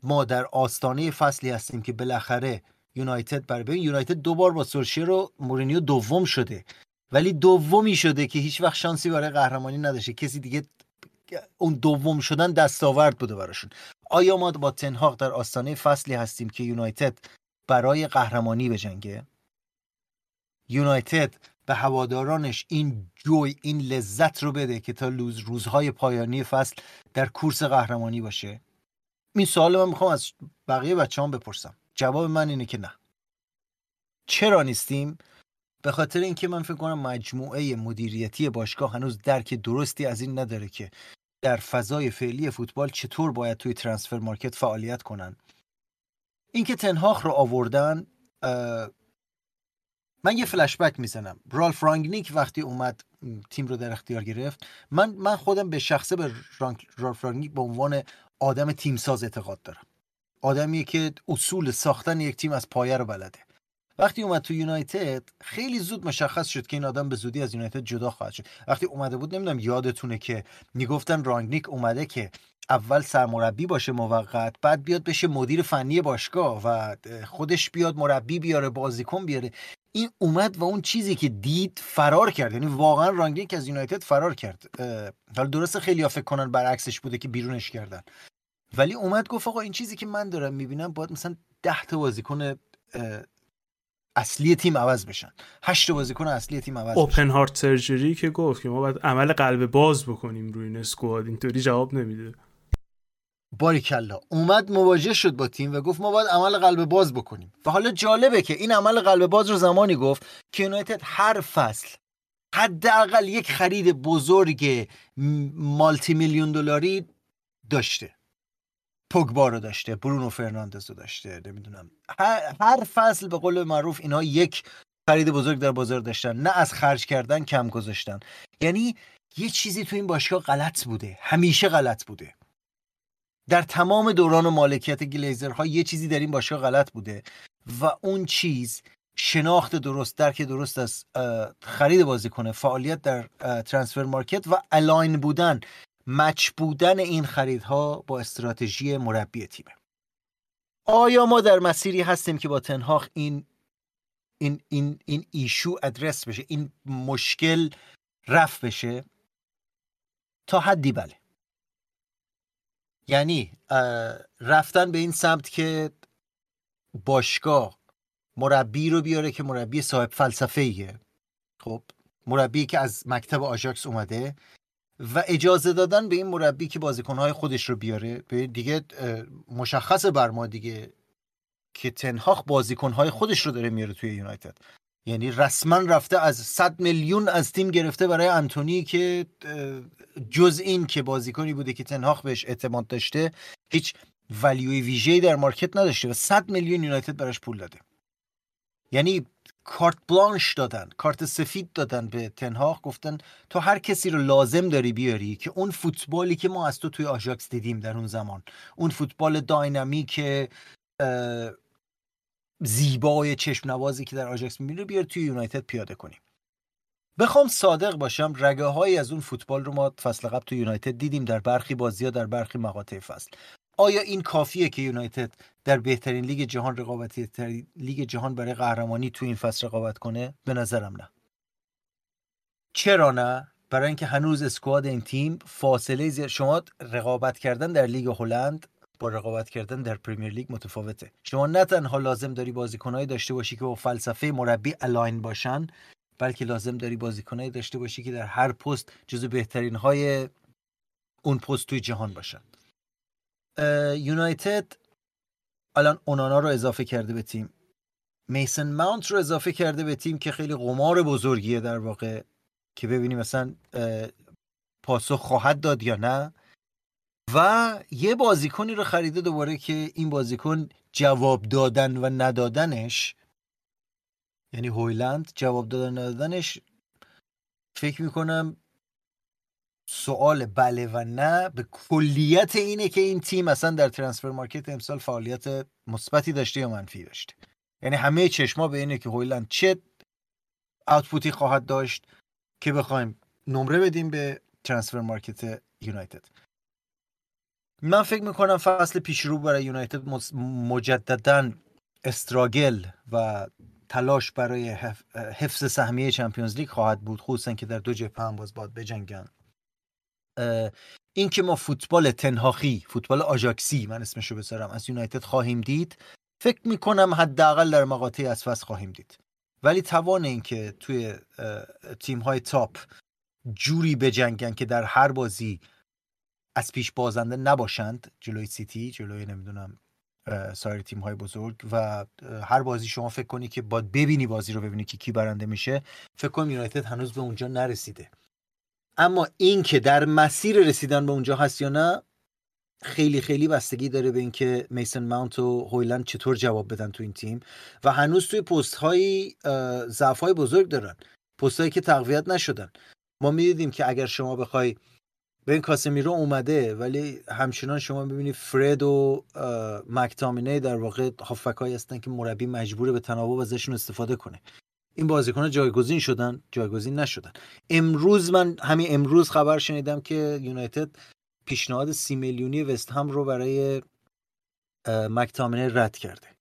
ما در آستانه فصلی هستیم که بالاخره یونایتد برای ببین یونایتد دوبار با سولشیر رو مورینیو دوم شده. ولی دومی شده که هیچ وقت شانسی برای قهرمانی نداشته. کسی دیگه اون دوم شدن دستاورد بوده براشون. آیا ما با تنهاق در آستانه فصلی هستیم که یونایتد برای قهرمانی بجنگه؟ یونایتد به هوادارانش این جوی این لذت رو بده که تا روز روزهای پایانی فصل در کورس قهرمانی باشه. این سوال من می‌خوام از بقیه بچه هم بپرسم. جواب من اینه که نه. چرا نیستیم؟ به خاطر اینکه من فکر کنم مجموعه مدیریتی باشگاه هنوز درک درستی از این نداره که در فضای فعلی فوتبال چطور باید توی ترانسفر مارکت فعالیت کنن. اینکه تنهاخ رو آوردن من یه فلشبک می‌زنم. رالف رانگنیک وقتی اومد تیم رو در اختیار گرفت من من خودم به شخصه به رالف رانگنیک به عنوان آدم تیم ساز اعتقاد دارم. آدمیه که اصول ساختن یک تیم از پایه رو بلده. وقتی اومد تو یونایتد خیلی زود مشخص شد که این آدم به زودی از یونایتد جدا خواهد شد. وقتی اومده بود نمی‌دونم یادتونه که می‌گفتن رانگنیک اومده که اول سرمربی باشه موقت بعد بیاد بشه مدیر فنی باشگاه و خودش بیاد مربی بیاره بازیکن بیاره. این اومد و اون چیزی که دید فرار کرد. یعنی واقعا رانگنیک از یونایتد فرار کرد. حالا درسته خیلی فکر کنن برعکسش بوده که بیرونش کردن. ولی اومد گفت آقا این چیزی که من دارم می‌بینم باید مثلا ده تا بازیکن اصلی تیم عوض بشن. هشت بازیکن اصلی تیم عوض اوپن هارت سرجری که گفت که ما باید عمل قلب باز بکنیم روی این اسکواد اینطوری جواب نمیده. باریکلا. اومد مواجه شد با تیم و گفت ما باید عمل قلب باز بکنیم. و حالا جالبه که این عمل قلب باز رو زمانی گفت که یونایتد هر فصل حداقل یک خرید بزرگ مالتی میلیون دلاری داشته. پوگبا رو داشته برونو فرناندز رو داشته نمی‌دونم. هر, فصل به قول معروف اینها یک خرید بزرگ در بازار داشتن. نه از خرج کردن کم گذاشتن. یعنی یه چیزی تو این باشگاه غلط بوده. همیشه غلط بوده. در تمام دوران مالکیت گلیزرها یه چیزی در این باشگاه غلط بوده و اون چیز شناخت درست درک درست از خرید بازیکن فعالیت در ترانسفر مارکت و الاین بودن مچ بودن این خریدها با استراتژی مربی تیمه آیا ما در مسیری هستیم که با تنهاخ این این این این ایشو ادرس بشه این مشکل رفت بشه؟ تا حدی بله. یعنی رفتن به این سمت که باشگاه مربی رو بیاره که مربی صاحب فلسفه ایه خب مربی که از مکتب آژاکس اومده و اجازه دادن به این مربی که بازیکنهای خودش رو بیاره. به دیگه مشخص بر ما دیگه که تنهاخ بازیکنهای خودش رو داره میاره توی یونایتد. یعنی رسما رفته از 100 میلیون از تیم گرفته برای انتونی که جز این که بازیکنی بوده که تنهاخ بهش اعتماد داشته هیچ ولیوی ویژه‌ای در مارکت نداشته و 100 میلیون یونایتد براش پول داده. یعنی کارت بلانش دادن کارت سفید دادن به تنهاخ گفتن تو هر کسی رو لازم داری بیاری که اون فوتبالی که ما از تو توی آژاکس دیدیم در اون زمان اون فوتبال dynamic زیبای چشم نوازی که در آژاکس می‌بینی رو بیار توی یونایتد پیاده کنیم بخوام صادق باشم رگه های از اون فوتبال رو ما فصل قبل تو یونایتد دیدیم در برخی بازی ها در برخی مقاطع فصل. آیا این کافیه که یونایتد در بهترین لیگ جهان رقابتی لیگ جهان برای قهرمانی تو این فصل رقابت کنه؟ به نظرم نه. چرا نه؟ برای اینکه هنوز squad این تیم فاصله زیاد شما رقابت کردن در لیگ هلند با رقابت کردن در پریمیر لیگ متفاوته. شما نه تنها لازم داری بازیکنهایی داشته باشی که با فلسفه مربی الاین باشن بلکه لازم داری بازیکنهایی داشته باشی که در هر پست جزو بهترین های اون پست توی جهان باشن. یونایتد الان اونانا رو اضافه کرده به تیم. میسن ماونت رو اضافه کرده به تیم که خیلی قمار بزرگیه در واقع که ببینیم مثلا پاسخ خواهد داد یا نه. و یه بازیکنی رو خریده دوباره که این بازیکن جواب دادن و ندادنش یعنی هویلند جواب دادن ندادنش فکر می‌کنم سوال بله و نه به کلیت اینه که این تیم اصلا در ترانسفر مارکت امسال فعالیت مثبتی داشته یا منفی داشته. یعنی همه چشما به اینه که هویلند چه آوتپوتی خواهد داشت که بخوایم نمره بدیم به ترانسفر مارکت یونایتد. من فکر می‌کنم فصل پیش رو برای یونایتد مجددا استراگل و تلاش برای حفظ سهمیه چمپیونز لیگ خواهد بود خصوصا که در دو جبهه هم باز باید بجنگن. این که ما فوتبال تنهاخی فوتبال آژاکسی من اسمشو بذارم از یونایتد خواهیم دید فکر می‌کنم حداقل در مقاطعی از فصل خواهیم دید. ولی توان این که توی تیم های تاپ جوری بجنگن که در هر بازی از پیش بازنده نباشند جلوی سیتی جلوی نمی‌دونم سایر تیم های بزرگ و هر بازی شما فکر کنی که باید ببینی بازی رو ببینی که کی برنده میشه فکر کنم یونایتد هنوز به اونجا نرسیده. اما این که در مسیر رسیدن به اونجا هست یا نه خیلی خیلی بستگی داره به اینکه میسن ماونت و هویلند چطور جواب بدن تو این تیم و هنوز توی پست های ضعف های بزرگ دارن. پست هایی که تقویت نشدن. ما می‌دیدیم که اگر شما بخوای به این کاسمیرو اومده ولی همچنان شما ببینید فرد و مکتامینه در واقع هافکایی هستن که مربی مجبوره به تناوب ازشون استفاده کنه. این بازیکن جایگزین شدن جایگزین نشدن. امروز من همین امروز خبر شنیدم که یونایتد پیشنهاد سی میلیونی وست هم رو برای مکتامینه رد کرده.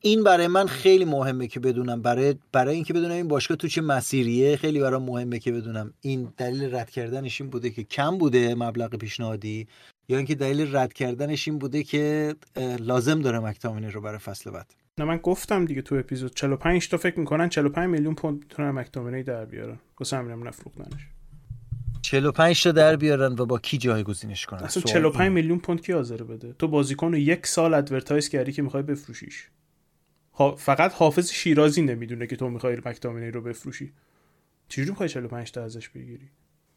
این برای من خیلی مهمه که بدونم برای برای اینکه بدونم این باشگاه تو چه مسیریه خیلی برای مهمه که بدونم این دلیل رد کردنش این بوده که کم بوده مبلغ پیشنهادی یا اینکه دلیل رد کردنش این بوده که لازم داره مکتامینه رو برای فصل بعد. نه من گفتم دیگه تو اپیزود 45 تا فکر می‌کنن 45 میلیون پوند می‌تونن مکتامینه در بیارن. واسه همینم نفروختنش. 45 تا در بیارن و با کی جایگزینش کنن؟ اصلا 45 میلیون پوند کی حاضر بده؟ تو بازیکن رو یک سال advertise کردی که می‌خوای بفروشیش. فقط حافظ شیرازی نمی‌دونه که تو می‌خوای مک‌تامینی رو بفروشی. چجوری می‌خوای 45 تا ازش بگیری؟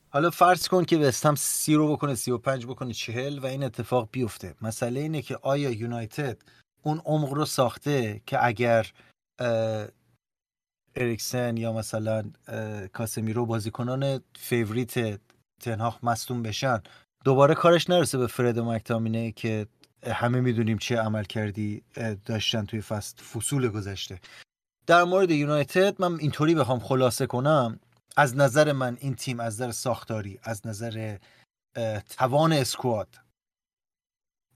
حالا فرض کن که وستهم سی رو بکنه 35 بکنه 40 و این اتفاق بیفته. مسئله اینه که آیا یونایتد اون عمق رو ساخته که اگر اریکسن یا مثلا کاسمیرو بازیکنان favorite تن هاخ مصدوم بشن دوباره کارش نرسه به فرد مک‌تامینی که همه می‌دونیم چه عمل کردی داشتن توی فصل فصول گذشته. در مورد یونایتد من اینطوری بخوام خلاصه کنم. از نظر من این تیم از نظر ساختاری از نظر توان squad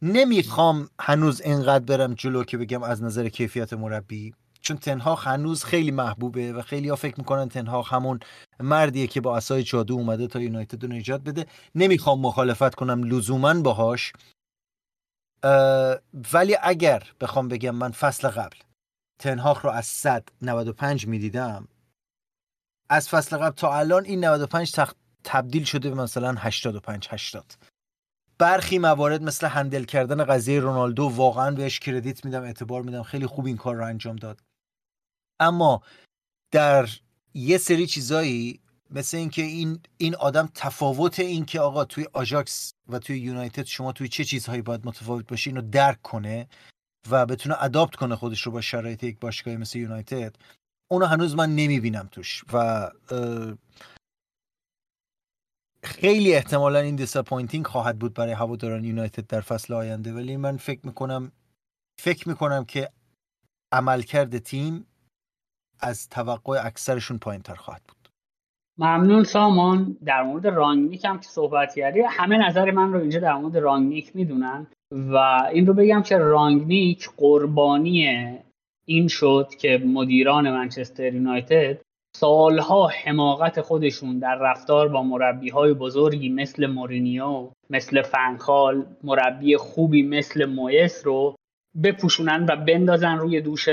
نمی‌خوام هنوز اینقدر برم جلو که بگم از نظر کیفیت مربی. چون تنها هنوز خیلی محبوبه و خیلی ها فکر می‌کنن تنها همون مردیه که با اسای جادو اومده تا یونایتد رو نجات بده. نمی‌خوام مخالفت کنم لزوما باهاش. ولی اگر بخوام بگم من فصل قبل تنهاخ رو از 100 95 می‌دیدم از فصل قبل تا الان این 95 تخ... تبدیل شده به مثلا 85 80 برخی موارد مثل هندل کردن قضیه رونالدو واقعا بهش کردیت میدم اعتبار میدم خیلی خوب این کار رو انجام داد. اما در یه سری چیزایی مثل اینکه این این آدم تفاوت این که آقا توی آژاکس و توی یونایتد شما توی چه چیزهایی باید متفاوت باشی اینو درک کنه و بتونه adapt کنه خودش رو با شرایط یک باشگاهی مثل یونایتد اونو هنوز من نمی‌بینم توش. و خیلی احتمالا این disappointing خواهد بود برای هواداران یونایتد در فصل آینده. ولی من فکر می‌کنم فکر می‌کنم که عملکرد تیم از توقع اکثرشون پایین تر خواهد بود. ممنون سامان. در مورد رانگنیک هم که صحبت کردی همه نظر من رو اینجا در مورد رانگنیک می‌دونن و این رو بگم که رانگنیک قربانی این شد که مدیران منچستر یونایتد سالها حماقت خودشون در رفتار با مربی های بزرگی مثل مورینیو مثل فنخال مربی خوبی مثل مویس رو بپوشونن و بندازن روی دوش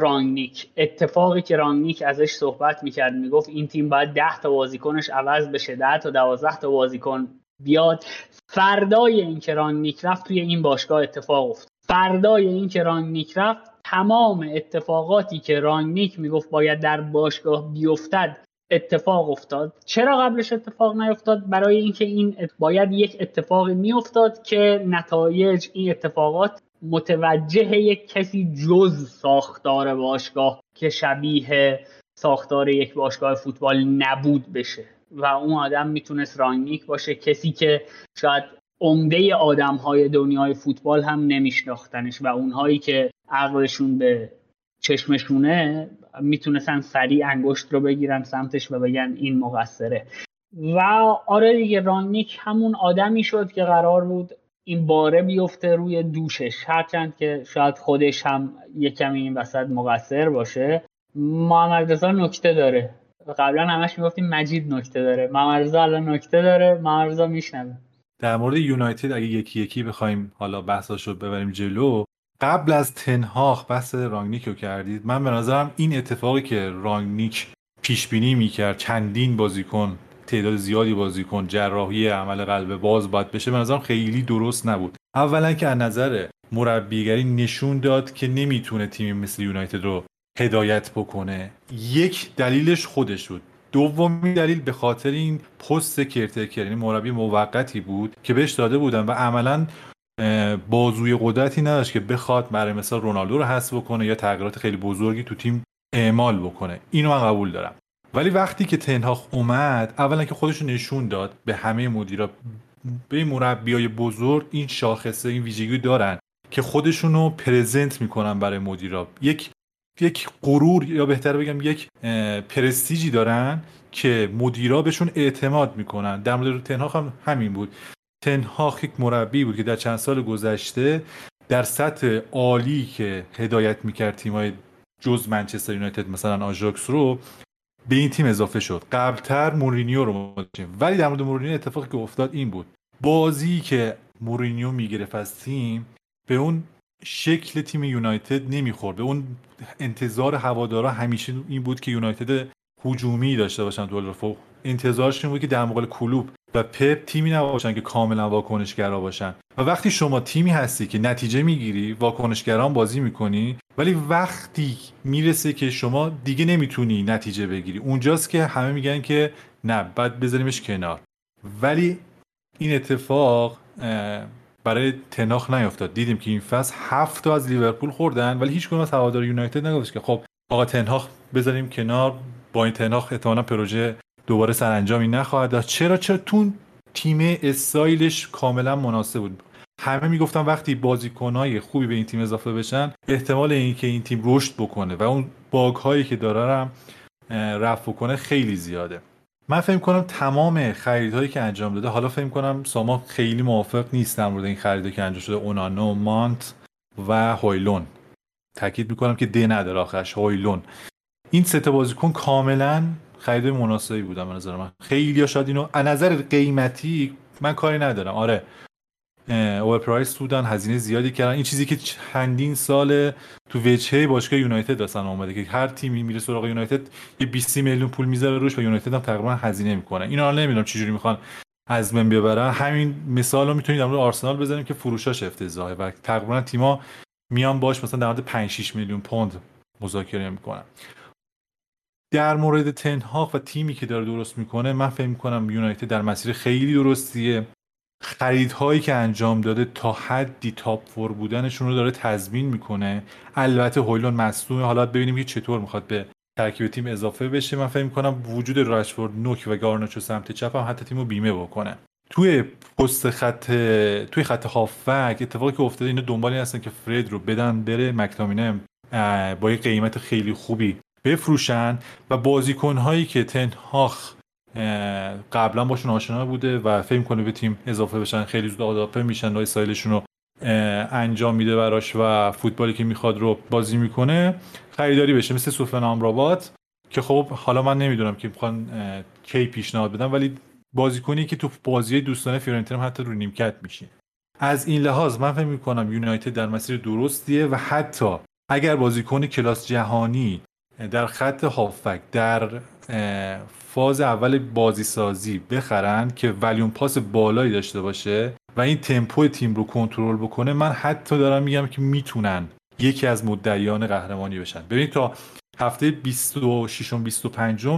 رانگنیک اتفاقی که رانگنیک ازش صحبت می‌کرد می‌گفت این تیم باید ده تا بازیکنش عوض بشه ده تا دوازده تا بازیکن بیاد. فردای اینکه رانگنیک رفت توی این باشگاه اتفاق افتاد. فردای اینکه رانگنیک رفت تمام اتفاقاتی که رانگنیک می‌گفت باید در باشگاه بیفتد اتفاق افتاد. چرا قبلش اتفاق نیفتاد؟ برای اینکه این باید یک اتفاقی میافتاد که نتایج این اتفاقات متوجه یک کسی جز ساختار باشگاه که شبیه ساختار یک باشگاه فوتبال نبود بشه. و اون آدم می‌تونست رانگنیک باشه کسی که شاید عمده آدم های دنیای فوتبال هم نمیشناختنش و اونهایی که عقلشون به چشمشونه می‌تونستن سریع انگشت رو بگیرن سمتش و بگن این مقصره. و آره دیگه رانیک همون آدمی شد که قرار بود این باره بیفته روی دوشش. هرچند که شاید خودش هم یه کمی این وسط مقصر باشه. محمد رضا نکته داره. قبلا همش می‌گفتیم مجید نکته داره. محمد رضا الان نکته داره. محمد رضا میشنوه. در مورد یونایتد اگه یکی یکی بخوایم حالا بحثاشو ببریم جلو قبل از تنهاخ بحث رانگنیک رو کردید. من به نظرم این اتفاقی که رانگنیک پیش بینی می‌کرد چندین بازیکن تعداد زیادی بازیکن جراحی عمل قلب باز باید بشه به خیلی درست نبود. اولا که از نظر مربیگری نشون داد که نمی‌تونه تیمی مثل یونایتد رو هدایت بکنه. یک دلیلش خودش بود. دومی دلیل به خاطر این پست کرتکر یعنی مربی موقتی بود که بهش داده بودن و عملا بازوی قدرتی نداشت که بخواد برای مثال رونالدو رو حذف بکنه یا تغییرات خیلی بزرگی تو تیم اعمال بکنه. اینو من قبول دارم. ولی وقتی که تنهاخ اومد اولا که خودش نشون داد به همه مدیرا به مربیای بزرگ این شاخصه این ویژگی دارن که خودشون رو present می‌کنن برای مدیرا. یک یک غرور یا بهتر بگم یک پرستیجی دارن که مدیرا بهشون اعتماد می‌کنن. در مورد تنهاخ هم همین بود. تنهاخ یک مربی بود که در چند سال گذشته در سطح عالی که هدایت می‌کرد تیمای جز منچستر یونایتد مثلا آژاکس رو به این تیم اضافه شد. قبلتر مورینیو رو داشتیم ولی در مورد مورینیو اتفاقی که افتاد این بود. بازی که مورینیو می‌گرفت از تیم به اون شکل تیم یونایتد نمی‌خورد. به اون انتظار هوادارا همیشه این بود که یونایتد هجومی داشته باشن تو فوق انتظارش این بود که در مقابل کلوب و پپ تیمی نباشن که کاملا واکنشگرا باشن. و وقتی شما تیمی هستی که نتیجه می‌گیری واکنشگران بازی می‌کنی ولی وقتی می‌رسه که شما دیگه نمی‌تونی نتیجه بگیری. اونجاست که همه میگن که نه بعد بذاریمش کنار. ولی این اتفاق برای تناخ نیفتاد دیدیم که این فصل هفت تا از لیورپول خوردن ولی هیچ از هوادار یونایتد نگفتش که خب آقا تنهاخ بذاریم کنار. با این تنهاخ احتمالاً پروژه دوباره سرانجامی نخواهد داشت. چرا؟ چرا؟ تون تیم استایلش کاملا مناسب بود. همه می‌گفتن وقتی بازیکنهای خوبی به این تیم اضافه بشن احتمال اینکه این تیم رشد بکنه و اون باگ هایی که داره رفع بکنه خیلی زیاده. من فکر کنم تمام خریدهایی که انجام داده حالا فکر کنم ساما خیلی موافق نیست در این خریدهایی که انجام شده اونانو مانت و هویلون. تاکید می‌کنم که ده نداره آخرش هویلون. این سه بازیکن کاملا خرید مناسبی بودم به نظر من. خیلی شاید اینو از نظر قیمتی من کاری ندارم. آره. اوور پرایس بودن هزینه زیادی کردن. این چیزی که چندین سال تو وجهه باشگاه یونایتد اصلا اومده که هر تیمی میره سراغ یونایتد یه 20 میلیون پول می‌ذاره روش و یونایتد هم تقریبا هزینه می‌کنه. اینا حالا نمی‌دونم چجوری می‌خوان از من بیبرن همین مثال رو می‌تونید در آرسنال بزنیم که فروشاش افتضاحه و تقریبا تیما میان باش مثلا در مورد 5 6 میلیون پوند مذاکره می‌کنن. در مورد تنهاق و تیمی که داره درست می‌کنه من فکر می‌کنم یونایتد در مسیر خیلی درستیه. خریدهایی که انجام داده تا حدی تاپ فور بودنشون رو داره تضمین می‌کنه. البته هویلون مصدومه. حالا ببینیم که چطور می‌خواد به ترکیب تیم اضافه بشه. من فکر می‌کنم وجود راشفورد نوک و گارناچو سمت چپ هم حتی تیمو بیمه بکنه. توی پست خط توی خط هافک اتفاقی که افتاده اینا دنبالی هستن که فرید رو بدن بره مکتامینه با یه قیمت خیلی خوبی بفروشن و بازیکن هایی که تنهاخ قبلا باشون آشنا بوده و فکر کنه به تیم اضافه بشن خیلی زود آداپته میشن و سایلشون رو انجام میده براش و فوتبالی که می‌خواد رو بازی می‌کنه خریداری بشه مثل سوفن آمرابات که خب حالا من نمی‌دونم که می‌خوان کی پیشنهاد بدم ولی بازیکنی که تو بازی دوستانه فیورنتین حتی رو نیمکت میشه از این لحاظ من فکر می‌کنم یونایتد در مسیر درستیه و حتی اگر بازیکن کلاس جهانی در خط هافک در فاز اول بازی سازی بخرن که ولیوم پاس بالایی داشته باشه و این تمپو تیم رو کنترل بکنه من حتی دارم میگم که می‌تونن یکی از مدعیان قهرمانی بشن. ببینید تا هفته 26 و 25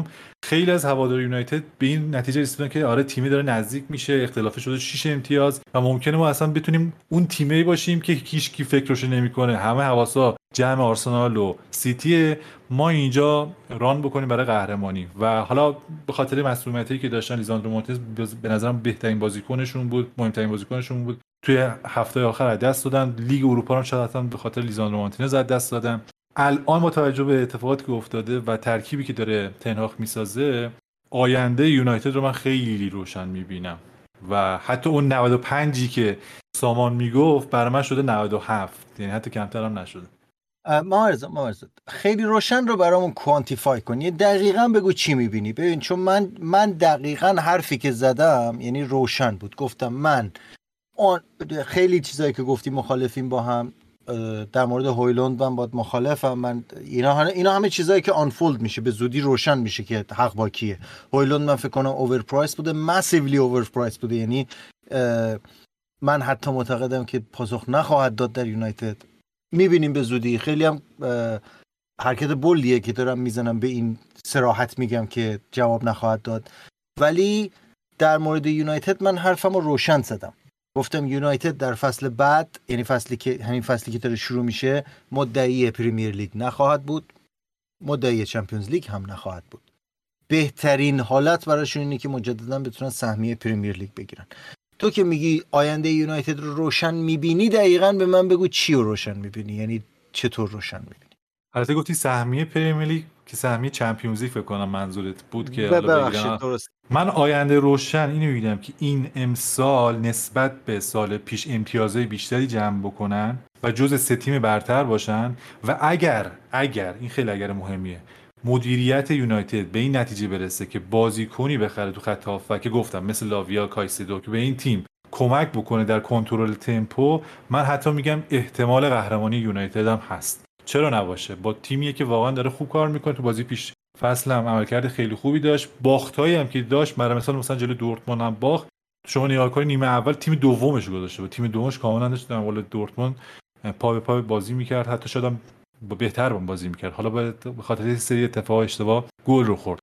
خیلی از هوادار یونایتد به این نتیجه رسیدن که آره تیمی داره نزدیک میشه اختلاف شده 6 امتیاز و ممکنه ما اصلا بتونیم اون تیمی باشیم که هیچ کی فکرش نمی‌کنه. همه حواسا جمع آرسنال و سیتی ما اینجا run بکنیم برای قهرمانی. و حالا به خاطر مسئولیتی که داشتن لیزاندرو مارتینز به نظرم بهترین بازیکنشون بود مهمترین بازیکنشون بود. توی هفته آخر از دست دادن. لیگ اروپا هم شاید به خاطر لیزاندرو مارتینز از دست دادن. الان با توجه به اتفاقاتی که افتاده و ترکیبی که داره تنهاخ می‌سازه آینده یونایتد رو من خیلی روشن می‌بینم. و حتی اون 95 که سامان می‌گفت برای من شده 97 یعنی حتی کمتر هم نشده. مارزا مارزا خیلی روشن رو برامون کوانتیفای کن. یه دقیقا بگو چی می‌بینی. ببین چون من من دقیقا حرفی که زدم یعنی روشن بود. گفتم من آن خیلی چیزایی که گفتی مخالفیم با هم. در مورد هویلوند من باید مخالفم. من اینا اینا همه چیزایی که آنفولد میشه به زودی روشن میشه که حق با کیه. هویلوند من فکر کنم اوور پرایس بوده مسیولی اوور پرایس بوده. یعنی من حتی معتقدم که پاسخ نخواهد داد در یونایتد. می‌بینیم به زودی. خیلی هم حرکت بلیه که دارم می‌زنم به این سراحت میگم که جواب نخواهد داد. ولی در مورد یونایتد من حرفم رو روشن زدم. گفتم یونایتد در فصل بعد یعنی فصلی که همین فصلی که داره شروع میشه مدعی پریمیر لیگ نخواهد بود. مدعی Champions League هم نخواهد بود. بهترین حالت براشون اینه که مجددا بتونن سهمیه پریمیر لیگ بگیرن. تو که میگی آینده یونایتد رو روشن می‌بینی دقیقا به من بگو چی رو روشن می‌بینی؟ یعنی چطور روشن می‌بینی؟ البته گفتی سهمیه پریمیر لیگ که سهمیه چمپیونز لیگ فکر کنم منظورت بود که حالا درست من آینده روشن اینو میگم که این امسال نسبت به سال پیش امتیازهای بیشتری جمع بکنن و جز سه تیم برتر باشن و اگر اگر این خیلی اگر مهمیه مدیریت یونایتد به این نتیجه برسه که بازیکنی بخره تو خط و که گفتم مثل لاویا کایسیدو که به این تیم کمک بکنه در کنترل تمپو من حتی میگم احتمال قهرمانی یونایتد هم هست. چرا نباشه؟ با تیمی که واقعا داره خوب کار می‌کنه. تو بازی پیش فصل هم عملکرد خیلی خوبی داشت. باختایی هم که داشت برای مثال مثلا جلوی دورتموند هم باخت. شما نگاه کنید نیمه اول تیم دومش گذاشته بود. تیم دومش کاملا داشت در مقابل دورتموند پا به پا بازی می‌کرد. حتی شاید هم بهتر بازی می‌کرد. حالا به خاطر سری اتفاق اشتباه گل رو خورد.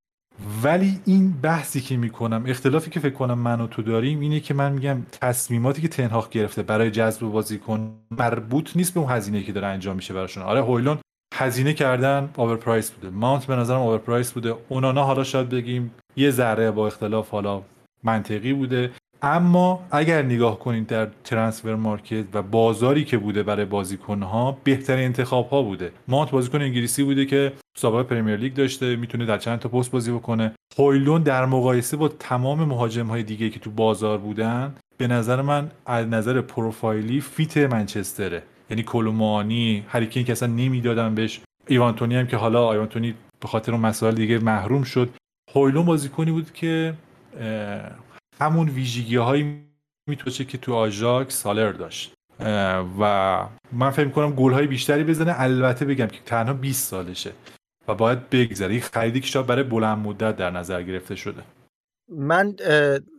ولی این بحثی که می‌کنم اختلافی که فکر کنم من و تو داریم اینه که من میگم تصمیماتی که تنهاق گرفته برای جذب بازیکن مربوط نیست به اون هزینه که داره انجام میشه براشون. آره هویلون هزینه کردن over price بوده. مانت به نظرم over price بوده اونانا حالا شاید بگیم یه ذره با اختلاف حالا منطقی بوده. اما اگر نگاه کنید در transfer market و بازاری که بوده برای بازیکنها بهترین انتخاب ها بوده. مانت بازیکن انگلیسی بوده که سابقه پرمیر لیگ داشته می‌تونه در چند تا پست بازی بکنه. هویلون در مقایسه با تمام مهاجم های دیگه که تو بازار بودن به نظر من از نظر profile ی fit منچستره. یعنی کلومانی هریکین که اصلا نمی‌دادن بهش. ایوانتونی هم که حالا ایوانتونی به خاطر اون مسائل دیگه محروم شد. هویلون بازیکنی بود که همون ویژگی هایی میتوشه که تو آژاک سالر داشت. و من فکر کنم گل های بیشتری بزنه. البته بگم که تنها 20 سالشه و باید بگذره. این خریدی که برای بلند مدت در نظر گرفته شده. من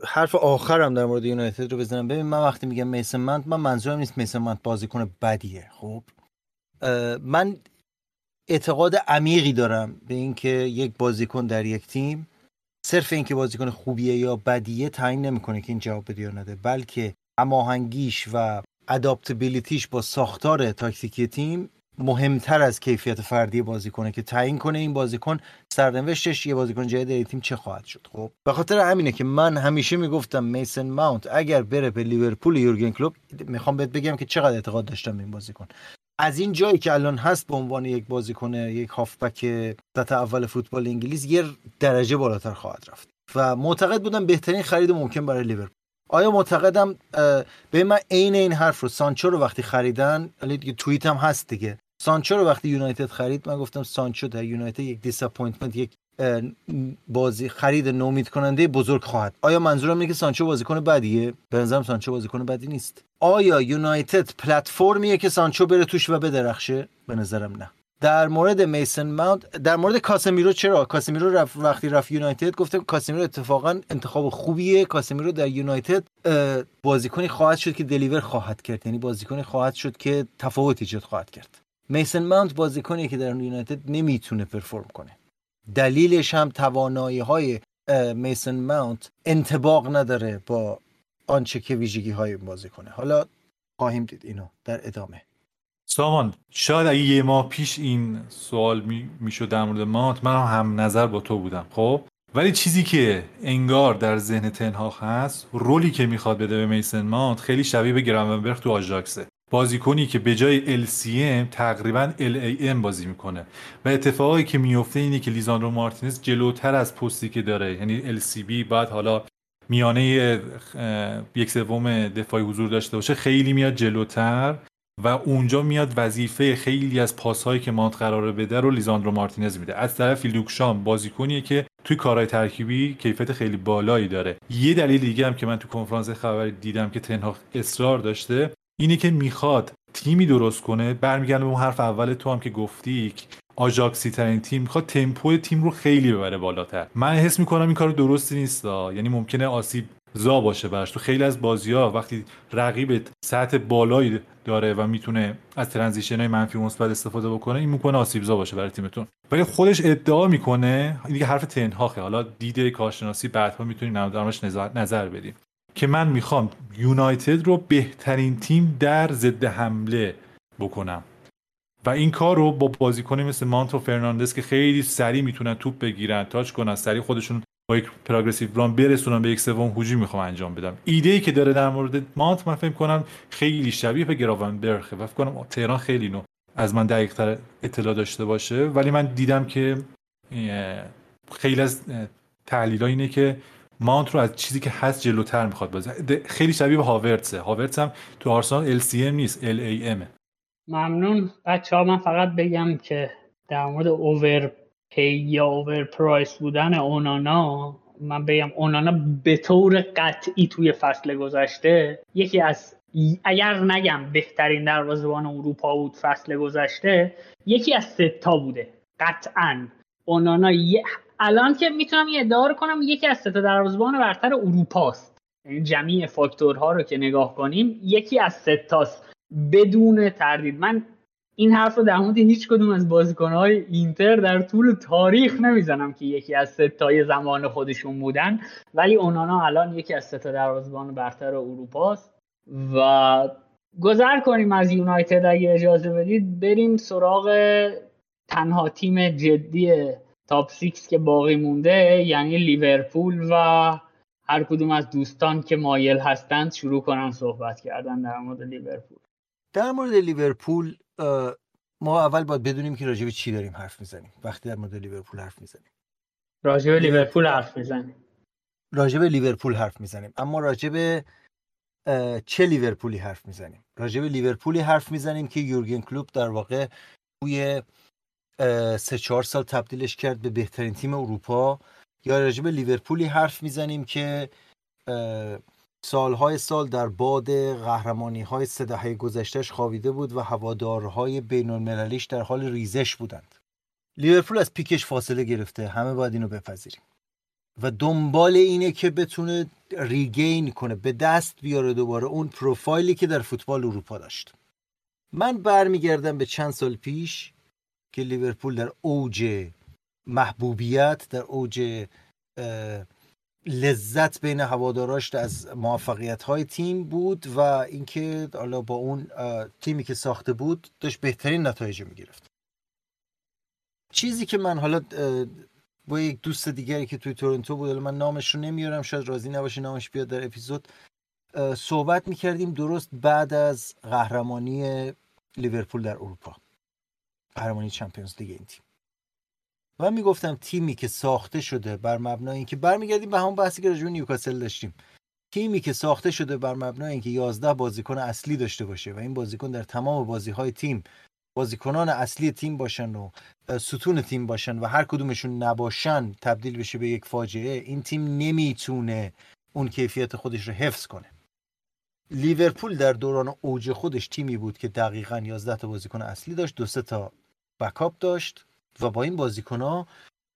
حرف آخرم در مورد یونایتد رو بزنم. ببین من وقتی میگم میسن من من منظورم نیست میسن من بازیکن بدیه خب من اعتقاد عمیقی دارم به اینکه یک بازیکن در یک تیم صرف اینکه بازیکن خوبیه یا بدیه تعیین نمی‌کنه که این جواب بده یا نده بلکه هماهنگیش و اداپتبیلیتیش با ساختار تاکتیکی تیم مهمتر از کیفیت فردی بازیکنه که تعیین کنه این بازیکن سرنوشتش یه بازیکن جدید تیم چه خواهد شد. خب به خاطر همینه که من همیشه می‌گفتم میسن ماونت اگر بره به لیورپول یورگن کلوب می‌خوام بهت بگم که چقدر اعتقاد داشتم به این بازیکن. از این جایی که الان هست به عنوان یک بازیکن یک هافبک سطح اول فوتبال انگلیس یه درجه بالاتر خواهد رفت. و معتقد بودم بهترین خرید ممکن برای لیورپول. آیا معتقدم به من عین این حرف رو سانچو رو وقتی خریدن دیگه توییت هم هست دیگه. سانچو رو وقتی یونایتد خرید من گفتم سانچو در یونایتد یک disappointment یک بازی خرید نومید کننده بزرگ خواهد. آیا منظورم اینه که سانچو بازیکن بدیه؟ به نظرم سانچو بازیکن بدی نیست. آیا یونایتد پلتفرمیه که سانچو بره توش و بدرخشه؟ به نظرم نه. در مورد میسن ماونت در مورد کاسمیرو چرا؟ کاسمیرو رفت وقتی رفت یونایتد گفتم کاسمیرو اتفاقا انتخاب خوبیه. کاسمیرو در یونایتد بازیکنی خواهد شد که دلیور خواهد کرد. یعنی بازیکنی خواهد شد که تفاوت ایجاد خواهد کرد. میسن ماونت بازیکنی که در یونایتد نمی‌تونه پرفورم کنه. دلیلش هم توانایی های میسن ماونت انتباق نداره با آنچه که ویژگی های بازیکنه حالا خواهیم دید اینو در ادامه. سامان شاید اگه یه ماه پیش این سوال می‌شد در مورد ماونت من هم نظر با تو بودم خب؟ ولی چیزی که انگار در ذهن تنهاخ هست رولی که می‌خواد بده به میسن ماونت خیلی شبیه به گرامنبرگ تو آژاکسه. بازیکنی که به جای LCM تقریبا LAM بازی می‌کنه. و اتفاقی که میفته اینه که لیزاندرو مارتینز جلوتر از پستی که داره. یعنی LCB بعد حالا میانه یک سوم دفاعی حضور داشته باشه خیلی میاد جلوتر و اونجا میاد وظیفه خیلی از پاسهایی که مانت قراره بده رو لیزاندرو مارتینز میده. از طرف لوکشام بازیکنیه که توی کارهای ترکیبی کیفیت خیلی بالایی داره. یه دلیل دیگه هم که من تو کنفرانس خبری دیدم که تنها اصرار داشته اینه که می‌خواد تیمی درست کنه برمیگرده به اون حرف اول تو هم که گفتی آژاکسی ترین تیم می‌خواد تمپو تیم رو خیلی ببره بالاتر. من حس می‌کنم این کار درستی نیست یعنی ممکنه آسیب زا باشه براش. تو خیلی از بازی ها وقتی رقیبت سطح بالایی داره و می‌تونه از transition های منفی مثبت استفاده بکنه این می‌تونه آسیب زا باشه برای تیمتون. ولی خودش ادعا می‌کنه این دیگه حرف تنهاخه. حالا دیده کارشناسی بعدها می‌تونیم درمش نظر بدیم. که من می‌خوام یونایتد رو بهترین تیم در ضد حمله بکنم. و این کار رو با بازیکنی مثل مانت و فرناندز که خیلی سریع می‌تونن توپ بگیرن touch کنن سریع خودشون با یک پروگرسیو ران برسونن به یک سوم هجوم می‌خوام انجام بدم. ایده ای که داره در مورد مانت من فکر کنم خیلی شبیه به گراونبرخه و فکر کنم تهران خیلی نو از من دقیق تر اطلاع داشته باشه. ولی من دیدم که خیلی از تحلیل اینه که ماونت رو از چیزی که هست جلوتر می‌خواد بازه خیلی شبیه هاورتسه هاورتس هم تو آرسنال LCM نیست LAM ممنون. بچه ها من فقط بگم که در مورد اوور پی یا اوور پرایس بودن اونانا من بگم اونانا به طور قطعی توی فصل گذشته یکی از اگر نگم بهترین دروازه‌بان اروپا بود فصل گذشته یکی از ستا بوده. قطعا. اونانا الان که می‌تونم یه ادعا کنم یکی از ستا دروازه‌بان برتر اروپاست. یعنی جمعی فاکتورها رو که نگاه کنیم یکی از ستاست بدون تردید. من این حرف رو در مورد هیچ کدوم از بازیکنهای اینتر در طول تاریخ نمی‌زنم که یکی از سه تای زمان خودشون بودن. ولی اونانا الان یکی از سه تا دروازه‌بان برتر اروپاست. و گذر کنیم از یونایتد. اگه اجازه بدید بریم سراغ تنها تیم جدی top six که باقی مونده یعنی لیورپول و هر کدوم از دوستان که مایل هستند شروع کنن صحبت کردن در مورد لیورپول. در مورد لیورپول ما اول باید بدونیم که راجع چی داریم حرف می‌زنیم. وقتی در مورد لیورپول حرف می‌زنیم. راجع به لیورپول حرف می‌زنیم. راجع به لیورپول حرف می‌زنیم. اما راجع به چه لیورپولی حرف می‌زنیم؟ راجع به لیورپولی حرف می‌زنیم که یورگن کلوب در واقع توی سه چهار سال تبدیلش کرد به بهترین تیم اروپا. یا راجع به لیورپولی حرف می‌زنیم که سالهای سال در باد قهرمانی های سه دهه گذشتهش خوابیده بود و هوادارهای بین المللیش در حال ریزش بودند. لیورپول از پیکش فاصله گرفته. همه باید اینو بپذیریم. و دنبال اینه که بتونه ریگین کنه به دست بیاره دوباره اون پروفایلی که در فوتبال اروپا داشت. من برمیگردم به چند سال پیش که لیورپول در اوج محبوبیت در اوج لذت بین هواداراش از موفقیت های تیم بود و اینکه حالا با اون تیمی که ساخته بود داشت بهترین نتایج می‌گرفت. چیزی که من حالا با یک دوست دیگری که توی تورنتو بود من نامش رو نمیارم شاید راضی نباشه نامش بیاد در اپیزود صحبت می‌کردیم درست بعد از قهرمانی لیورپول در اروپا. قهرمانی چمپیونز لیگ این تیم. و می‌گفتم تیمی که ساخته شده بر مبنای اینکه برمیگردیم به همون بحثی که راجع نیوکاسل داشتیم. تیمی که ساخته شده بر مبنای اینکه 11 بازیکن اصلی داشته باشه و این بازیکن در تمام بازی های تیم بازیکنان اصلی تیم باشن و ستون تیم باشن و هر کدومشون نباشن تبدیل بشه به یک فاجعه این تیم نمی‌تونه اون کیفیت خودش رو حفظ کنه. لیورپول در دوران اوج خودش تیمی بود که دقیقا 11 تا بازیکن اصلی داشت دو تا backup داشت و با این بازیکن ها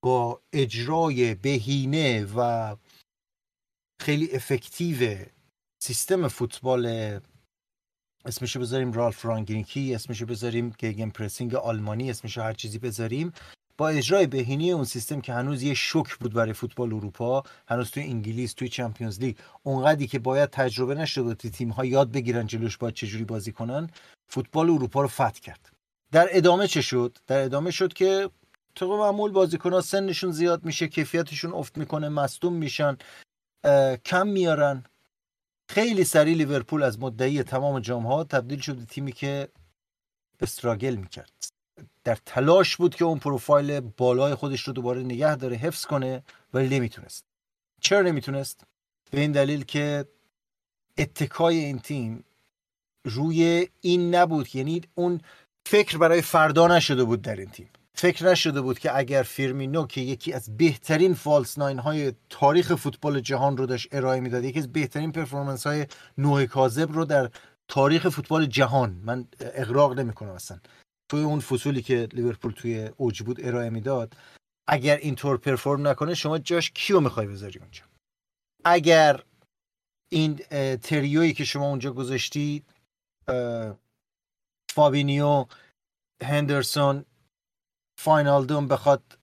با اجرای بهینه و خیلی effective سیستم فوتبال اسمشو بذاریم رالف رانگینکی اسمشو بذاریم Gegenpressing آلمانی اسمشو هر چیزی بذاریم با اجرای بهینه اون سیستم که هنوز یه شوک بود برای فوتبال اروپا هنوز توی انگلیس توی Champions League اونقدی که باید تجربه نشده بود تیم ها یاد بگیرن جلوش باید چجوری بازی کنن فوتبال اروپا رو فتح کرد. در ادامه چه شد؟ در ادامه شد که طبق معمول بازیکن ها سنشون زیاد میشه کیفیتشون افت می‌کنه مصدوم میشن کم میارن. خیلی سریع لیورپول از مدعی تمام جام ها تبدیل شد به تیمی که استراگل می‌کرد. در تلاش بود که اون پروفایل بالای خودش رو دوباره نگه داره حفظ کنه ولی نمی‌تونست. چرا نمی‌تونست؟ به این دلیل که اتکای این تیم روی این نبود. یعنی اون فکر برای فردا نشده بود در این تیم. فکر نشده بود که اگر فیرمینو که یکی از بهترین false nine های تاریخ فوتبال جهان رو داشت ارائه می‌داد یکی از بهترین performance های نه کاذب رو در تاریخ فوتبال جهان. من اغراق نمی‌کنم اصلا. توی اون فصولی که لیورپول توی اوج بود ارائه می‌داد اگر اینطور perform نکنه شما جاش کیو می‌خوای بذاری اونجا؟ اگر این trio یی که شما اونجا گذاشتی فابینیو هندرسون واینالدوم بخواد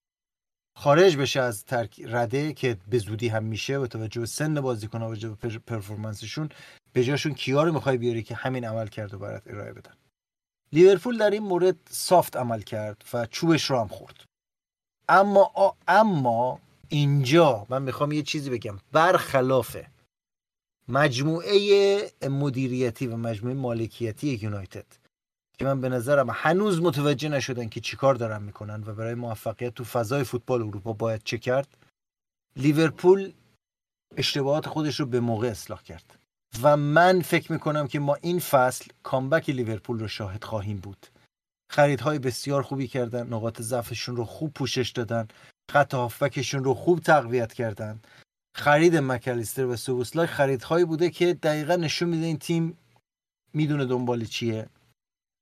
خارج بشه از ترک رده که به زودی هم میشه با توجه به سن بازیکن و به performance شون به جاشون کیا رو می‌خوای بیاری که همین عملکرد و برات ارائه بدن. لیورپول در این مورد soft عمل کرد و چوبش رو هم خورد. اما اما اینجا من می‌خوام یه چیزی بگم. برخلاف مجموعه مدیریتی و مجموعه مالکیتی یونایتد که من به نظرم هنوز متوجه نشدن که چیکار دارن می‌کنن و برای موفقیت تو فضای فوتبال اروپا باید چه کرد. لیورپول اشتباهات خودش رو به موقع اصلاح کرد. و من فکر می‌کنم که ما این فصل کامبک لیورپول رو شاهد خواهیم بود. خریدهای بسیار خوبی کردن نقاط ضعفشون رو خوب پوشش دادن خط هافبکشون رو خوب تقویت کردن. خرید مکالیستر و سوبوسلای خریدهایی بوده که دقیقا نشون میده این تیم می‌دونه دنبال چیه.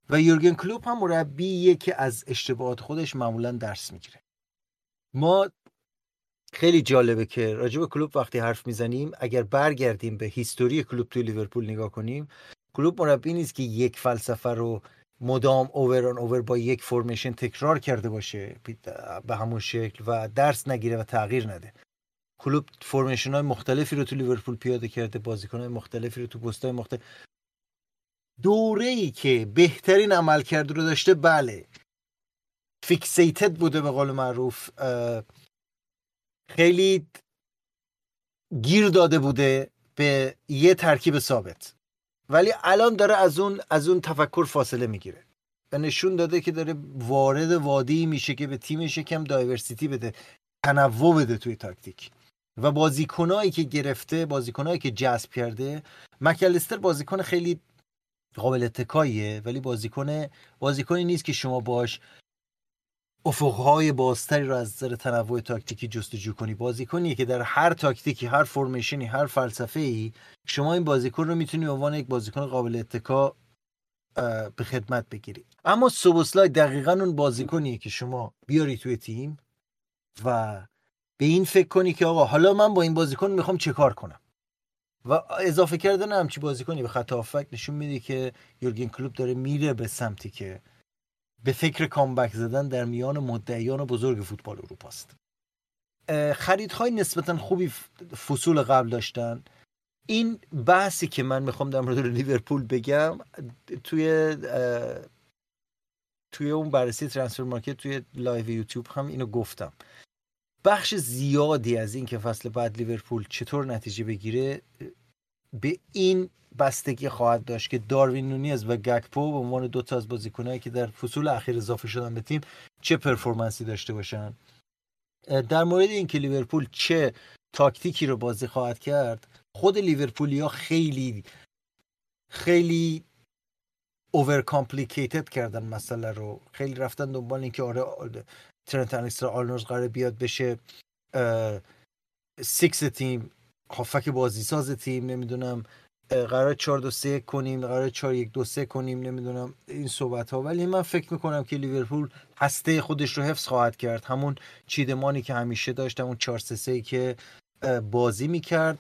و یورگن کلوپ هم مربیه که از اشتباهات خودش معمولا درس می‌گیره. ما خیلی جالبه که راجب کلوب وقتی حرف می‌زنیم اگر برگردیم به هیستوری کلوب توی لیورپول نگاه کنیم کلوب مربی نیست که یک فلسفه رو مدام اوور اوور با یک فرمیشن تکرار کرده باشه به همون شکل و درس نگیره و تغییر نده. کلوب فرمیشن های مختلفی رو تو لیورپول پیاده کرده بازیکن های مختلفی رو تو پست های مختلف. دوره ای که بهترین عمل کرده رو داشته بله. فیکسیتد بوده به قول معروف. خیلی گیر داده بوده به یه ترکیب ثابت. ولی الان داره از اون از اون تفکر فاصله می‌گیره. و نشون داده که داره وارد وادی میشه که به تیمش یکم diversity بده تنوع بده توی تاکتیک. و بازیکنایی که گرفته بازیکنایی که جذب کرده مک‌آلیستر بازیکن خیلی قابل اتکاییه ولی بازیکن بازیکنی نیست که شما باش افقهای بازتری رو از نظر تنوع تاکتیکی جستجو کنی. بازیکنیه که در هر تاکتیکی هر formation ی هر فلسفه ای شما این بازیکن رو می‌تونی به عنوان یک بازیکن قابل اتکا به خدمت بگیری. اما سوبوسلای دقیقا اون بازیکنیه که شما بیاری توی تیم و به این فکر کنی که آقا حالا من با این بازیکن می‌خوام چه کار کنم؟ و اضافه کردن همچی بازیکنی به خط نشون میده که یورگن کلوب داره میره به سمتی که به فکر کامبک زدن در میان مدعیان بزرگ فوتبال اروپا است. خریدهای نسبتا خوبی فصول قبل داشتن. این بحثی که من می‌خوام در مورد لیورپول بگم توی توی اون بررسی transfer market توی live یوتیوب هم اینو گفتم. بخش زیادی از این که فصل بعد لیورپول چطور نتیجه بگیره به این بستگی خواهد داشت که داروین نونیز و گکپو به عنوان دو تا از بازیکنایی که در فصول اخیر اضافه شدن به تیم چه performance ی داشته باشن. در مورد اینکه لیورپول چه تاکتیکی رو بازی خواهد کرد خود لیورپولیا خیلی خیلی overcomplicated کردن مسئله رو. خیلی رفتن دنبال اینکه آره ترنت الکساندر آرنولد قراره بیاد بشه سیکس تیم هافبک بازی ساز تیم نمی‌دونم قراره 4 2 3 کنیم قراره 4 1 2 3 کنیم نمی‌دونم این صحبت ها ولی من فکر می‌کنم که لیورپول هسته خودش رو حفظ خواهد کرد. همون چیدمانی که همیشه داشت همون 4 3 3 که بازی می‌کرد.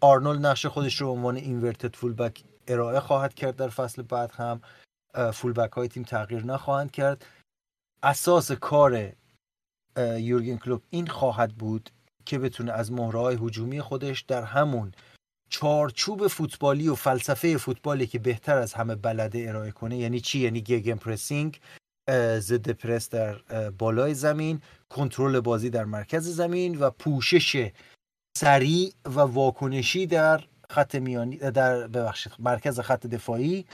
آرنولد نقش خودش رو به عنوان اینورتد فول بک ارائه خواهد کرد در فصل بعد هم. فول بک های تیم تغییر نخواهند کرد. اساس کار یورگن کلوب این خواهد بود که بتونه از مهرهای هجومی خودش در همون چارچوب فوتبالی و فلسفه فوتبالی که بهتر از همه بلده ارائه کنه یعنی چی؟ یعنی گگن پرسینگ ضد پرس در بالای زمین کنترل بازی در مرکز زمین و پوشش سریع و واکنشی در خط میانی در ببخشید مرکز خط دفاعی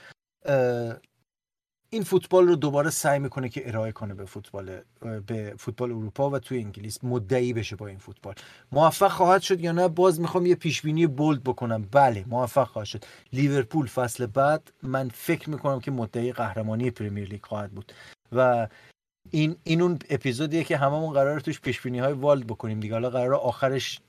این فوتبال رو دوباره سعی می‌کنه که ارائه کنه به فوتبال به فوتبال اروپا و توی انگلیس مدعی بشه با این فوتبال. موفق خواهد شد یا نه؟ باز می‌خوام یه پیش بینی بولد بکنم. بله موفق خواهد شد. لیورپول فصل بعد من فکر می‌کنم که مدعی قهرمانی پرمیر لیگ خواهد بود. و این این اون اپیزودیه که هممون قرار توش پیش بینی های والد بکنیم دیگه. حالا قرار آخرش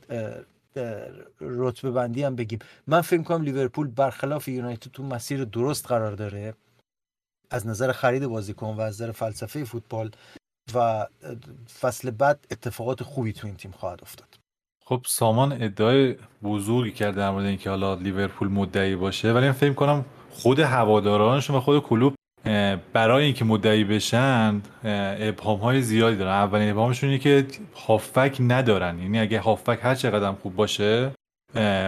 رتبه بندی هم بگیم. من فکر کنم لیورپول برخلاف یونایتد تو مسیر درست قرار داره. از نظر خرید بازیکن و از نظر فلسفه فوتبال و فصل بعد اتفاقات خوبی تو این تیم خواهد افتاد. خب سامان ادعای بزرگی کرده در مورد اینکه حالا لیورپول مدعی باشه ولی من فکر کنم خود هوادارانشون و خود کلوب برای اینکه مدعی بشن ابهام های زیادی دارن. اولین ابهامشون اینه که هافک ندارن. یعنی اگه هافک هر چقدر خوب باشه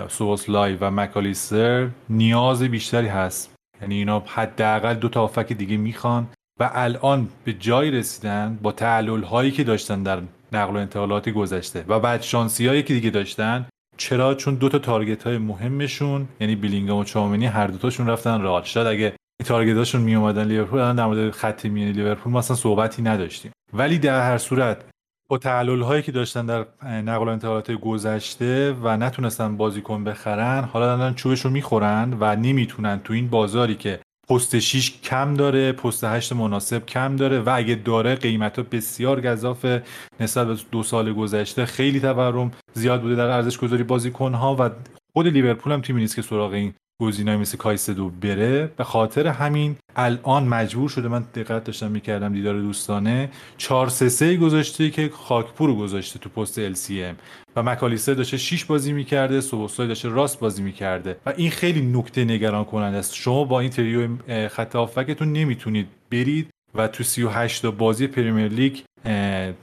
سوبوس لای و مکالیستر نیاز بیشتری هست. یعنی اینا حداقل دو تا هافک دیگه می‌خوان و الان به جای رسیدن با تعلل هایی که داشتن در نقل و انتقالات گذشته و بعد شانسی هایی که دیگه داشتن چرا؟ چون دو تا تارگت های مهمشون یعنی بیلینگام و چامنی هر دوتاشون رفتن رئال. شاید اگه تارگتاشون می اومدن لیورپول الان در مورد خط میانی لیورپول ما اصلا صحبتی نداشتیم. ولی در هر صورت با تعلل هایی که داشتن در نقل و انتقالات گذشته و نتونستن بازیکن بخرن حالا الان چوبش رو می‌خورن و نمی‌تونن تو این بازاری که پست 6 کم داره پست 8 مناسب کم داره و اگه داره قیمت ها بسیار گذافه. نسبت به دو سال گذشته خیلی تورم زیاد بوده در ارزش گذاری بازیکن ها و خود لیورپول هم تیمی نیست که سراغ این گزینه‌ای مثل کایسدو بره. به خاطر همین الان مجبور شده من دقت داشتم می‌کردم دیدار دوستانه. 4 3 3 گذاشته که خاکپور گذاشته تو پست LCM و مکالیستر داشته 6 بازی می‌کرده سوبوسای داشته راست بازی می‌کرده. و این خیلی نکته نگران کننده است. شما با این تریو خط هافکتون نمی‌تونید برید و تو 38 تا بازی پریمیر لیگ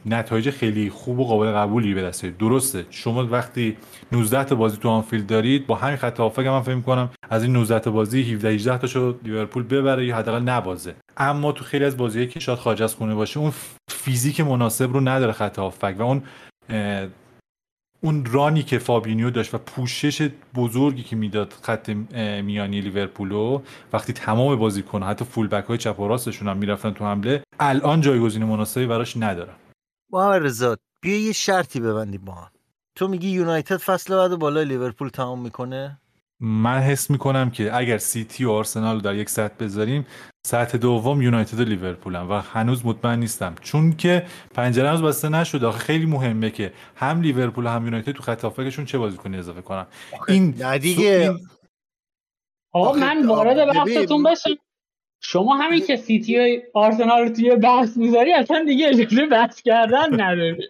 نتایج خیلی خوب و قابل قبولی به دست درسته. شما وقتی 19 تا بازی تو آنفیلد دارید با همین خط هافبک من فکر کنم از این 19 تا بازی 17 18 تاشو لیورپول ببره یا حداقل نبازه. اما تو خیلی از بازیایی که شاید خارج از خونه باشه اون فیزیک مناسب رو نداره خط هافبک و اون اون run ی که فابینیو داشت و پوشش بزرگی که می‌داد خط میانی لیورپولو وقتی تمام بازیکن حتی فول بک های چپ و راستشون هم می‌رفتن تو حمله الان جایگزین مناسبی براش ندارن. محمد رضا بیا یه شرطی ببندی با هم. تو میگی یونایتد فصل بعد بالای لیورپول تمام می‌کنه؟ من حس می‌کنم که اگر سیتی و آرسنال در یک سطح بذاریم سطح دوم یونایتد و لیورپول و هنوز مطمئن نیستم. چون که پنجره هنوز بسته نشده. آخه خیلی مهمه که هم لیورپول و هم یونایتد تو خط هافکشون چه بازیکن اضافه کنن. این دیگه. آقا من وارد بحثتون بشم. شما همین که سیتی و آرسنال رو توی بحث می‌ذاری اصلا دیگه اجازه بحث کردن نداری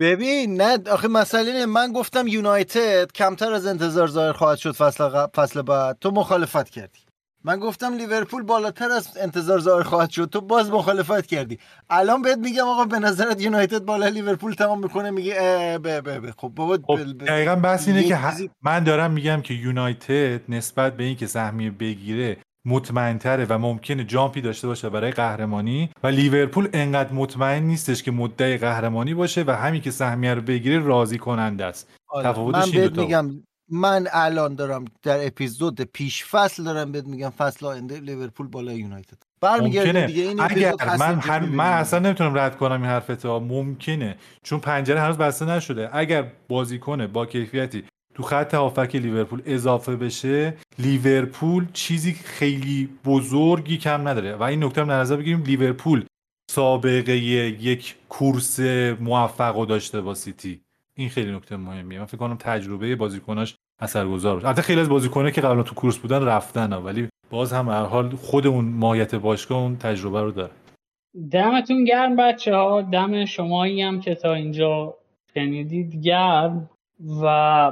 ببین نه آخه مسئله اینه من گفتم یونایتد کمتر از انتظار ظاهر خواهد شد فصل فصل بعد. تو مخالفت کردی. من گفتم لیورپول بالاتر از انتظار ظاهر خواهد شد. تو باز مخالفت کردی. الان بهت میگم آقا به نظرت یونایتد بالا لیورپول تمام می‌کنه میگه به به به. خب بابا خب دقیقا بحث اینه که من دارم میگم که یونایتد نسبت به اینکه سهمیه بگیره مطمئنتره و ممکنه جامپی داشته باشه برای قهرمانی و لیورپول انقدر مطمئن نیستش که مدعی قهرمانی باشه و همین که سهمیه رو بگیره راضی کننده است. آره. تفاوتش من میگم من الان دارم در اپیزود پیش فصل دارم بهت میگم فصل آینده لیورپول بالا یونایتد. برمیگرده دیگه این اگر من هر من اصلا نمی‌تونم رد کنم این حرفت ممکنه. چون پنجره هنوز بسته نشده. اگر بازیکن با کیفیتی تو خط هافک لیورپول اضافه بشه لیورپول چیزی خیلی بزرگی کم نداره. و این نکته هم نظر بگیریم لیورپول سابقه یک کورس موفق داشته با سیتی. این خیلی نکته مهمیه. من فکر کنم تجربه بازیکناش اثرگذار باشه. البته خیلی از بازیکنه که قبلا تو کورس بودن رفتن ولی باز هم هر حال خود اون ماهیت باشگاه اون تجربه رو داره. دمتون گرم بچه ها دم شمایی هم که تا اینجا شنیدید. گرم. و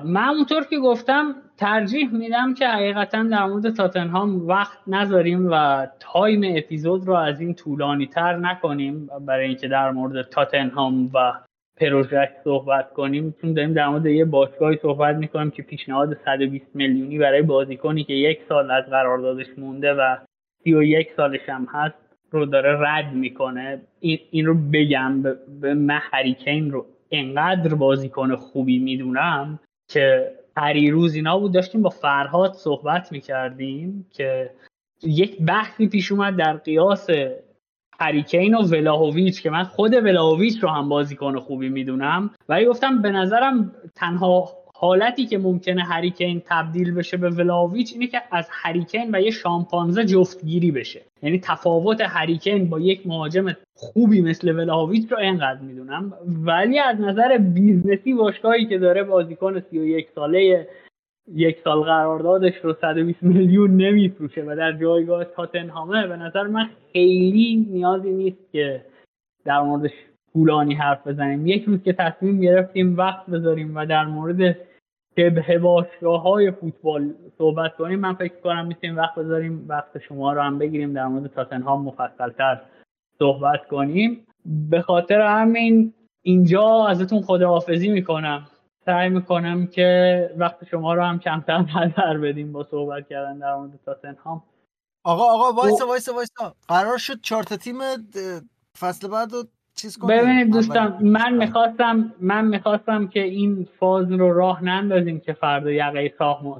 من اونطور که گفتم ترجیح میدم که حقیقتا در مورد تاتنهام وقت نذاریم و تایم اپیزود رو از این طولانی تر نکنیم برای اینکه در مورد تاتنهام و پروژه صحبت کنیم. چون داریم در مورد یه باشگاهی صحبت می‌کنیم که پیشنهاد 120 میلیونی برای بازیکنی که یک سال از قراردادش مونده و 31 سالش هم هست رو داره رد می‌کنه. این, این رو بگم به من هری کین رو انقدر بازیکن خوبی می‌دونم که روز اینا بود داشتیم با فرهاد صحبت می‌کردیم که یک بحثی پیش اومد در قیاس هری کین و ولاهویچ که من خود ولاهویچ رو هم بازیکن خوبی می‌دونم. ولی گفتم به نظرم تنها حالتی که ممکنه هری کین تبدیل بشه به ولاهویچ اینه که از هری کین و یه شامپانزه جفتگیری بشه. یعنی تفاوت هری کین با یک مهاجم خوبی مثل ولاهویچ رو اینقدر می‌دونم. ولی از نظر business ی باشگاهی که داره بازیکن 31 ساله یک سال قراردادش رو 120 میلیون نمیفروشه و در جایگاه تاتنهامه به نظر من خیلی نیازی نیست که در موردش طولانی حرف بزنیم. یک روز که تصمیم گرفتیم وقت بذاریم و در مورد شبه باشگاه های فوتبال صحبت کنیم من فکر کنم می‌تونیم وقت بذاریم وقت شما رو هم بگیریم در مورد تاتنهام مفصلتر صحبت کنیم. به خاطر همین اینجا ازتون خداحافظی می‌کنم. سعی می‌کنم که وقت شما رو هم کمتر [laughs] نظر بدیم با صحبت کردن در مورد تاتنهام. آقا آقا وایسا وایسا وایسا. قرار شد چهار تیم فصل بعد چیز ببینید دوستان من می‌خواستم من می‌خواستم که این فاز رو راه نندازیم که فردا یقه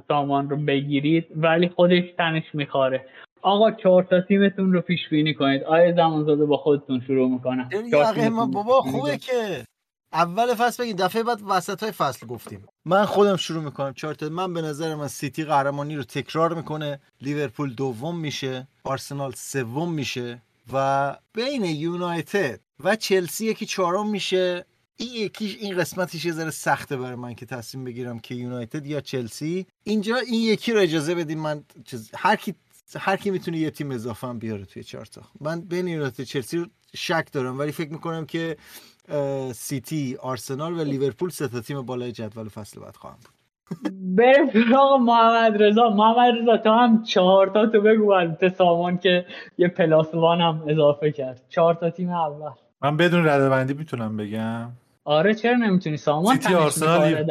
سامان رو بگیرید ولی خودش تنش میخواره آقا چهار تا تیمتون رو پیش بینی کنید. آیا زده با خودتون شروع می‌کنه. یقه ما بابا خوبه که اول فصل بگید. دفعه بعد وسط های فصل گفتیم. من خودم شروع می‌کنم. چهار من به نظر من سیتی قهرمانی رو تکرار می‌کنه. لیورپول دوم میشه. آرسنال سوم میشه. و بین یونایتد و چلسی یکی چهارم میشه. این یکیش این قسمتش یه ذره سخته برای من که تصمیم بگیرم که یونایتد یا چلسی. اینجا این یکی رو اجازه بدیم من چیز هر کی هر کی می‌تونه یه تیم اضافه هم بیاره توی چارتا من بین یونایتد چلسی رو شک دارم ولی فکر می‌کنم که سیتی آرسنال و لیورپول سه تا تیم بالای جدول فصل بعد خواهم بود. سراغ محمد رضا. محمد رضا تو هم چهار تا تو بگو از سامان که یه plus one هم اضافه کرد. چهار تا تیم اول. من بدون رده می‌تونم بگم. آره چرا نمی‌تونی؟ سامان سیتی آرسنال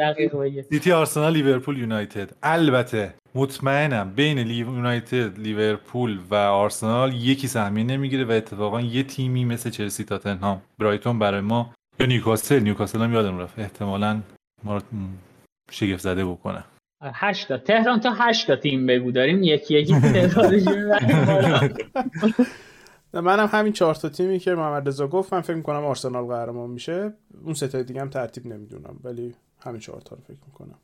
سیتی آرسنال لیورپول یونایتد. البته مطمئنم بین یونایتد لیورپول و آرسنال یکی سهمیه نمی‌گیره و اتفاقا یه تیمی مثل چلسی تاتنهام برایتون برای ما یا نیوکاسل. نیوکاسل هم یادم رفت احتمالا ما شگفت زده بکنه. هشتا تهران تا هشتا تیم بگو. داریم یکی یکی [laughs] منم همین چهار تا تیمی که محمد رضا گفت من فکر می‌کنم آرسنال قهرمان میشه. اون سه دیگه هم ترتیب نمی‌دونم ولی همین چهار تا رو فکر می‌کنم.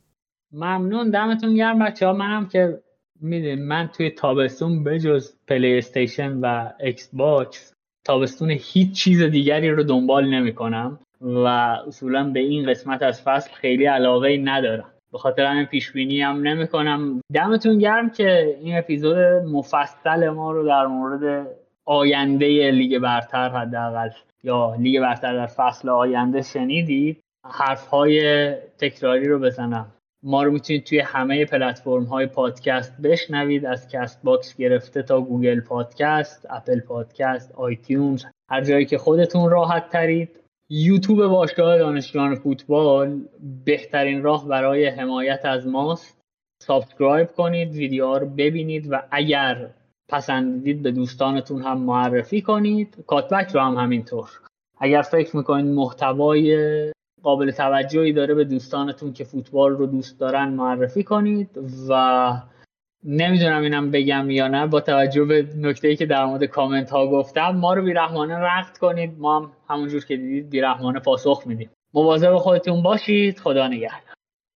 ممنون. دمتون گرم بچه ها منم که می‌دونم من توی تابستون بجز پلی استیشن و ایکس باکس تابستون هیچ چیز دیگری رو دنبال نمی‌کنم و اصولا به این قسمت از فصل خیلی علاقه ندارم. به خاطر همین پیش بینی هم نمی‌کنم. دمتون گرم که این اپیزود مفصل ما رو در مورد آینده لیگ برتر حداقل یا لیگ برتر در فصل آینده شنیدید؟ حرف های تکراری رو بزنم. ما رو می‌تونید توی همه پلتفرم های پادکست بشنوید از کست باکس گرفته تا گوگل پادکست اپل پادکست آیتیونز هر جایی که خودتون راحت ترید. یوتیوب باشگاه دانشجویان فوتبال بهترین راه برای حمایت از ماست. subscribe کنید ویدیوها رو ببینید و اگر پسندیدید به دوستانتون هم معرفی کنید. کات‌بک رو هم همینطور. اگر فکر می‌کنید محتوای قابل توجهی داره به دوستانتون که فوتبال رو دوست دارن معرفی کنید و نمی‌دونم اینم بگم یا نه با توجه به نکته که در مورد کامنت ها گفتم ما رو بیرحمانه نقد کنید. ما هم همونجور که دیدید بیرحمانه پاسخ میدیم. مواظب خودتون باشید. خدا نگهدار.